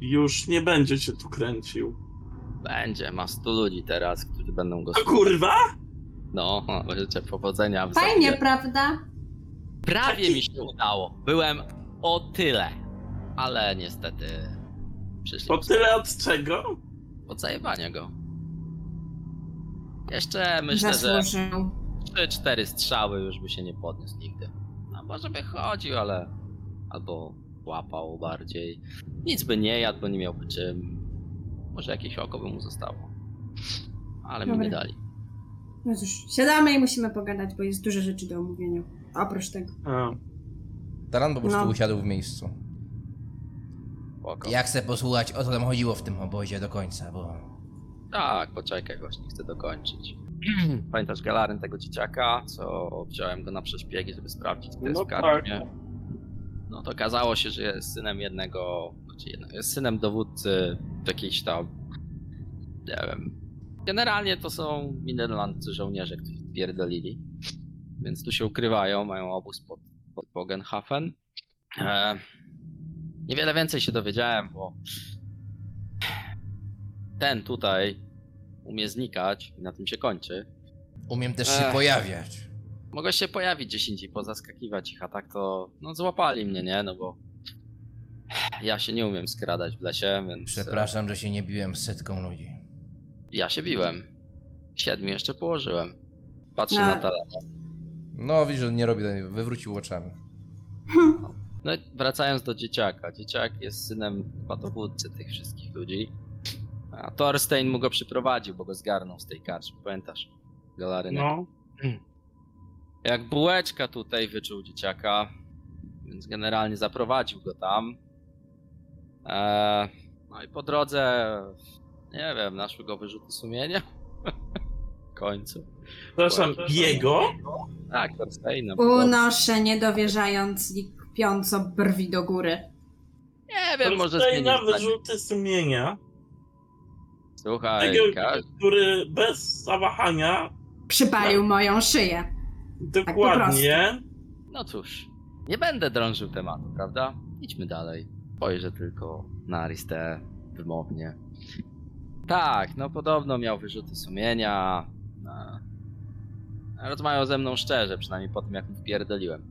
już nie będzie się tu kręcił. Będzie, ma 100 ludzi teraz, którzy będą go A słuchać. kurwa? No, [LAUGHS] życzę powodzenia. w Fajnie, prawda? Prawie mi się udało. Byłem o tyle. Ale niestety przyszli Po tyle od czego? od zajebania go. Jeszcze myślę, że Zasłużył. 3-4 strzały już by się nie podniósł nigdy. No może by chodził, ale albo łapał bardziej. Nic by nie jadł, bo nie miałby czym. Może jakieś oko by mu zostało. Ale mi Dobra. nie dali. No cóż, siadamy i musimy pogadać, bo jest dużo rzeczy do omówienia. Oprócz tego. A, Taran po prostu No. usiadł w miejscu. Oko. Ja chcę posłuchać o co tam chodziło w tym obozie do końca, bo... Tak, poczekaj, właśnie chcę dokończyć. [CLEARS THROAT] Pamiętasz Galaryn tego dzieciaka, co wziąłem go na przeszpiegi, żeby sprawdzić, kto jest No w karczmie? No to okazało się, że jest synem jednego, znaczy jedno, jest synem dowódcy jakiejś tam, nie wiem. Generalnie to są Minerlandcy żołnierze, którzy pierdolili. Więc tu się ukrywają, mają obóz pod, pod Bogenhafen. E, niewiele więcej się dowiedziałem, bo ten tutaj umie znikać i na tym się kończy. Umiem też się Ech. pojawiać. Mogę się pojawić gdzieś indziej, pozaskakiwać ich, a tak to no złapali mnie, nie? No bo ja się nie umiem skradać w lesie, więc Przepraszam, że się nie biłem z setką ludzi. ja się biłem. Siedmiu jeszcze położyłem. Patrzę No. na telefon. No widzisz, że nie robi, wywrócił oczami. No i wracając do dzieciaka. Dzieciak jest synem chyba dowódcy tych wszystkich ludzi. A Thorstein mu go przyprowadził, bo go zgarnął z tej karczmy, pamiętasz? Galarynek. no. [CLEARS THROAT] Jak bułeczka tutaj wyczuł dzieciaka, więc generalnie zaprowadził go tam. Eee, no i po drodze, nie wiem, naszły go wyrzuty sumienia. [LAUGHS] w końcu. Przepraszam, jego? Tak, Thorsteina. Unoszę niedowierzając i kpiąco brwi do góry. Nie wiem, może zmienić wyrzuty sumienia. Słuchaj, Tego, który bez zawahania, Przypalił moją szyję. dokładnie, no cóż, nie będę drążył tematu, prawda? Idźmy dalej. Spojrzę tylko na Aristę wymownie. Tak, no podobno miał wyrzuty sumienia. E, Rozmawiał ze mną szczerze, przynajmniej po tym jak mu wpierdoliłem.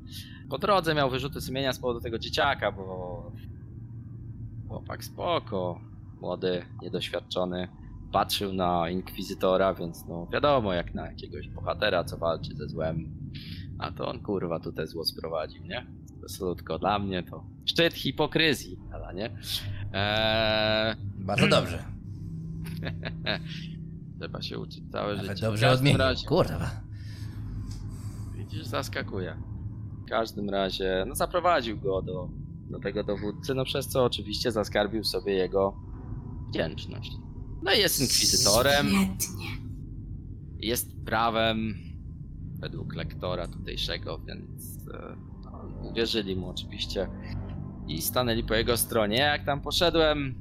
Po drodze miał wyrzuty sumienia z powodu tego dzieciaka, bo chłopak spoko, młody, niedoświadczony. Patrzył na inkwizytora, więc no wiadomo, jak na jakiegoś bohatera, co walczy ze złem. A to on kurwa tutaj zło sprowadził, nie? Absolutko dla mnie to szczyt hipokryzji, ale nie? Eee, Bardzo dobrze. [LAUGHS] trzeba się uczyć całe Nawet życie. dobrze odmienił. razie- Kurwa. Widzisz, zaskakuje. W każdym razie, no zaprowadził go do, do tego dowódcy, no przez co oczywiście zaskarbił sobie jego wdzięczność. No i jest inkwizytorem, Świetnie. jest prawem według lektora tutejszego, więc e, no, uwierzyli mu oczywiście i stanęli po jego stronie. Jak tam poszedłem,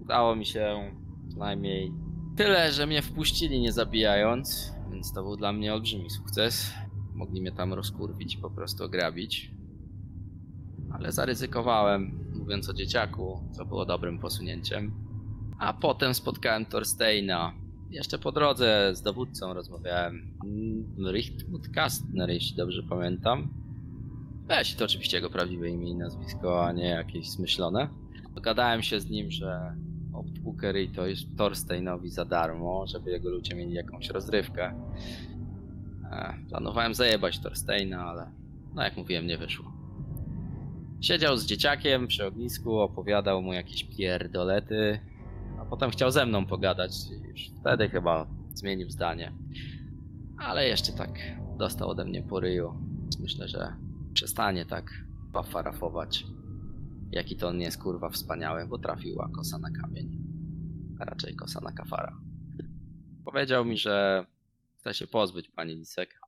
udało mi się przynajmniej tyle, że mnie wpuścili nie zabijając, więc to był dla mnie olbrzymi sukces. Mogli mnie tam rozkurwić i po prostu ograbić. Ale zaryzykowałem, mówiąc o dzieciaku, co było dobrym posunięciem. A potem spotkałem Thorsteina, jeszcze po drodze z dowódcą rozmawiałem. Mm, Richtmut Kastner, jeśli dobrze pamiętam. Weź, to oczywiście jego prawdziwe imię i nazwisko, a nie jakieś zmyślone. Dogadałem się z nim, że Optbookery to jest Thorsteinowi za darmo, żeby jego ludzie mieli jakąś rozrywkę. E, planowałem zajebać Thorsteina, ale no jak mówiłem, nie wyszło. Siedział z dzieciakiem przy ognisku, opowiadał mu jakieś pierdolety, a potem chciał ze mną pogadać i już wtedy chyba zmienił zdanie. Ale jeszcze tak dostał ode mnie po ryju. Myślę, że przestanie tak bafarafować. Jaki to on jest kurwa wspaniały, bo trafiła kosa na kamień. A raczej kosa na kafara. Powiedział mi, że chce się pozbyć pani Lisek.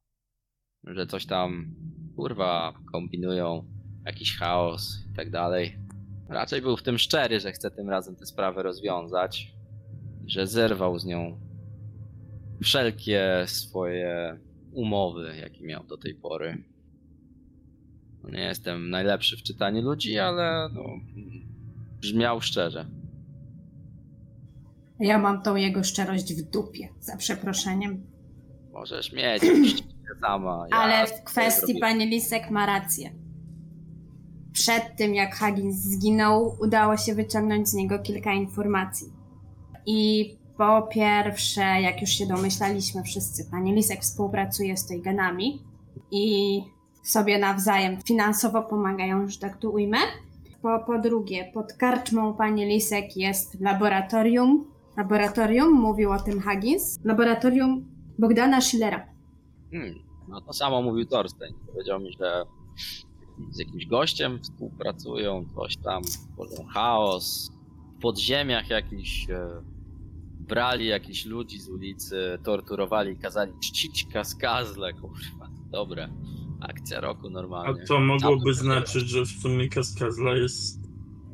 Że coś tam kurwa kombinują, jakiś chaos i tak dalej. Raczej był w tym szczery, że chce tym razem tę sprawę rozwiązać. Że zerwał z nią wszelkie swoje umowy, jakie miał do tej pory. No Nie jestem najlepszy w czytaniu ludzi, ale no, brzmiał szczerze. Ja mam tą jego szczerość w dupie, za przeproszeniem. Możesz mieć sama. ja Ale w kwestii pani Lisek ma rację. Przed tym, jak Huggins zginął, udało się wyciągnąć z niego kilka informacji. I po pierwsze, jak już się domyślaliśmy wszyscy, pani Lisek współpracuje z Teugenami i sobie nawzajem finansowo pomagają, że tak tu ujmę. Po, po drugie, pod karczmą pani Lisek jest laboratorium. Laboratorium, mówił o tym Huggins. Laboratorium Bogdana Schillera. Hmm, no to samo mówił Thorstein. Powiedział mi, że z jakimś gościem współpracują, coś tam, tworzą chaos. W podziemiach jakiś e, brali jakichś ludzi z ulicy, torturowali, kazali czcić kaskazle, kurwa, dobre. Akcja roku A normalnie. to mogłoby Tam znaczyć, że w sumie Kaskazla jest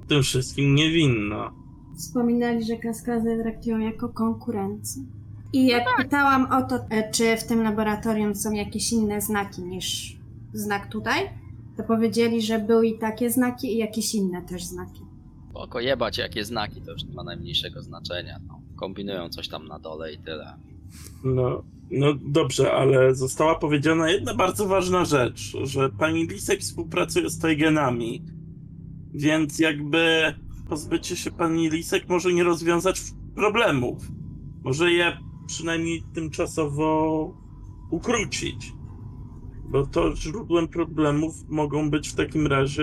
tym wszystkim niewinna. Wspominali, że kaskadę traktują jako konkurencję. I jak pytałam o to, e, czy w tym laboratorium są jakieś inne znaki niż znak tutaj, to powiedzieli, że były i takie znaki, i jakieś inne też znaki. Spoko, jebać jakie znaki, to już nie ma najmniejszego znaczenia. No, kombinują coś tam na dole i tyle. No, no dobrze, ale została powiedziana jedna bardzo ważna rzecz, że pani Lisek współpracuje z Teugenami, więc jakby pozbycie się pani Lisek może nie rozwiązać problemów. Może je przynajmniej tymczasowo ukrócić. Bo to źródłem problemów mogą być w takim razie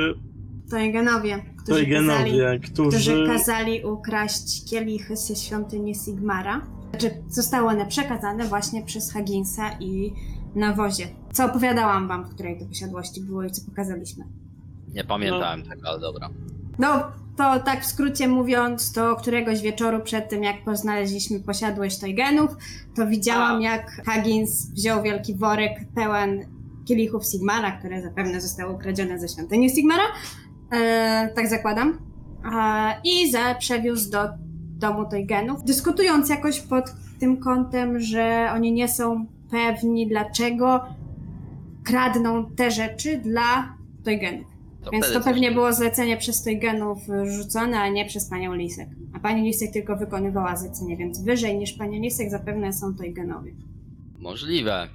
Teugenowie, którzy kazali, Teugenowie, którzy którzy... kazali ukraść kielichy ze świątyni Sigmara. Znaczy, zostały one przekazane właśnie przez Hagginsa i na wozie. Co opowiadałam wam, w której to posiadłości było i co pokazaliśmy. Nie pamiętałem tego, ale dobra. No, to tak w skrócie mówiąc, to któregoś wieczoru przed tym, jak poznaleźliśmy posiadłość Teugenów, to widziałam, A. jak Huggins wziął wielki worek pełen kielichów Sigmara, które zapewne zostały ukradzione ze świątyni Sigmara, e, tak zakładam, e, i za, przewiózł do domu Teugenów, dyskutując jakoś pod tym kątem, że oni nie są pewni, dlaczego kradną te rzeczy dla Teugenów. To Więc to pewnie było zlecenie przez Teugenów rzucone, a nie przez panią Lisek. A pani Lisek tylko wykonywała zlecenie, więc wyżej niż pani Lisek zapewne są Teugenowie. Możliwe.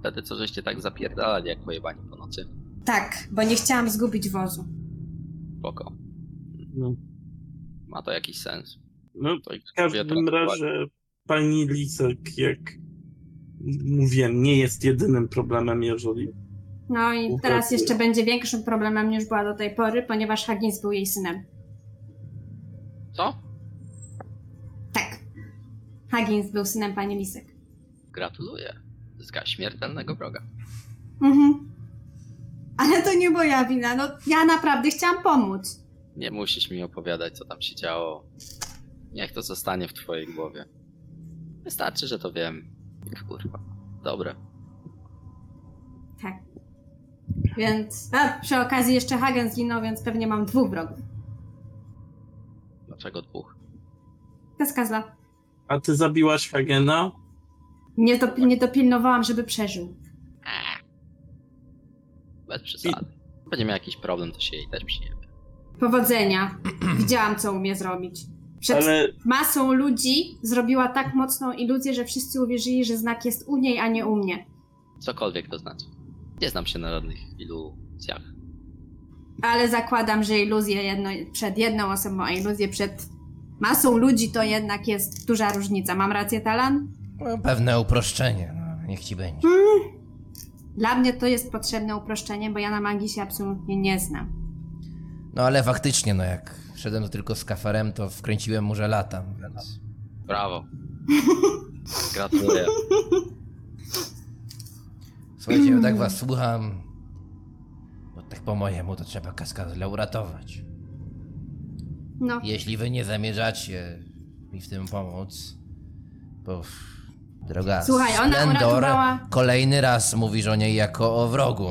Wtedy co żeście tak zapierdalali jak pojebani po nocy? Tak, bo nie chciałam zgubić wozu. Spoko. No, Ma to jakiś sens. no To w każdym sobie razie pani Lisek, jak mówiłem, nie jest jedynym problemem, jeżeli... No i Uchodźcy. teraz jeszcze będzie większym problemem niż była do tej pory, ponieważ Huggins był jej synem. Co? Tak. Huggins był synem pani Lisek. Gratuluję. Zyska śmiertelnego wroga. Mhm. Ale to nie moja wina, no ja naprawdę chciałam pomóc. Nie musisz mi opowiadać, co tam się działo. Niech to zostanie w twojej głowie. Wystarczy, że to wiem. Kurwa. Dobre. Tak. Więc, a przy okazji jeszcze Hagen zginął, więc pewnie mam dwóch wrogów. Dlaczego dwóch? To jest Kazla. A ty zabiłaś Hagena? Nie, dop- nie dopilnowałam, żeby przeżył. Bez przesady. Będzie miał jakiś problem, to się jej też przyjemnie. Powodzenia. [CLEARS THROAT] Widziałam, co umie zrobić. Przed Ale masą ludzi zrobiła tak mocną iluzję, że wszyscy uwierzyli, że znak jest u niej, a nie u mnie. Cokolwiek to znaczy. Nie znam się na żadnych iluzjach. Ale zakładam, że iluzje jedno, przed jedną osobą, a iluzje przed masą ludzi to jednak jest duża różnica. Mam rację, Talan? Pewne uproszczenie, no, niech ci będzie. Dla mnie to jest potrzebne uproszczenie, bo ja na magii się absolutnie nie znam. No ale faktycznie, no jak szedłem to tylko z kafarem, to wkręciłem mu, że latam, więc... Brawo. [LAUGHS] Gratuluję. Słuchajcie, ja tak was słucham. Bo tak po mojemu to trzeba kaskadle uratować. No, Jeśli wy nie zamierzacie mi w tym pomóc, bo droga Słuchaj, ona Splendor uratowała- kolejny raz mówisz o niej jako o wrogu.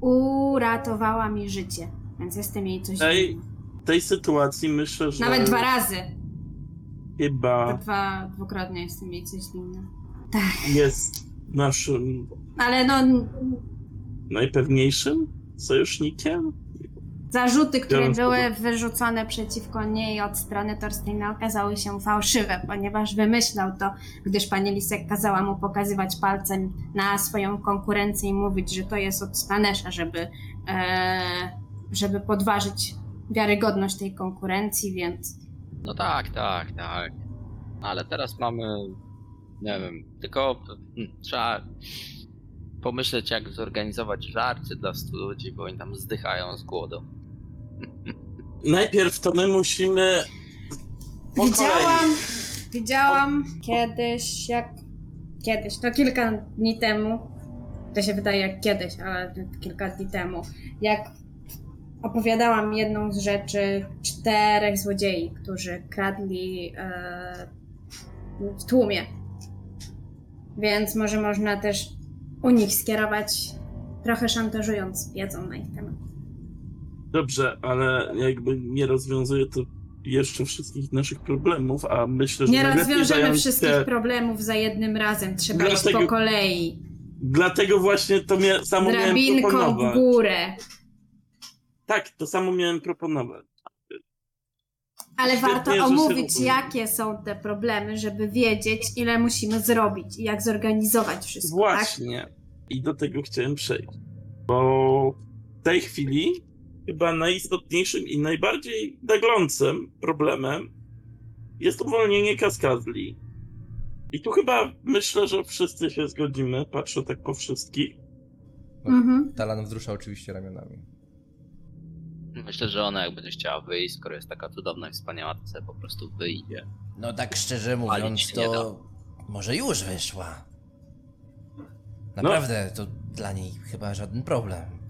uratowała mi życie, więc jestem jej coś tej, winna. w tej sytuacji myślę, że Nawet dwa razy. chyba Dwa, dwukrotnie jestem jej coś winna. jest naszym Ale no, najpewniejszym sojusznikiem. Zarzuty, które były wyrzucone przeciwko niej od strony Torsteina okazały się fałszywe, ponieważ wymyślał to, gdyż pani Lisek kazała mu pokazywać palcem na swoją konkurencję i mówić, że to jest od Stanesza, żeby, e, żeby podważyć wiarygodność tej konkurencji, więc No tak, tak, tak. Ale teraz mamy. Nie wiem, tylko hmm, trzeba pomyśleć, jak zorganizować żarcie dla 100 ludzi, bo oni tam zdychają z głodu. Najpierw to my musimy. po Widziałam, kolei. widziałam kiedyś, jak kiedyś, to kilka dni temu, to się wydaje jak kiedyś, ale kilka dni temu, jak opowiadałam jedną z rzeczy czterech złodziei, którzy kradli e, w tłumie. Więc może można też u nich skierować, trochę szantażując wiedzą na ich temat. Dobrze, ale jakby nie rozwiązuje to jeszcze wszystkich naszych problemów, a myślę, że Nie rozwiążemy wszystkich się... problemów za jednym razem, trzeba iść Dlatego- po kolei. Dlatego właśnie to mia... samo miałem Drabinką w proponować. górę. Tak, to samo miałem proponować. Ale Świetnie, warto omówić, jakie są te problemy, żeby wiedzieć, ile musimy zrobić i jak zorganizować wszystko. Tak? Właśnie. I do tego chciałem przejść. Bo w tej chwili chyba najistotniejszym i najbardziej naglącym problemem jest uwolnienie kaskazli. I tu chyba myślę, że wszyscy się zgodzimy, patrzę tak po wszystkich. Mhm. Talan wzrusza oczywiście ramionami. Myślę, że ona jak będzie chciała wyjść, skoro jest taka cudowna i wspaniała, to sobie po prostu wyjdzie. No tak szczerze mówiąc, to może już wyszła. Naprawdę, to dla niej chyba żaden problem.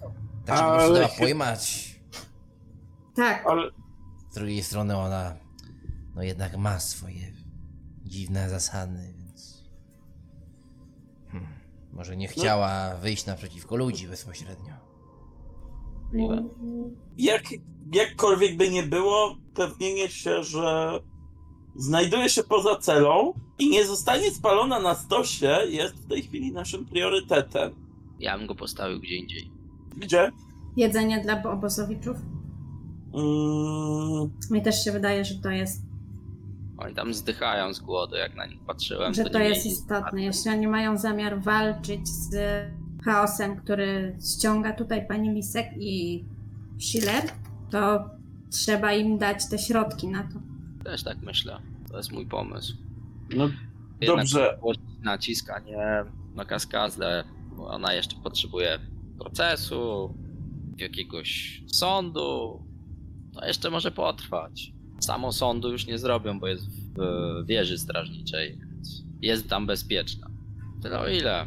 Tak się Ale dała pojmać. Tak. Ale Z drugiej strony ona no jednak ma swoje dziwne zasady, więc hmm, może nie chciała wyjść naprzeciwko ludzi bezpośrednio. Jak, jakkolwiek by nie było, pewnienie się, że znajduje się poza celą i nie zostanie spalona na stosie jest w tej chwili naszym priorytetem. Ja bym go postawił gdzie indziej. Gdzie? Jedzenie dla obozowiczów. Mm, Mi też się wydaje, że to jest Oni tam zdychają z głodu, jak na nich patrzyłem. Że nie to jest istotne. Jeśli oni mają zamiar walczyć z chaosem, który ściąga tutaj pani Lisek i Schiller, to trzeba im dać te środki na to. Też tak myślę. To jest mój pomysł. No Jednak Dobrze. nacisk, a nie na kaskazdę, bo ona jeszcze potrzebuje procesu, jakiegoś sądu. To jeszcze może potrwać. Samo sądu już nie zrobią, bo jest w e, wieży strażniczej, więc jest tam bezpieczna. Tyle o ile.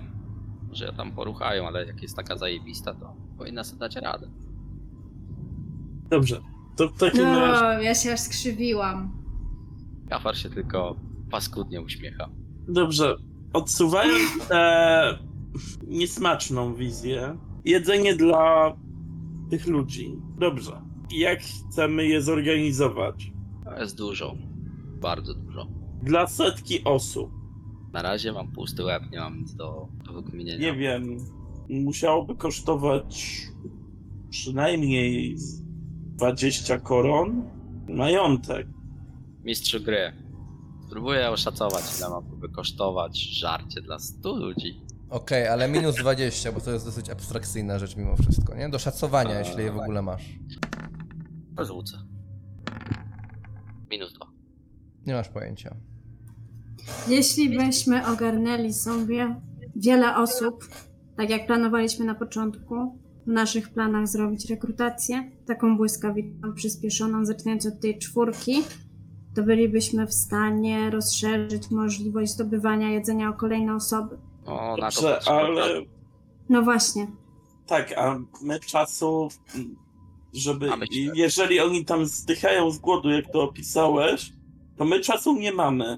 Że tam poruchają, ale jak jest taka zajebista, to powinna sobie dać radę. dobrze. To w takim No, razie. ja się aż skrzywiłam. Kafar się tylko paskudnie uśmiecha. Dobrze. Odsuwając tę niesmaczną wizję, jedzenie dla tych ludzi. Dobrze. Jak chcemy je zorganizować? To jest dużo. Bardzo dużo. Dla setki osób. Na razie mam pusty łeb, nie mam nic do, do wykminienia. Nie wiem. Musiałoby kosztować przynajmniej z 20 koron majątek. Mistrzu gry. Spróbuję oszacować, ile mogłoby kosztować żarcie dla 100 ludzi. Okej, ale minus 20, bo to jest dosyć abstrakcyjna rzecz mimo wszystko, nie? Do szacowania, Eee, jeśli je w ogóle masz. Rozłucę. Minus 2. Nie masz pojęcia. Jeśli byśmy ogarnęli sobie wiele osób, tak jak planowaliśmy na początku, w naszych planach zrobić rekrutację, taką błyskawicą, przyspieszoną, zaczynając od tej czwórki, to bylibyśmy w stanie rozszerzyć możliwość zdobywania jedzenia o kolejne osoby. O, Dobrze, ale No właśnie. tak, a my czasu, żeby. Ci- Jeżeli oni tam zdychają z głodu, jak to opisałeś, to my czasu nie mamy.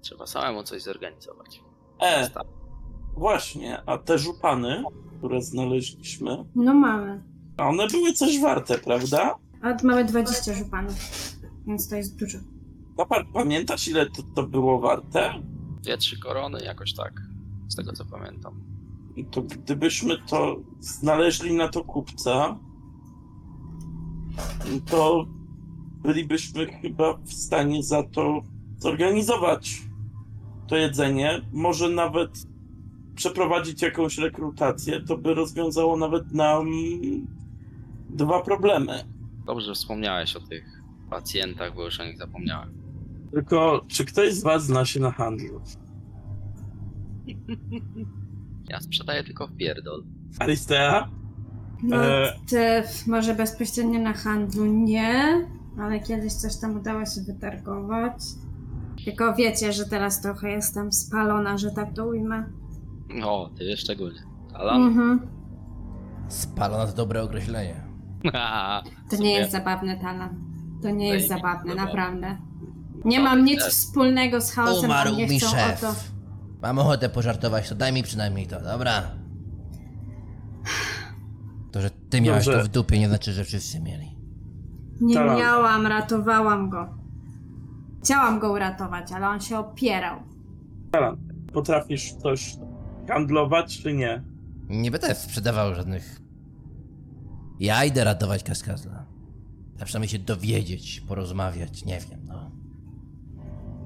Trzeba samemu coś zorganizować. E, właśnie, a te żupany, które znaleźliśmy, No mamy. one były coś warte, prawda? A mamy 20 żupanów, więc to jest dużo. Kapar, pamiętasz ile to, to było warte? Dwie, trzy korony, jakoś tak. Z tego co pamiętam. To gdybyśmy to znaleźli na to kupca, to bylibyśmy chyba w stanie za to zorganizować to jedzenie. Może nawet przeprowadzić jakąś rekrutację. To by rozwiązało nawet nam dwa problemy. Dobrze, wspomniałeś o tych pacjentach, bo już o nich zapomniałem. Tylko, czy ktoś z was zna się na handlu? Ja sprzedaję tylko w pierdol. Aristea? No, E. ty może bezpośrednio na handlu nie, ale kiedyś coś tam udało się wytargować. Tylko wiecie, że teraz trochę jestem spalona, że tak to ujmę. O, ty szczególnie. Alan? Mhm. Spalona to dobre określenie. [LAUGHS] To nie jest zabawne, Talan. To nie No jest zabawne, dobra. naprawdę. Nie No, mam nic wspólnego z chaosem, Umarł nie mi chcą szef. o to. Mam ochotę pożartować, to daj mi przynajmniej to, dobra? To, że ty miałeś Dobrze. to w dupie, nie znaczy, że wszyscy mieli. Nie Talan. miałam, ratowałam go. Chciałam go uratować, ale on się opierał. Potrafisz coś handlować, czy nie? Nie będę sprzedawał żadnych... Ja idę ratować kaskazla. A przynajmniej się dowiedzieć, porozmawiać, nie wiem, no.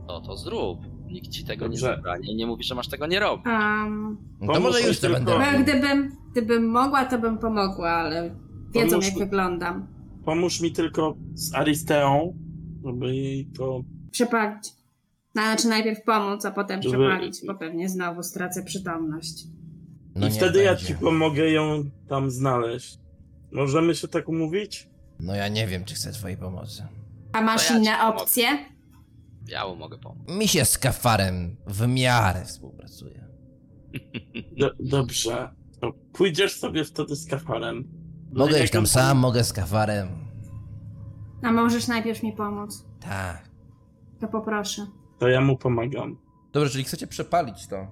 No to zrób. Nikt ci tego Dobrze. nie zabrania i nie mówi, że masz tego nie robić. Um, No to może już to będę robił. gdybym, gdybym mogła, to bym pomogła, ale wiedzą Pomóż jak wyglądam. Pomóż mi tylko z Aristeą, żeby jej to Przepalić. Znaczy najpierw pomóc, a potem Żeby- przepalić, bo pewnie znowu stracę przytomność. No I wtedy ja będzie. ci pomogę ją tam znaleźć. Możemy się tak umówić? No ja nie wiem, czy chcę twojej pomocy. A masz ja inne pomogę. opcje? Ja mu mogę pomóc. Mi się z kafarem w miarę współpracuje. Do, dobrze. To pójdziesz sobie wtedy z kafarem. Mogę Jak iść tam sam, mogę z kafarem. A możesz najpierw mi pomóc? Tak. To poproszę. To ja mu pomagam. Dobrze, czyli chcecie przepalić to.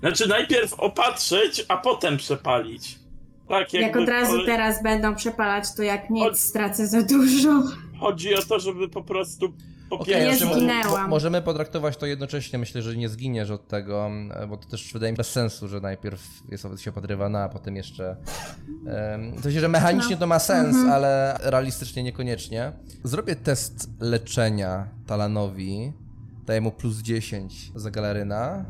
Znaczy najpierw opatrzyć, a potem przepalić. Tak, Jak od razu ale teraz będą przepalać, to jak nic Od- stracę za dużo. Chodzi o to, żeby po prostu Okej, Nie zginęłam. mo- możemy potraktować to jednocześnie. Myślę, że nie zginiesz od tego, bo to też wydaje mi się bez sensu, że najpierw jest się opatrywana, a potem jeszcze. To się, że mechanicznie No. to ma sens, Mhm. ale realistycznie niekoniecznie. Zrobię test leczenia Talanowi Daję mu plus 10 za galaryna.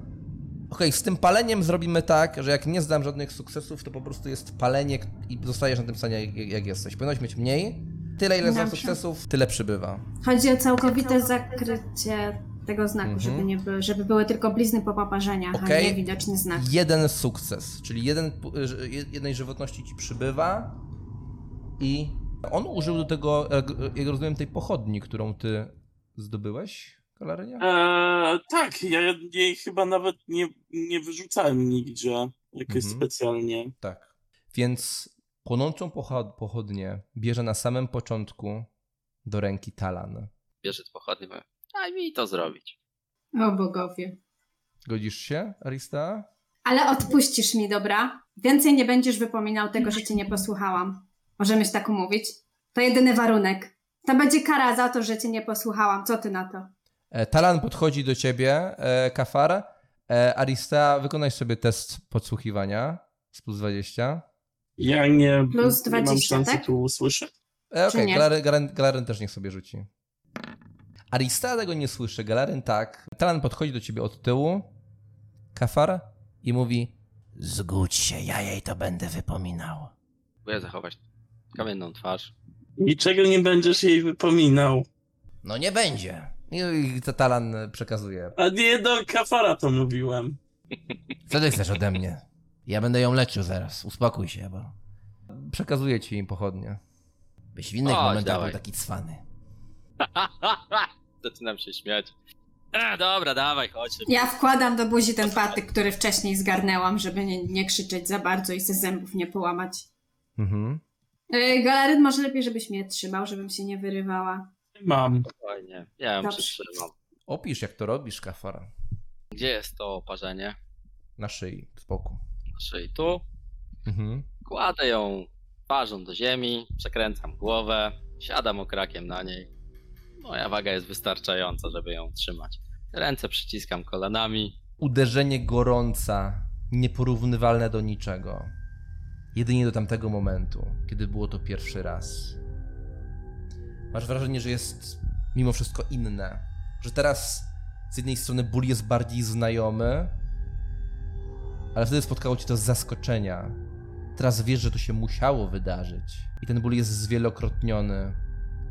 Okej, z tym paleniem zrobimy tak, że jak nie zdam żadnych sukcesów, to po prostu jest palenie i zostajesz na tym stanie, jak, jak jesteś. Powinieneś mieć mniej. Tyle, ile Dobrze. sukcesów, tyle przybywa. Chodzi o całkowite zakrycie tego znaku, Mhm. żeby, nie były, żeby były tylko blizny po poparzeniach, Okej. a nie widoczny znak. Jeden sukces, czyli jeden, jednej żywotności ci przybywa i on użył do tego, jak, rozumiem, tej pochodni, którą ty zdobyłeś, Galarynia? Eee, tak, ja jej chyba nawet nie, nie wyrzucałem nigdzie jakoś Mhm. specjalnie. Tak. Więc płonącą pochod- pochodnię bierze na samym początku do ręki Talan. Bierze to pochodnie, mówię, daj mi to zrobić. O bogowie. Godzisz się, Arista? Ale odpuścisz mi, dobra? Więcej nie będziesz wypominał tego, że cię nie posłuchałam. Możemy się tak umówić? To jedyny warunek. To będzie kara za to, że cię nie posłuchałam. Co ty na to? E, Talan podchodzi do ciebie, e, Kafar. E, Arista, wykonaj sobie test podsłuchiwania z plus 20. Ja nie, Plus nie mam 20, szansy tak? tu usłyszeć. E, Okej, nie? Galaren, Galaren, Galaren też niech sobie rzuci. Arista tego nie słyszy, Galaren tak. Talan podchodzi do ciebie od tyłu, Kafar, i mówi Zgódź się, ja jej to będę wypominał. Próbuję zachować kamienną twarz. Niczego nie będziesz jej wypominał. No nie będzie. I, i to Talan przekazuje. A nie do kafara to mówiłem. Co ty chcesz ode mnie? Ja będę ją leczył zaraz, uspokój się, bo... Przekazuję ci pochodnie. Byś w innych Chodź, momentach dawaj. był taki cwany. [LAUGHS] Zaczynam się śmiać. A, dobra, dawaj, chodź. Ja wkładam do buzi ten patyk, który wcześniej zgarnęłam, żeby nie, nie krzyczeć za bardzo i ze zębów nie połamać. Mhm. Yy, Galaryn, może lepiej, żebyś mnie trzymał, żebym się nie wyrywała. Mam. Spokojnie, ja ją Dobrze. przytrzymam. Opisz, jak to robisz, Kafara. Gdzie jest to oparzenie? Na szyi, boku. Szyi tu. Mhm. Kładę ją twarzą do ziemi, przekręcam głowę, siadam okrakiem na niej. Moja waga jest wystarczająca, żeby ją trzymać. Ręce przyciskam kolanami. Uderzenie gorąca, nieporównywalne do niczego. Jedynie do tamtego momentu, kiedy było to pierwszy raz. Masz wrażenie, że jest mimo wszystko inne. Że teraz z jednej strony ból jest bardziej znajomy, ale wtedy spotkało cię to z zaskoczenia. Teraz wiesz, że to się musiało wydarzyć. I ten ból jest zwielokrotniony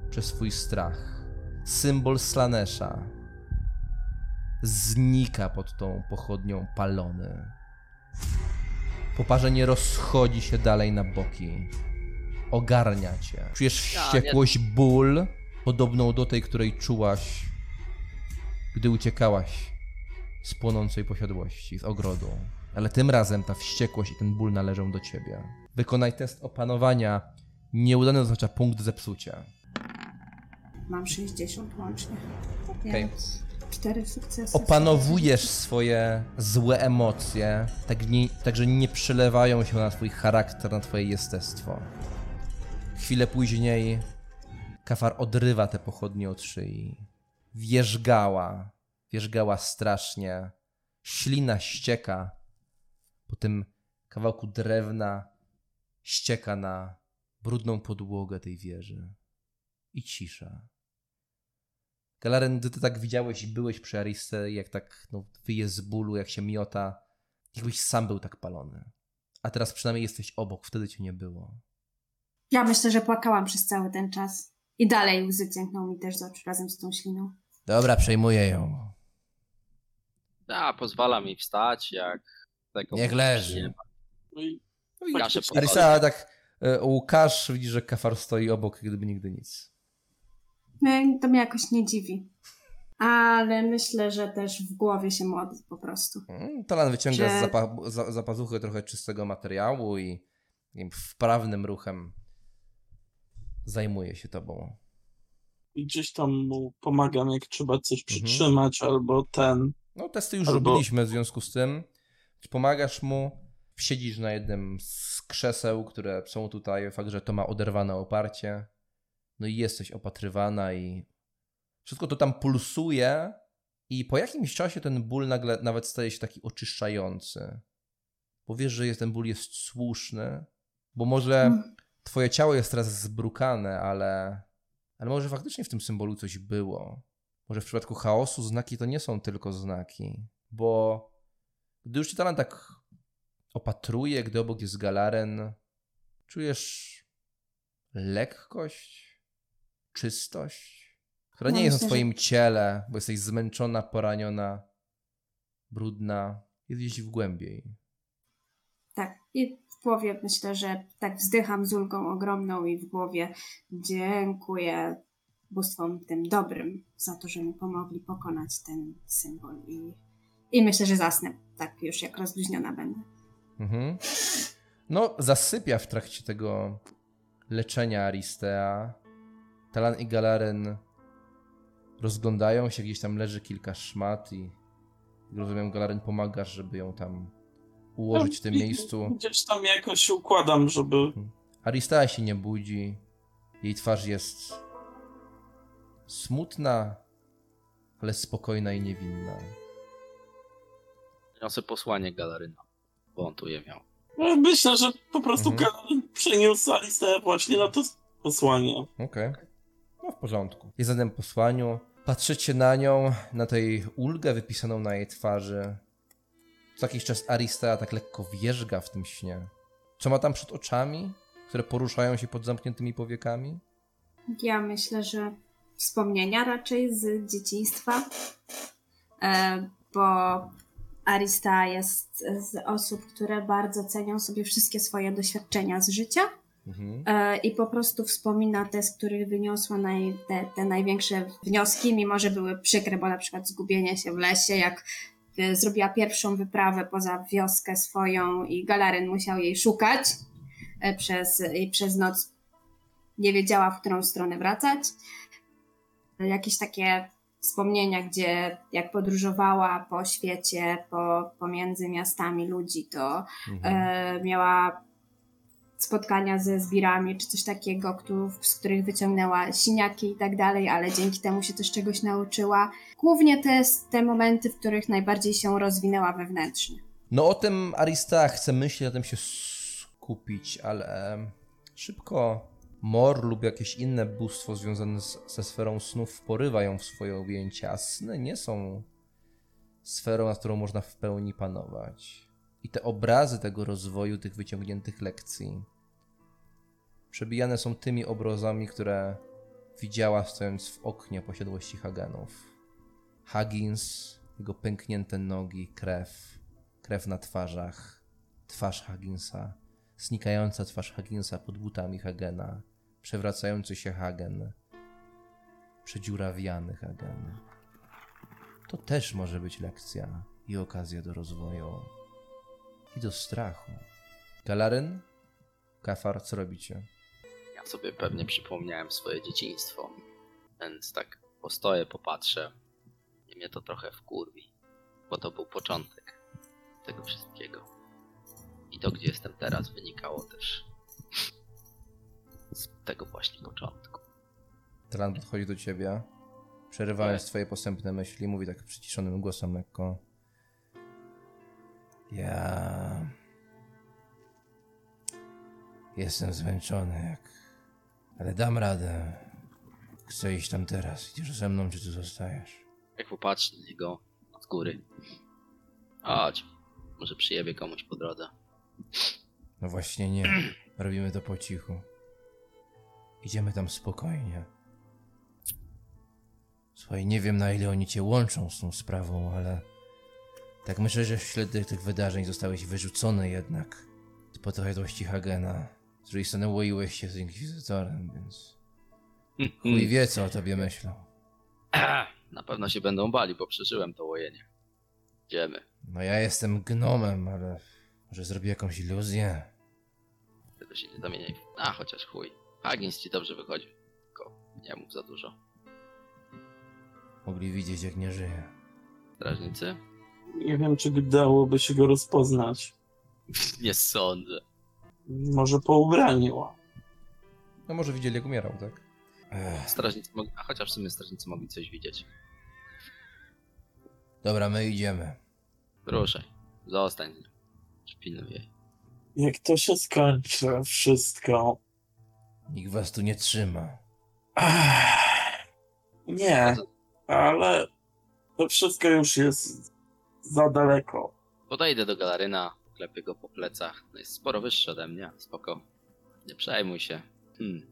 przez swój strach. Symbol Slanesha znika pod tą pochodnią palony. Poparzenie rozchodzi się dalej na boki. Ogarnia cię. Czujesz wściekłość, ból, podobną do tej, której czułaś, gdy uciekałaś z płonącej posiadłości, z ogrodu. Ale tym razem ta wściekłość i ten ból należą do ciebie. Wykonaj test opanowania. Nieudany oznacza punkt zepsucia. Mam 60 łącznie. Okej. Więc cztery sukcesy. Opanowujesz swoje złe emocje, tak, nie, tak że nie przelewają się na twój charakter, na twoje jestestwo. Chwilę później Kafar odrywa te pochodnie od szyi. Wierzgała, wierzgała strasznie. Ślina ścieka po tym kawałku drewna, ścieka na brudną podłogę tej wieży. I cisza. Galaren, gdy ty tak widziałeś i byłeś przy Ariste, jak tak no, wyje z bólu, jak się miota, jakbyś sam był tak palony. A teraz przynajmniej jesteś obok, wtedy cię nie było. Ja myślę, że płakałam przez cały ten czas. I dalej łzy ciękną mi też z oczu razem z tą śliną. Dobra, przejmuję ją. Ja pozwala mi wstać, jak tego Niech leży. No i Arista, ale tak e, Łukasz widzi, że Kafar stoi obok, gdyby nigdy nic. No, To mnie jakoś nie dziwi. Ale myślę, że też w głowie się modli po prostu. Mm, Talan wyciąga Że- z zapa za, za pazuchy trochę czystego materiału i, wprawnym ruchem zajmuje się tobą. I gdzieś tam mu pomagam, jak trzeba coś Mhm. przytrzymać, albo ten. No, testy już Albo- robiliśmy w związku z tym. Pomagasz mu, siedzisz na jednym z krzeseł, które są tutaj, fakt, że to ma oderwane oparcie. No i jesteś opatrywana i wszystko to tam pulsuje i po jakimś czasie ten ból nagle nawet staje się taki oczyszczający. Bo wiesz, że jest, ten ból jest słuszny, bo może Mm. twoje ciało jest teraz zbrukane, ale, ale może faktycznie w tym symbolu coś było. Może w przypadku chaosu znaki to nie są tylko znaki, bo gdy już Talan tak opatruje, gdy obok jest Galaren, czujesz lekkość, czystość, która No, nie jest na że- twoim ciele, bo jesteś zmęczona, poraniona, brudna, jest gdzieś w głębiej. Tak. I w głowie myślę, że tak wzdycham z ulgą ogromną i w głowie dziękuję bóstwom tym dobrym za to, że mi pomogli pokonać ten symbol i, i myślę, że zasnę tak już jak rozluźniona będę. Mhm. No, zasypia w trakcie tego leczenia Aristea. Talan i Galaren rozglądają się, gdzieś tam leży kilka szmat i jak rozumiem, Galaren pomagasz, żeby ją tam ułożyć w tym I- miejscu. Gdzieś tam jakoś układam, żeby... Aristea się nie budzi. Jej twarz jest smutna, ale spokojna i niewinna. Niosę posłanie Galaryna, bo on tu je miał. Ja Myślę, że po prostu Mhm. Galen przeniósł Alistę właśnie na to posłanie. Okej. No w porządku. Jest na tym posłaniu. Patrzycie na nią, na tej ulgę wypisaną na jej twarzy. Co jakiś czas Arista tak lekko wierzga w tym śnie. Co ma tam przed oczami, które poruszają się pod zamkniętymi powiekami? Ja myślę, że wspomnienia raczej z dzieciństwa, e, bo Arista jest z osób, które bardzo cenią sobie wszystkie swoje doświadczenia z życia Mhm. e, i po prostu wspomina te, z których wyniosła naj, te, te największe wnioski, mimo że były przykre, bo na przykład zgubienie się w lesie, jak e, zrobiła pierwszą wyprawę poza wioskę swoją i Galaryn musiał jej szukać e, przez, i przez noc nie wiedziała, w którą stronę wracać. Jakieś takie wspomnienia, gdzie jak podróżowała po świecie, po, pomiędzy miastami ludzi, to Mhm. e, miała spotkania ze zbirami czy coś takiego, któ- z których wyciągnęła siniaki i tak dalej, ale dzięki temu się też czegoś nauczyła. Głównie te, te momenty, w których najbardziej się rozwinęła wewnętrznie. No o tym Arista chce myśleć, na tym się skupić, ale szybko Mor lub jakieś inne bóstwo związane z, ze sferą snów porywa ją w swoje objęcia, a sny nie są sferą, nad którą można w pełni panować. I te obrazy tego rozwoju, tych wyciągniętych lekcji przebijane są tymi obrazami, które widziała stojąc w oknie posiadłości Hagenów. Huggins, jego pęknięte nogi, krew, krew na twarzach, twarz Hugginsa, znikająca twarz Hugginsa pod butami Hagena, przewracający się Hagen, przedziurawiany Hagen. To też może być lekcja i okazja do rozwoju i do strachu. Galaryn? Kafar, co robicie? Ja sobie pewnie przypomniałem swoje dzieciństwo, więc tak postoję, popatrzę i mnie to trochę wkurwi, bo to był początek tego wszystkiego. I to, gdzie jestem teraz, wynikało też z tego właśnie początku. Talan podchodzi do ciebie, przerywając Tak. twoje postępne myśli, mówi tak przyciszonym głosem lekko. Ja... Jestem zmęczony, jak... Ale dam radę. Chcę iść tam teraz. Idziesz ze mną, czy tu zostajesz? Jak popatrzę na niego od góry. Chodź, może przyjebie komuś po drodze. No właśnie nie. Robimy to po cichu. Idziemy tam spokojnie. Słuchaj, nie wiem na ile oni cię łączą z tą sprawą, ale tak myślę, że w śledztwie tych wydarzeń zostałeś wyrzucony jednak po posiadłości Hagena. Z drugiej strony łoiłeś się z Inkwizytorem, więc chuj wie co o tobie myślą. [CLEARS THROAT] Na pewno się będą bali, bo przeżyłem to łojenie. Idziemy. No ja jestem gnomem, ale może zrobię jakąś iluzję. Tylko się nie zamieniaj. A, chociaż chuj. Huggins ci dobrze wychodzi. Tylko nie mów za dużo. Mogli widzieć jak nie żyję. Strażnicy? Nie wiem, czy dałoby się go rozpoznać. Nie sądzę. Może po ubraniu. No może widzieli jak umierał, tak? Ech. Strażnicy mogli... A chociaż w sumie strażnicy mogli coś widzieć. Dobra, my idziemy. Ruszaj. Zostań z nią. Jak to się skończy wszystko? Nikt was tu nie trzyma. Ach, nie. ale to wszystko już jest za daleko. Podejdę do galaryna, klepię go po plecach. No jest sporo wyższy ode mnie, spoko. Nie przejmuj się. Hmm.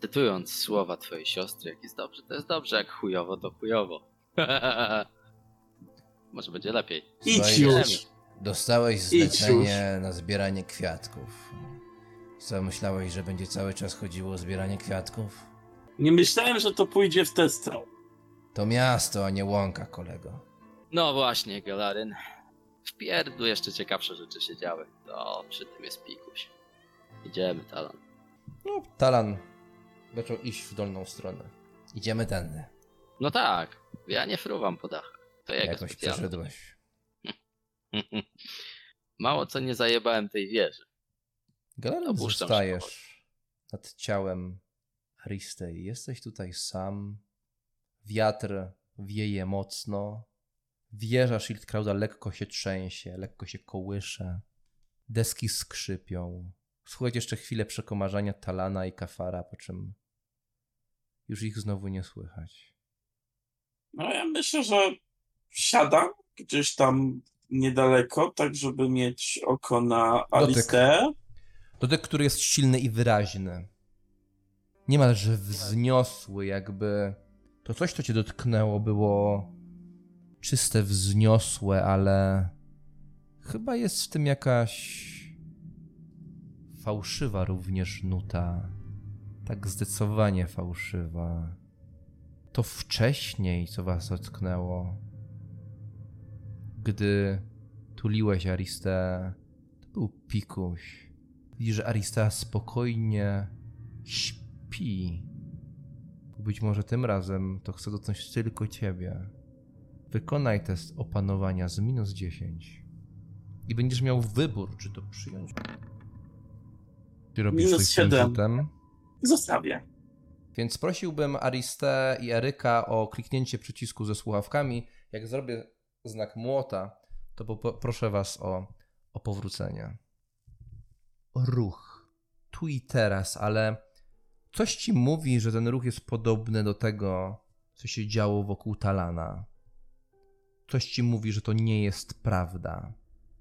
Cytując słowa twojej siostry, jak jest dobrze, to jest dobrze, jak chujowo, to chujowo. [LAUGHS] Może będzie lepiej. Idź już. Dostałeś zlecenie na zbieranie kwiatków. Co, myślałeś, że będzie cały czas chodziło o zbieranie kwiatków? Nie myślałem, że to pójdzie w tę stronę. To miasto, a nie łąka, kolego. No właśnie, Galaryn. W pierdlu jeszcze ciekawsze rzeczy się działy. To przy tym jest pikuś. Idziemy, Talon. No, Talan zaczął iść w dolną stronę. Idziemy tędy. No tak, ja nie fruwam po dachach. To jego Jakoś specjalność. przeszedłeś. [LAUGHS] Mało co nie zajebałem tej wieży. Się Zostajesz nad ciałem Aristei. Jesteś tutaj sam. Wiatr wieje mocno. Wieża Schildkrauda lekko się trzęsie, lekko się kołysze. Deski skrzypią. Słuchać jeszcze chwilę przekomarzania Talana i Kafara, po czym już ich znowu nie słychać. No ja myślę, że siadam gdzieś tam niedaleko, tak żeby mieć oko na Alisteę. Dotyk, który jest silny i wyraźny. Niemalże wzniosły, jakby to coś, co cię dotknęło, było czyste, wzniosłe, ale chyba jest w tym jakaś fałszywa również nuta. Tak zdecydowanie fałszywa. To wcześniej, co was dotknęło, gdy tuliłeś Aristę, to był pikuś. Widzisz, że Arista spokojnie śpi. Być może tym razem to chce dotknąć tylko ciebie. Wykonaj test opanowania z minus 10. I będziesz miał wybór, czy to przyjąć. Ty robisz Minus coś z tym siedem. rzutem. Zostawię. Więc prosiłbym Aristę i Eryka o kliknięcie przycisku ze słuchawkami. Jak zrobię znak młota, to proszę was o, o powrócenie. Ruch. Tu i teraz, ale coś ci mówi, że ten ruch jest podobny do tego, co się działo wokół Talana. Coś ci mówi, że to nie jest prawda.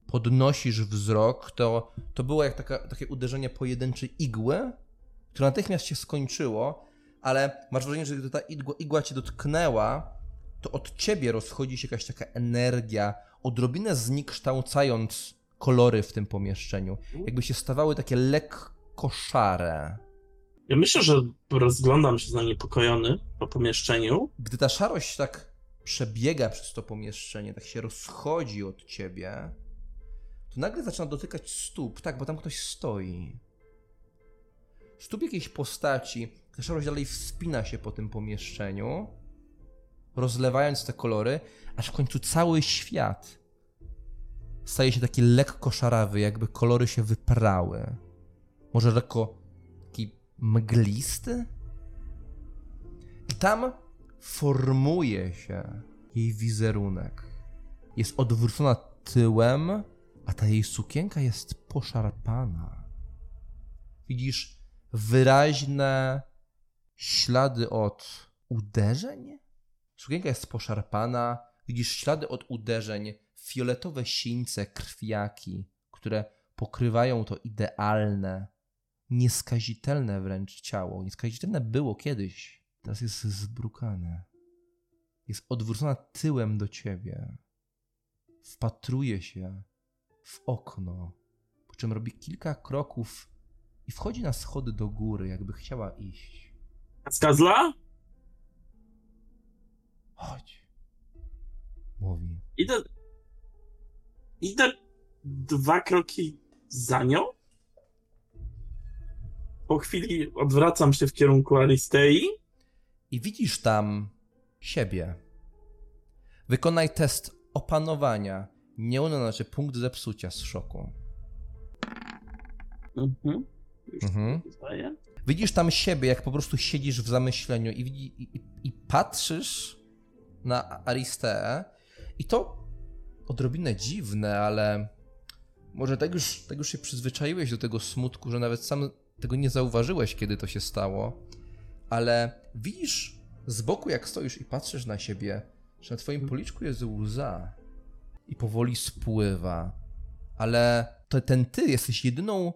Podnosisz wzrok, to, to było jak taka, takie uderzenie pojedynczej igły, które natychmiast się skończyło, ale masz wrażenie, że gdy ta igła, igła cię dotknęła, to od ciebie rozchodzi się jakaś taka energia, odrobinę zniekształcając kolory w tym pomieszczeniu. Jakby się stawały takie lekko szare. Ja myślę, że rozglądam się zaniepokojony po pomieszczeniu. Gdy ta szarość tak przebiega przez to pomieszczenie, tak się rozchodzi od ciebie, to nagle zaczyna dotykać stóp, tak, bo tam ktoś stoi. Stóp jakiejś postaci, ta szarość dalej wspina się po tym pomieszczeniu, rozlewając te kolory, aż w końcu cały świat staje się taki lekko szarawy, jakby kolory się wyprały. Może lekko taki mglisty? I tam formuje się jej wizerunek. Jest odwrócona tyłem, a ta jej sukienka jest poszarpana. Widzisz wyraźne ślady od uderzeń? Sukienka jest poszarpana, widzisz ślady od uderzeń, fioletowe sińce, krwiaki, które pokrywają to idealne, nieskazitelne wręcz ciało. Nieskazitelne było kiedyś, teraz jest zbrukane. Jest odwrócona tyłem do ciebie. Wpatruje się w okno, po czym robi kilka kroków i wchodzi na schody do góry, jakby chciała iść. Skazla? Chodź. Mówi. Idę. Idę dwa kroki za nią. Po chwili odwracam się w kierunku Aristei. I widzisz tam siebie. Wykonaj test opanowania. Nie ono znaczy punkt zepsucia z szoku. Mhm. Już Mhm. Widzisz tam siebie, jak po prostu siedzisz w zamyśleniu i, i, i, i patrzysz na Aristeę i to odrobinę dziwne, ale może tak już, tak już się przyzwyczaiłeś do tego smutku, że nawet sam tego nie zauważyłeś, kiedy to się stało, ale widzisz z boku jak stoisz i patrzysz na siebie, że na twoim policzku jest łza i powoli spływa, ale to ten ty jesteś jedyną,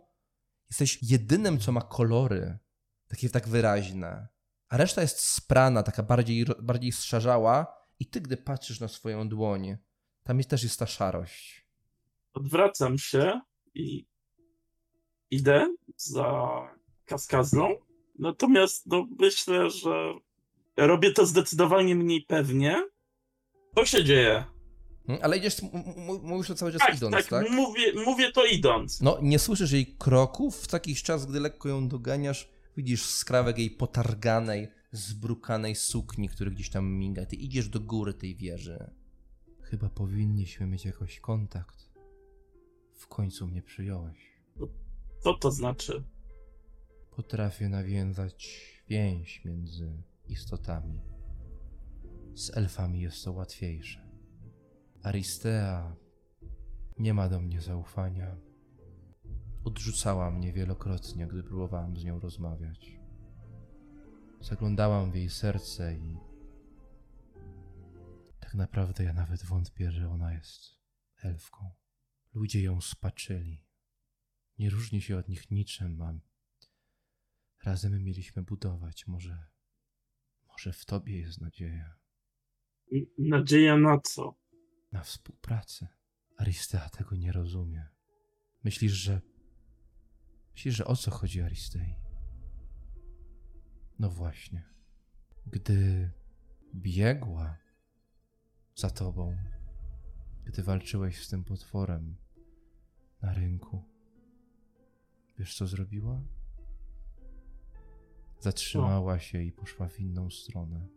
jesteś jedynym, co ma kolory, takie tak wyraźne, a reszta jest sprana, taka bardziej, bardziej strzarzała i ty, gdy patrzysz na swoją dłoń, tam jest, też jest ta szarość. Odwracam się i idę za kaskazlą. Natomiast no, myślę, że robię to zdecydowanie mniej pewnie. Co się dzieje? Hmm, Ale idziesz, mówisz to cały czas Tak, idąc, tak, tak? Mówię, mówię to idąc. No, nie słyszysz jej kroków. W taki czas, gdy lekko ją doganiasz, widzisz skrawek jej potarganej, zbrukanej sukni, który gdzieś tam miga. Ty idziesz do góry tej wieży. Chyba powinniśmy mieć jakoś kontakt. W końcu mnie przyjąłeś. Co to znaczy? Potrafię nawiązać więź między istotami. Z elfami jest to łatwiejsze. Aristea nie ma do mnie zaufania. Odrzucała mnie wielokrotnie, gdy próbowałem z nią rozmawiać. Zaglądałam w jej serce i tak naprawdę ja nawet wątpię, że ona jest elfką. Ludzie ją spaczyli. Nie różni się od nich niczym, a razem mieliśmy budować. Może, może w tobie jest nadzieja Nadzieja na co? na współpracę. Aristea tego nie rozumie. Myślisz, że. Myślisz, że o co chodzi Aristei? No właśnie. Gdy biegła za tobą, gdy walczyłeś z tym potworem na rynku, wiesz co zrobiła? Zatrzymała się i poszła w inną stronę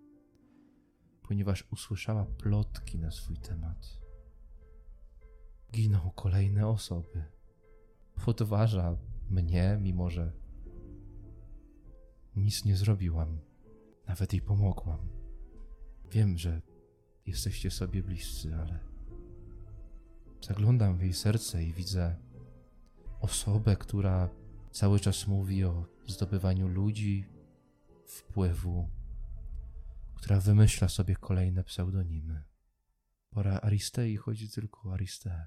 ponieważ usłyszała plotki na swój temat. Giną kolejne osoby. Podważa mnie, mimo że nic nie zrobiłam. Nawet jej pomogłam. Wiem, że jesteście sobie bliscy, ale zaglądam w jej serce i widzę osobę, która cały czas mówi o zdobywaniu ludzi, wpływu, która wymyśla sobie kolejne pseudonimy. Pora Aristei chodzi tylko o Aristeę.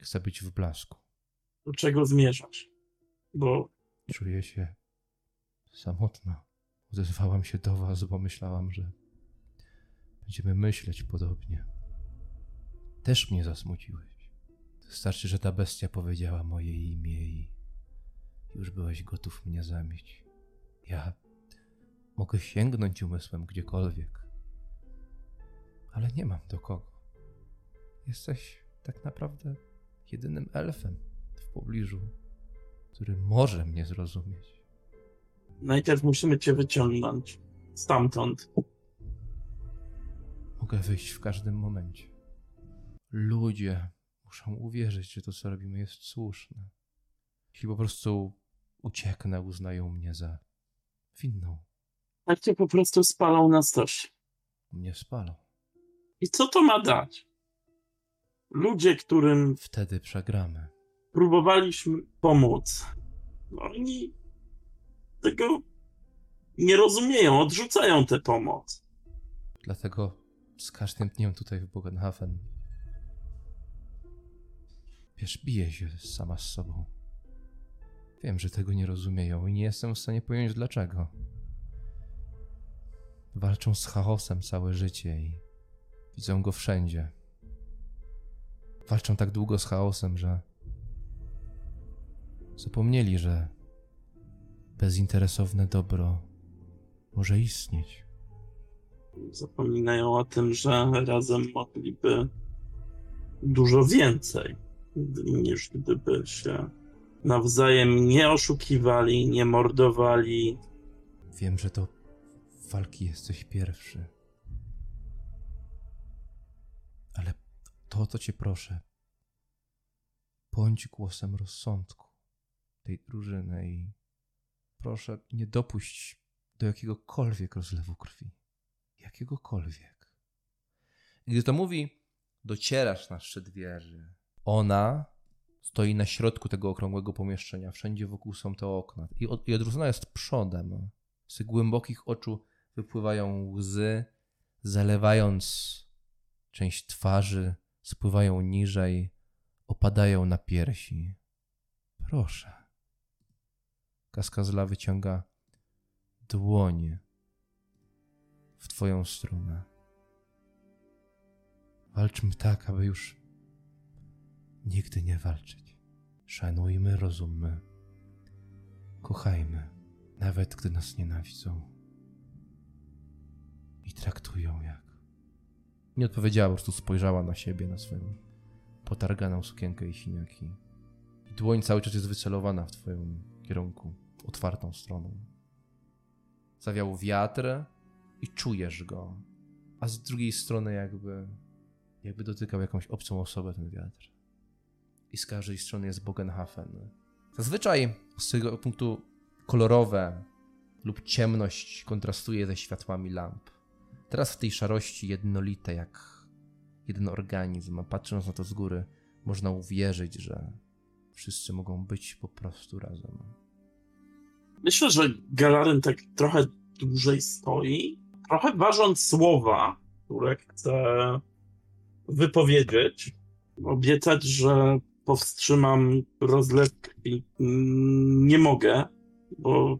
Chce być w blasku. Do czego zmierzasz? Bo Czuję się samotna. Odezwałam się do was, bo myślałam, że będziemy myśleć podobnie. Też mnie zasmuciłeś. Wystarczy, że ta bestia powiedziała moje imię i już byłeś gotów mnie zamieć. Ja mogę sięgnąć umysłem gdziekolwiek, ale nie mam do kogo. Jesteś tak naprawdę jedynym elfem w pobliżu, który może mnie zrozumieć. najpierw musimy cię wyciągnąć stamtąd. Mogę wyjść w każdym momencie. Ludzie muszą uwierzyć, że to, co robimy, jest słuszne. Jeśli po prostu ucieknę, uznają mnie za winną. Tak cię po prostu spalą na stosie. Mnie spalą. I co to ma dać? Ludzie, którym Wtedy przegramy. Próbowaliśmy pomóc, oni tego nie rozumieją, odrzucają tę pomoc. Dlatego z każdym dniem tutaj w Bogenhafen wiesz, biję się sama z sobą. Wiem, że tego nie rozumieją i nie jestem w stanie pojąć dlaczego. Walczą z chaosem całe życie i widzą go wszędzie. Walczą tak długo z chaosem, że zapomnieli, że bezinteresowne dobro może istnieć. Zapominają o tym, że razem mogliby dużo więcej, niż gdyby się nawzajem nie oszukiwali, nie mordowali. Wiem, że to walki jesteś pierwszy. Ale to, o co cię proszę, bądź głosem rozsądku tej drużyny i proszę, nie dopuść do jakiegokolwiek rozlewu krwi. Jakiegokolwiek. Gdy to mówi, docierasz na szczyt wieży. Ona stoi na środku tego okrągłego pomieszczenia. Wszędzie wokół są te okna. I, od, i jest przodem. Z głębokich oczu wypływają łzy, zalewając część twarzy, spływają niżej, opadają na piersi. Proszę. Kaskazla wyciąga dłoń w twoją stronę. Walczmy tak, aby już nigdy nie walczyć. Szanujmy, rozummy. Kochajmy, nawet gdy nas nienawidzą. I traktują jak. Nie odpowiedziała, po prostu spojrzała na siebie, na swoją potarganą sukienkę i siniaki. I dłoń cały czas jest wycelowana w twoim kierunku, otwartą stroną. Zawiał wiatr i czujesz go, a z drugiej strony jakby, jakby dotykał jakąś obcą osobę ten wiatr. I z każdej strony jest Bogenhafen. Zazwyczaj z tego punktu kolorowe lub ciemność kontrastuje ze światłami lamp. Teraz w tej szarości jednolite jak jeden organizm, a patrząc na to z góry, można uwierzyć, że wszyscy mogą być po prostu razem. Myślę, że Galaryn tak trochę dłużej stoi, trochę ważąc słowa, które chce wypowiedzieć. Obiecać, że powstrzymam rozlew krwi nie mogę, bo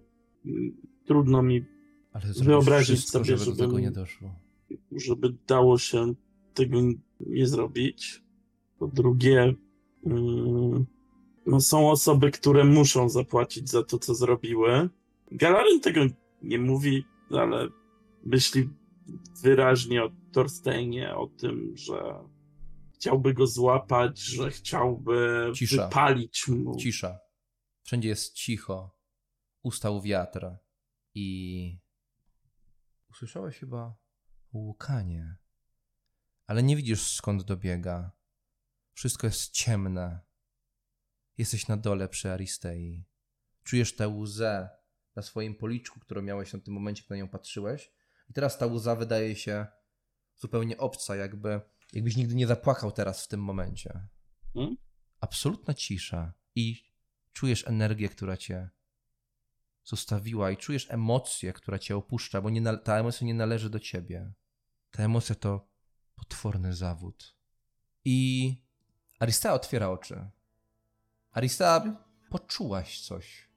trudno mi, Wyobrazić wszystko, sobie, żeby żebym- nie doszło. żeby dało się tego nie zrobić. Po drugie, mm, no są osoby, które muszą zapłacić za to, co zrobiły. Galaryn tego nie mówi, ale myśli wyraźnie o Thorsteinie, o tym, że chciałby go złapać, że chciałby Cisza. wypalić mu. Cisza. Wszędzie jest cicho. Ustał wiatr i usłyszałeś chyba łukanie. Ale nie widzisz skąd dobiega. Wszystko jest ciemne. Jesteś na dole przy Aristei. Czujesz tę łzę na swoim policzku, którą miałeś na tym momencie, kiedy na nią patrzyłeś. I teraz ta łza wydaje się zupełnie obca, jakby, jakbyś nigdy nie zapłakał teraz w tym momencie. Hmm? Absolutna cisza i czujesz energię, która cię zostawiła i czujesz emocję, która cię opuszcza, bo nie, ta emocja nie należy do ciebie. Ta emocja to potworny zawód. I Arista otwiera oczy. Arista, poczułaś coś.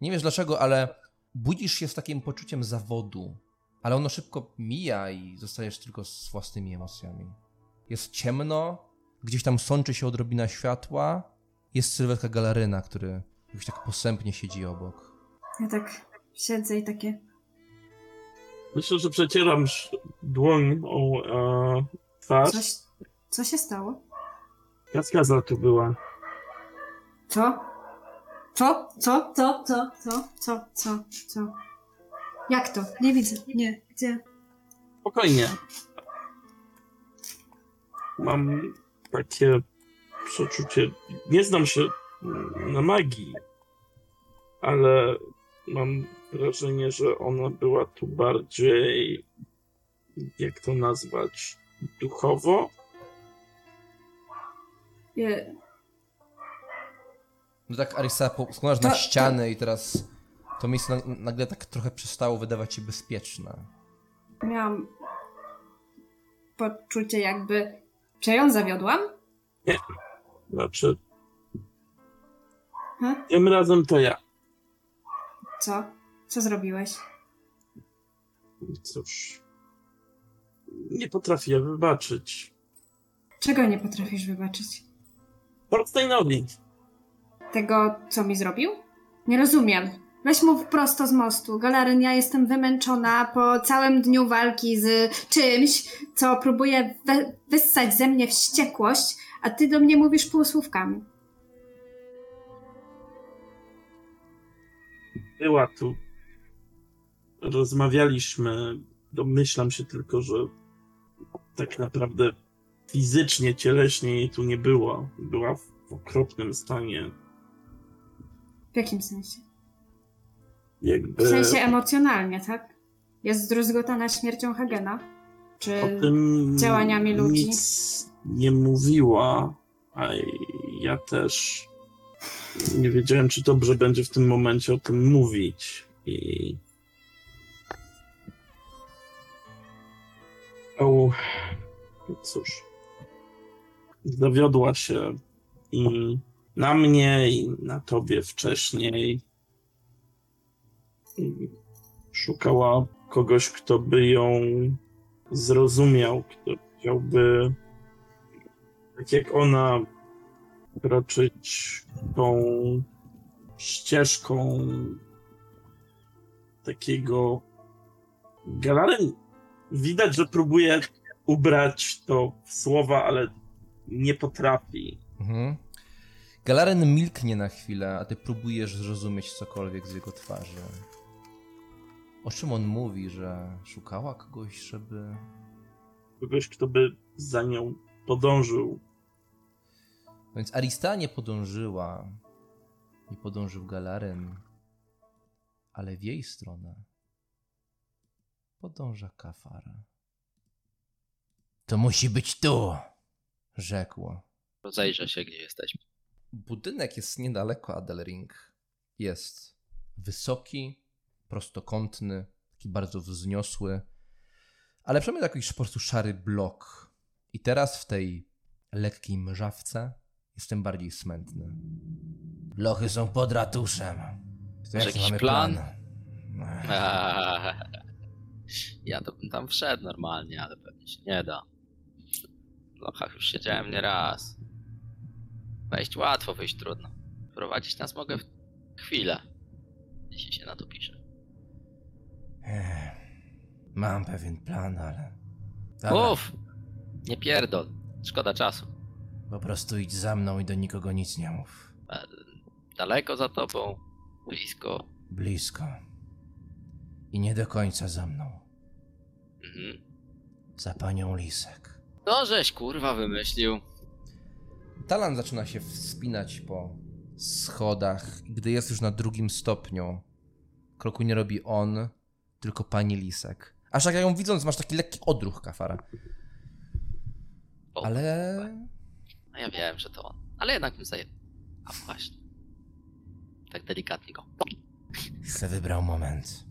Nie wiesz dlaczego, ale budzisz się z takim poczuciem zawodu, ale ono szybko mija i zostajesz tylko z własnymi emocjami. Jest ciemno, gdzieś tam sączy się odrobina światła, jest sylwetka galaryna, który jakoś tak posępnie siedzi obok. Ja tak siedzę i takie. Myślę, że przecieram dłoń o e, twarz. Coś, co się stało? Kaskaza tu była. Co? Co? Co? Co? Co? Co? Co? Co? Co? Jak to? Nie widzę. Nie. Gdzie? Spokojnie. Mam takie przeczucie. Nie znam się na magii, ale mam wrażenie, że ona była tu bardziej. Jak to nazwać? Duchowo? Je, No tak, Arisa, spoglądasz na ściany i teraz to miejsce na- nagle tak trochę przestało wydawać się bezpieczne. miałam poczucie jakby... Czy ją zawiodłam? Znaczy, Hm? tym razem to ja. Co? Co zrobiłeś? Cóż. Nie potrafię wybaczyć. Czego nie potrafisz wybaczyć? Thorsteinowi. Tego, co mi zrobił? Nie rozumiem. Weź mów prosto z mostu. Galaryn, ja jestem wymęczona po całym dniu walki z czymś, co próbuje we- wyssać ze mnie wściekłość, a ty do mnie mówisz półsłówkami. była tu. Rozmawialiśmy. Domyślam się tylko, że tak naprawdę fizycznie, cieleśnie jej tu nie było. Była w okropnym stanie. W jakim sensie? Jakby W sensie emocjonalnie, tak? Jest zdruzgotana śmiercią Hagena? Czy... działaniami ludzi? nic nie mówiła, a ja też nie wiedziałem, czy dobrze będzie w tym momencie o tym mówić. I O, cóż. Zawiodła się i na mnie, i na tobie wcześniej. Szukała kogoś, kto by ją zrozumiał, kto chciałby, tak jak ona, kroczyć tą ścieżką takiego Galaren widać, że próbuje ubrać to w słowa, ale nie potrafi. Mhm. Galaren milknie na chwilę, a ty próbujesz zrozumieć cokolwiek z jego twarzy. O czym on mówi, że szukała kogoś, żeby... Kogoś, kto by za nią podążył. Więc Arista nie podążyła, nie podążył Galaren, ale w jej stronę podąża Kafara. To musi być tu, rzekł. Rozejrzę się, gdzie jesteśmy. Budynek jest niedaleko Adelring. Jest wysoki, prostokątny, taki bardzo wzniosły, ale przynajmniej jakiś po prostu szary blok. I teraz w tej lekkiej mrzawce jestem bardziej smętny. Lochy są pod ratuszem. Jaki jakiś plan? Ech, [LAUGHS] Ja to bym tam wszedł normalnie, ale pewnie się nie da. W lochach już siedziałem nie raz. Wejść łatwo, wyjść trudno. Prowadzić nas mogę w chwilę, jeśli się na to pisze. Ech, Mam pewien plan, ale... Dobra, Mów! Nie pierdol. Szkoda czasu. Po prostu idź za mną i do nikogo nic nie mów. E, Daleko za tobą, blisko. Blisko. I nie do końca za mną. Mhm. Za panią Lisek. To żeś kurwa wymyślił. Talan zaczyna się wspinać po schodach. i Gdy jest już na drugim stopniu, kroku nie robi on, tylko pani Lisek. Aż jak ją widząc, masz taki lekki odruch, kafara. O, Ale. A ja wiem, że to on. Ale jednak bym zaje... A właśnie. Tak delikatnie go. Se wybrał moment.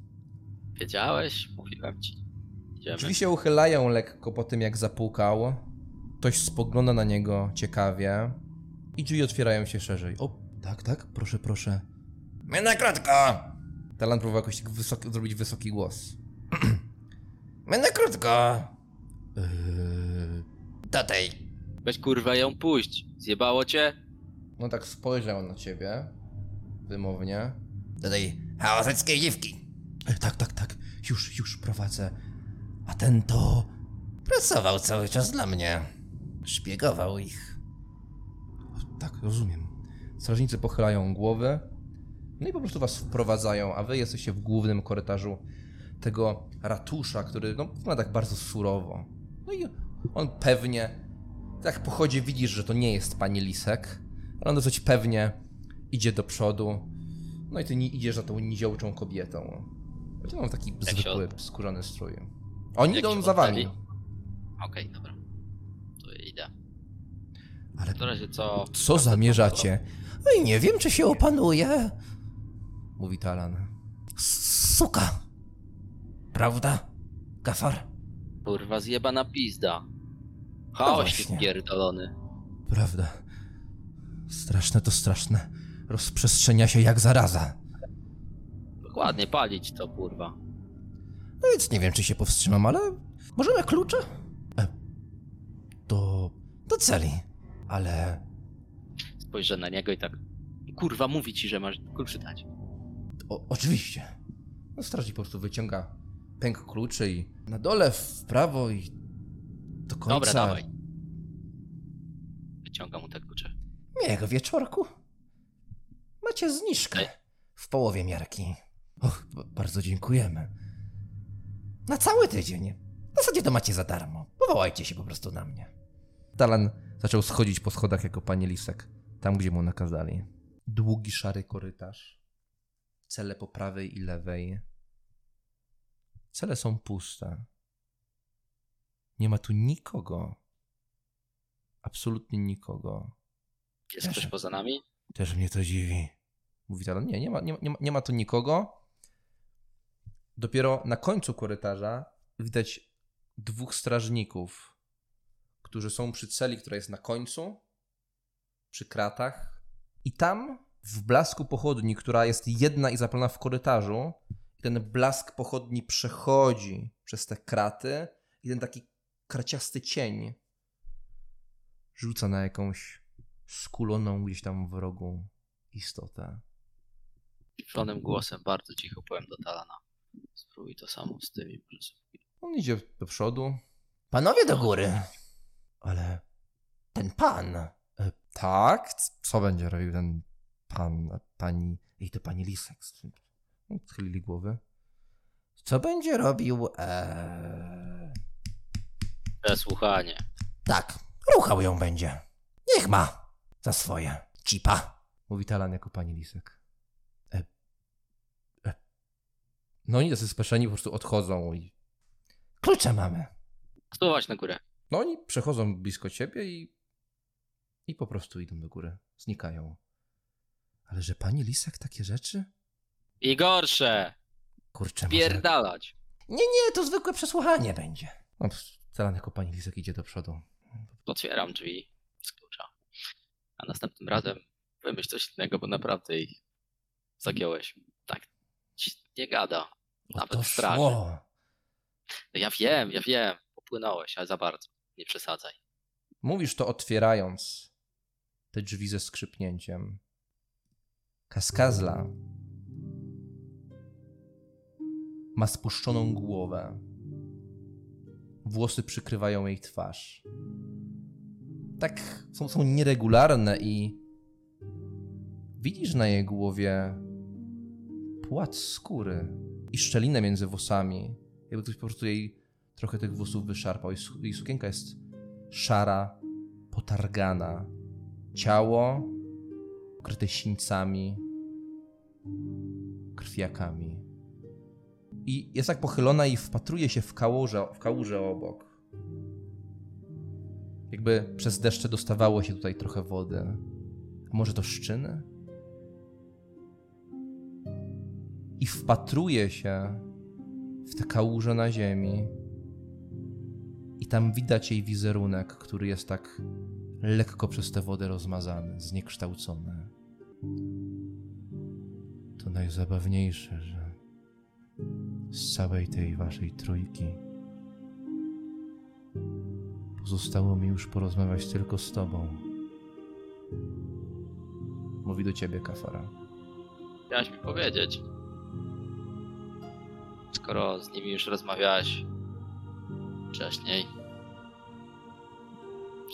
Wiedziałeś? Mówiłem ci. Idziemy. Drzwi się uchylają lekko po tym, jak zapukał. Ktoś spogląda na niego ciekawie. I drzwi otwierają się szerzej. O, tak, tak, proszę, proszę. My na krótko! Talan próbował jakoś tak wysoki, zrobić wysoki głos. [CLEARS THROAT] My na krótko! Yy... Do tej. Weź kurwa ją puść. Zjebało cię? No tak spojrzał na ciebie. Wymownie. Do tej hałaseckiej dziwki. E, tak, tak, tak. Już, już prowadzę. A ten to... Pracował cały czas dla mnie. Szpiegował ich. Tak, rozumiem. Strażnicy pochylają głowy. No i po prostu was wprowadzają, a wy jesteście w głównym korytarzu tego ratusza, który no, wygląda tak bardzo surowo. No i on pewnie, jak po chodzie widzisz, że to nie jest pani Lisek, ale on dosyć pewnie idzie do przodu. No i ty nie idziesz za tą niziołczą kobietą. Ty mam taki się zwykły, skórzany strój. Oni Jak idą za wami. Okej, dobra. Ale W razie co... co zamierzacie? Oj, nie wiem, czy się opanuje. Mówi Talan. Suka. Prawda? Gafar? Kurwa zjebana pizda. Chaos właśnie. się pierdolony. Prawda. Straszne to straszne. Rozprzestrzenia się jak zaraza. Dokładnie palić to kurwa. No więc nie wiem, czy się powstrzymam, ale możemy klucze? E, do, do celi. Ale Spojrzę na niego i tak... Kurwa mówi ci, że masz kluczy dać. o, oczywiście. No, strażnik po prostu wyciąga pęk kluczy i na dole w prawo i do końca. Dobra, dawaj. Wyciągam mu te klucze. Miłego wieczorku. Macie zniżkę Ej. w połowie miarki. Och, bardzo dziękujemy. Na cały tydzień. W zasadzie to macie za darmo. Powołajcie się po prostu na mnie. Talan zaczął schodzić po schodach jako pani Lisek, tam gdzie mu nakazali. Długi, szary korytarz. Cele po prawej i lewej. Cele są puste. Nie ma tu nikogo. Absolutnie nikogo. Jest ktoś poza nami? Też mnie to dziwi. Mówi Talan. Nie, nie ma, nie, ma- nie, ma, nie ma tu nikogo. Dopiero na końcu korytarza widać dwóch strażników, którzy są przy celi, która jest na końcu, przy kratach. I tam, w blasku pochodni, która jest jedna i zapalona w korytarzu, i ten blask pochodni przechodzi przez te kraty, i ten taki kraciasty cień rzuca na jakąś skuloną gdzieś tam w rogu istotę. Ciflonym głosem bardzo cicho powiem do Talana. Spróbuj to samo z tymi. On idzie do przodu. Panowie do góry. Ale ten pan. E, tak? Co będzie robił ten pan, e, pani... I to pani Lisek. No, Schylili głowy. Co będzie robił? Eee... Przesłuchanie. Tak, ruchał ją będzie. Niech ma za swoje. Cipa. Mówi Talan jako pani Lisek. E, e. No oni tacy speszeni po prostu odchodzą i... Klucze mamy. Spływać na górę. No oni przechodzą blisko ciebie i... I po prostu idą do góry. Znikają. Ale że pani Lisek takie rzeczy? I gorsze! Kurczę, może... Pierdalać! Nie, nie, to zwykłe przesłuchanie będzie. No, Talan jako pani Lisek idzie do przodu. Otwieram drzwi z klucza. A następnym razem wymyśl coś innego, bo naprawdę ich zagiąłeś. Tak ci nie gada. O, Nawet to w straży. szło. No Ja wiem, ja wiem. Popłynąłeś, ale za bardzo. Nie przesadzaj. Mówisz to otwierając te drzwi ze skrzypnięciem. Kaskazla ma spuszczoną głowę. Włosy przykrywają jej twarz. Tak są, są nieregularne i widzisz na jej głowie płat skóry i szczelinę między włosami. Jakby ktoś po prostu jej trochę tych włosów wyszarpał. Jej su- Jej sukienka jest szara, potargana. Ciało ukryte sińcami, krwiakami. I jest tak pochylona i wpatruje się w kałużę, w kałużę obok. Jakby przez deszcze dostawało się tutaj trochę wody. Może to szczyny? I wpatruje się w tę kałużę na ziemi. I tam widać jej wizerunek, który jest tak lekko przez tę wodę rozmazany, zniekształcony. To najzabawniejsze, że z całej tej waszej trójki pozostało mi już porozmawiać tylko z tobą. Mówi do ciebie, Kafara. Chciałeś mi powiedzieć. Skoro z nimi już rozmawiałeś wcześniej.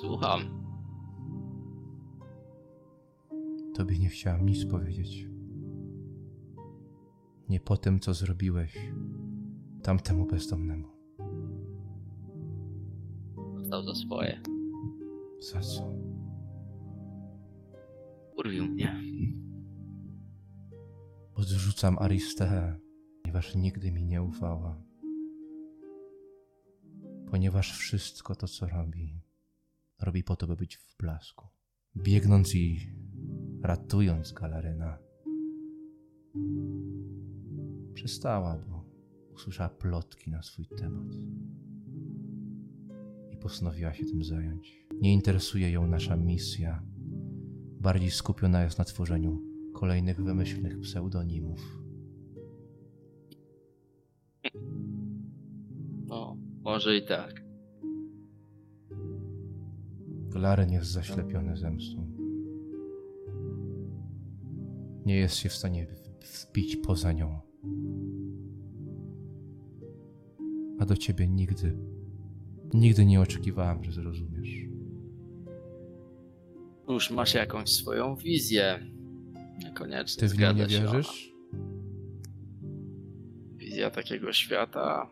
Słucham. Tobie nie chciałam nic powiedzieć. Nie po tym, co zrobiłeś tamtemu bezdomnemu. Dostał za swoje. Za co? Urwił mnie. Odrzucam Aristeę, ponieważ nigdy mi nie ufała. Ponieważ wszystko to, co robi, robi po to, by być w blasku. Biegnąc i ratując Galaryna, przestała, bo usłyszała plotki na swój temat. I postanowiła się tym zająć. Nie interesuje ją nasza misja. Bardziej skupiona jest na tworzeniu kolejnych wymyślnych pseudonimów. No, może i tak. Glaren jest zaślepiony zemstą. Nie jest się w stanie wbić poza nią. A do ciebie nigdy, nigdy nie oczekiwałam, że zrozumiesz. Już masz jakąś swoją wizję. Niekoniecznie Ty w nią nie wierzysz? Wizja takiego świata.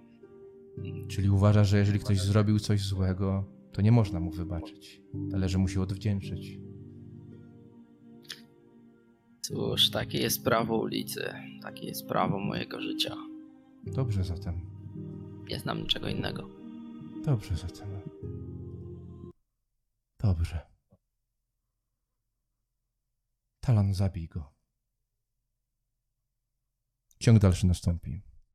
Czyli uważasz, że jeżeli ktoś zrobił coś złego, to nie można mu wybaczyć. Należy mu się odwdzięczyć. Cóż, takie jest prawo ulicy. Takie jest prawo mojego życia. Dobrze zatem. Nie znam niczego innego. Dobrze zatem. Dobrze. Talan, zabij go. Ciąg dalszy nastąpi.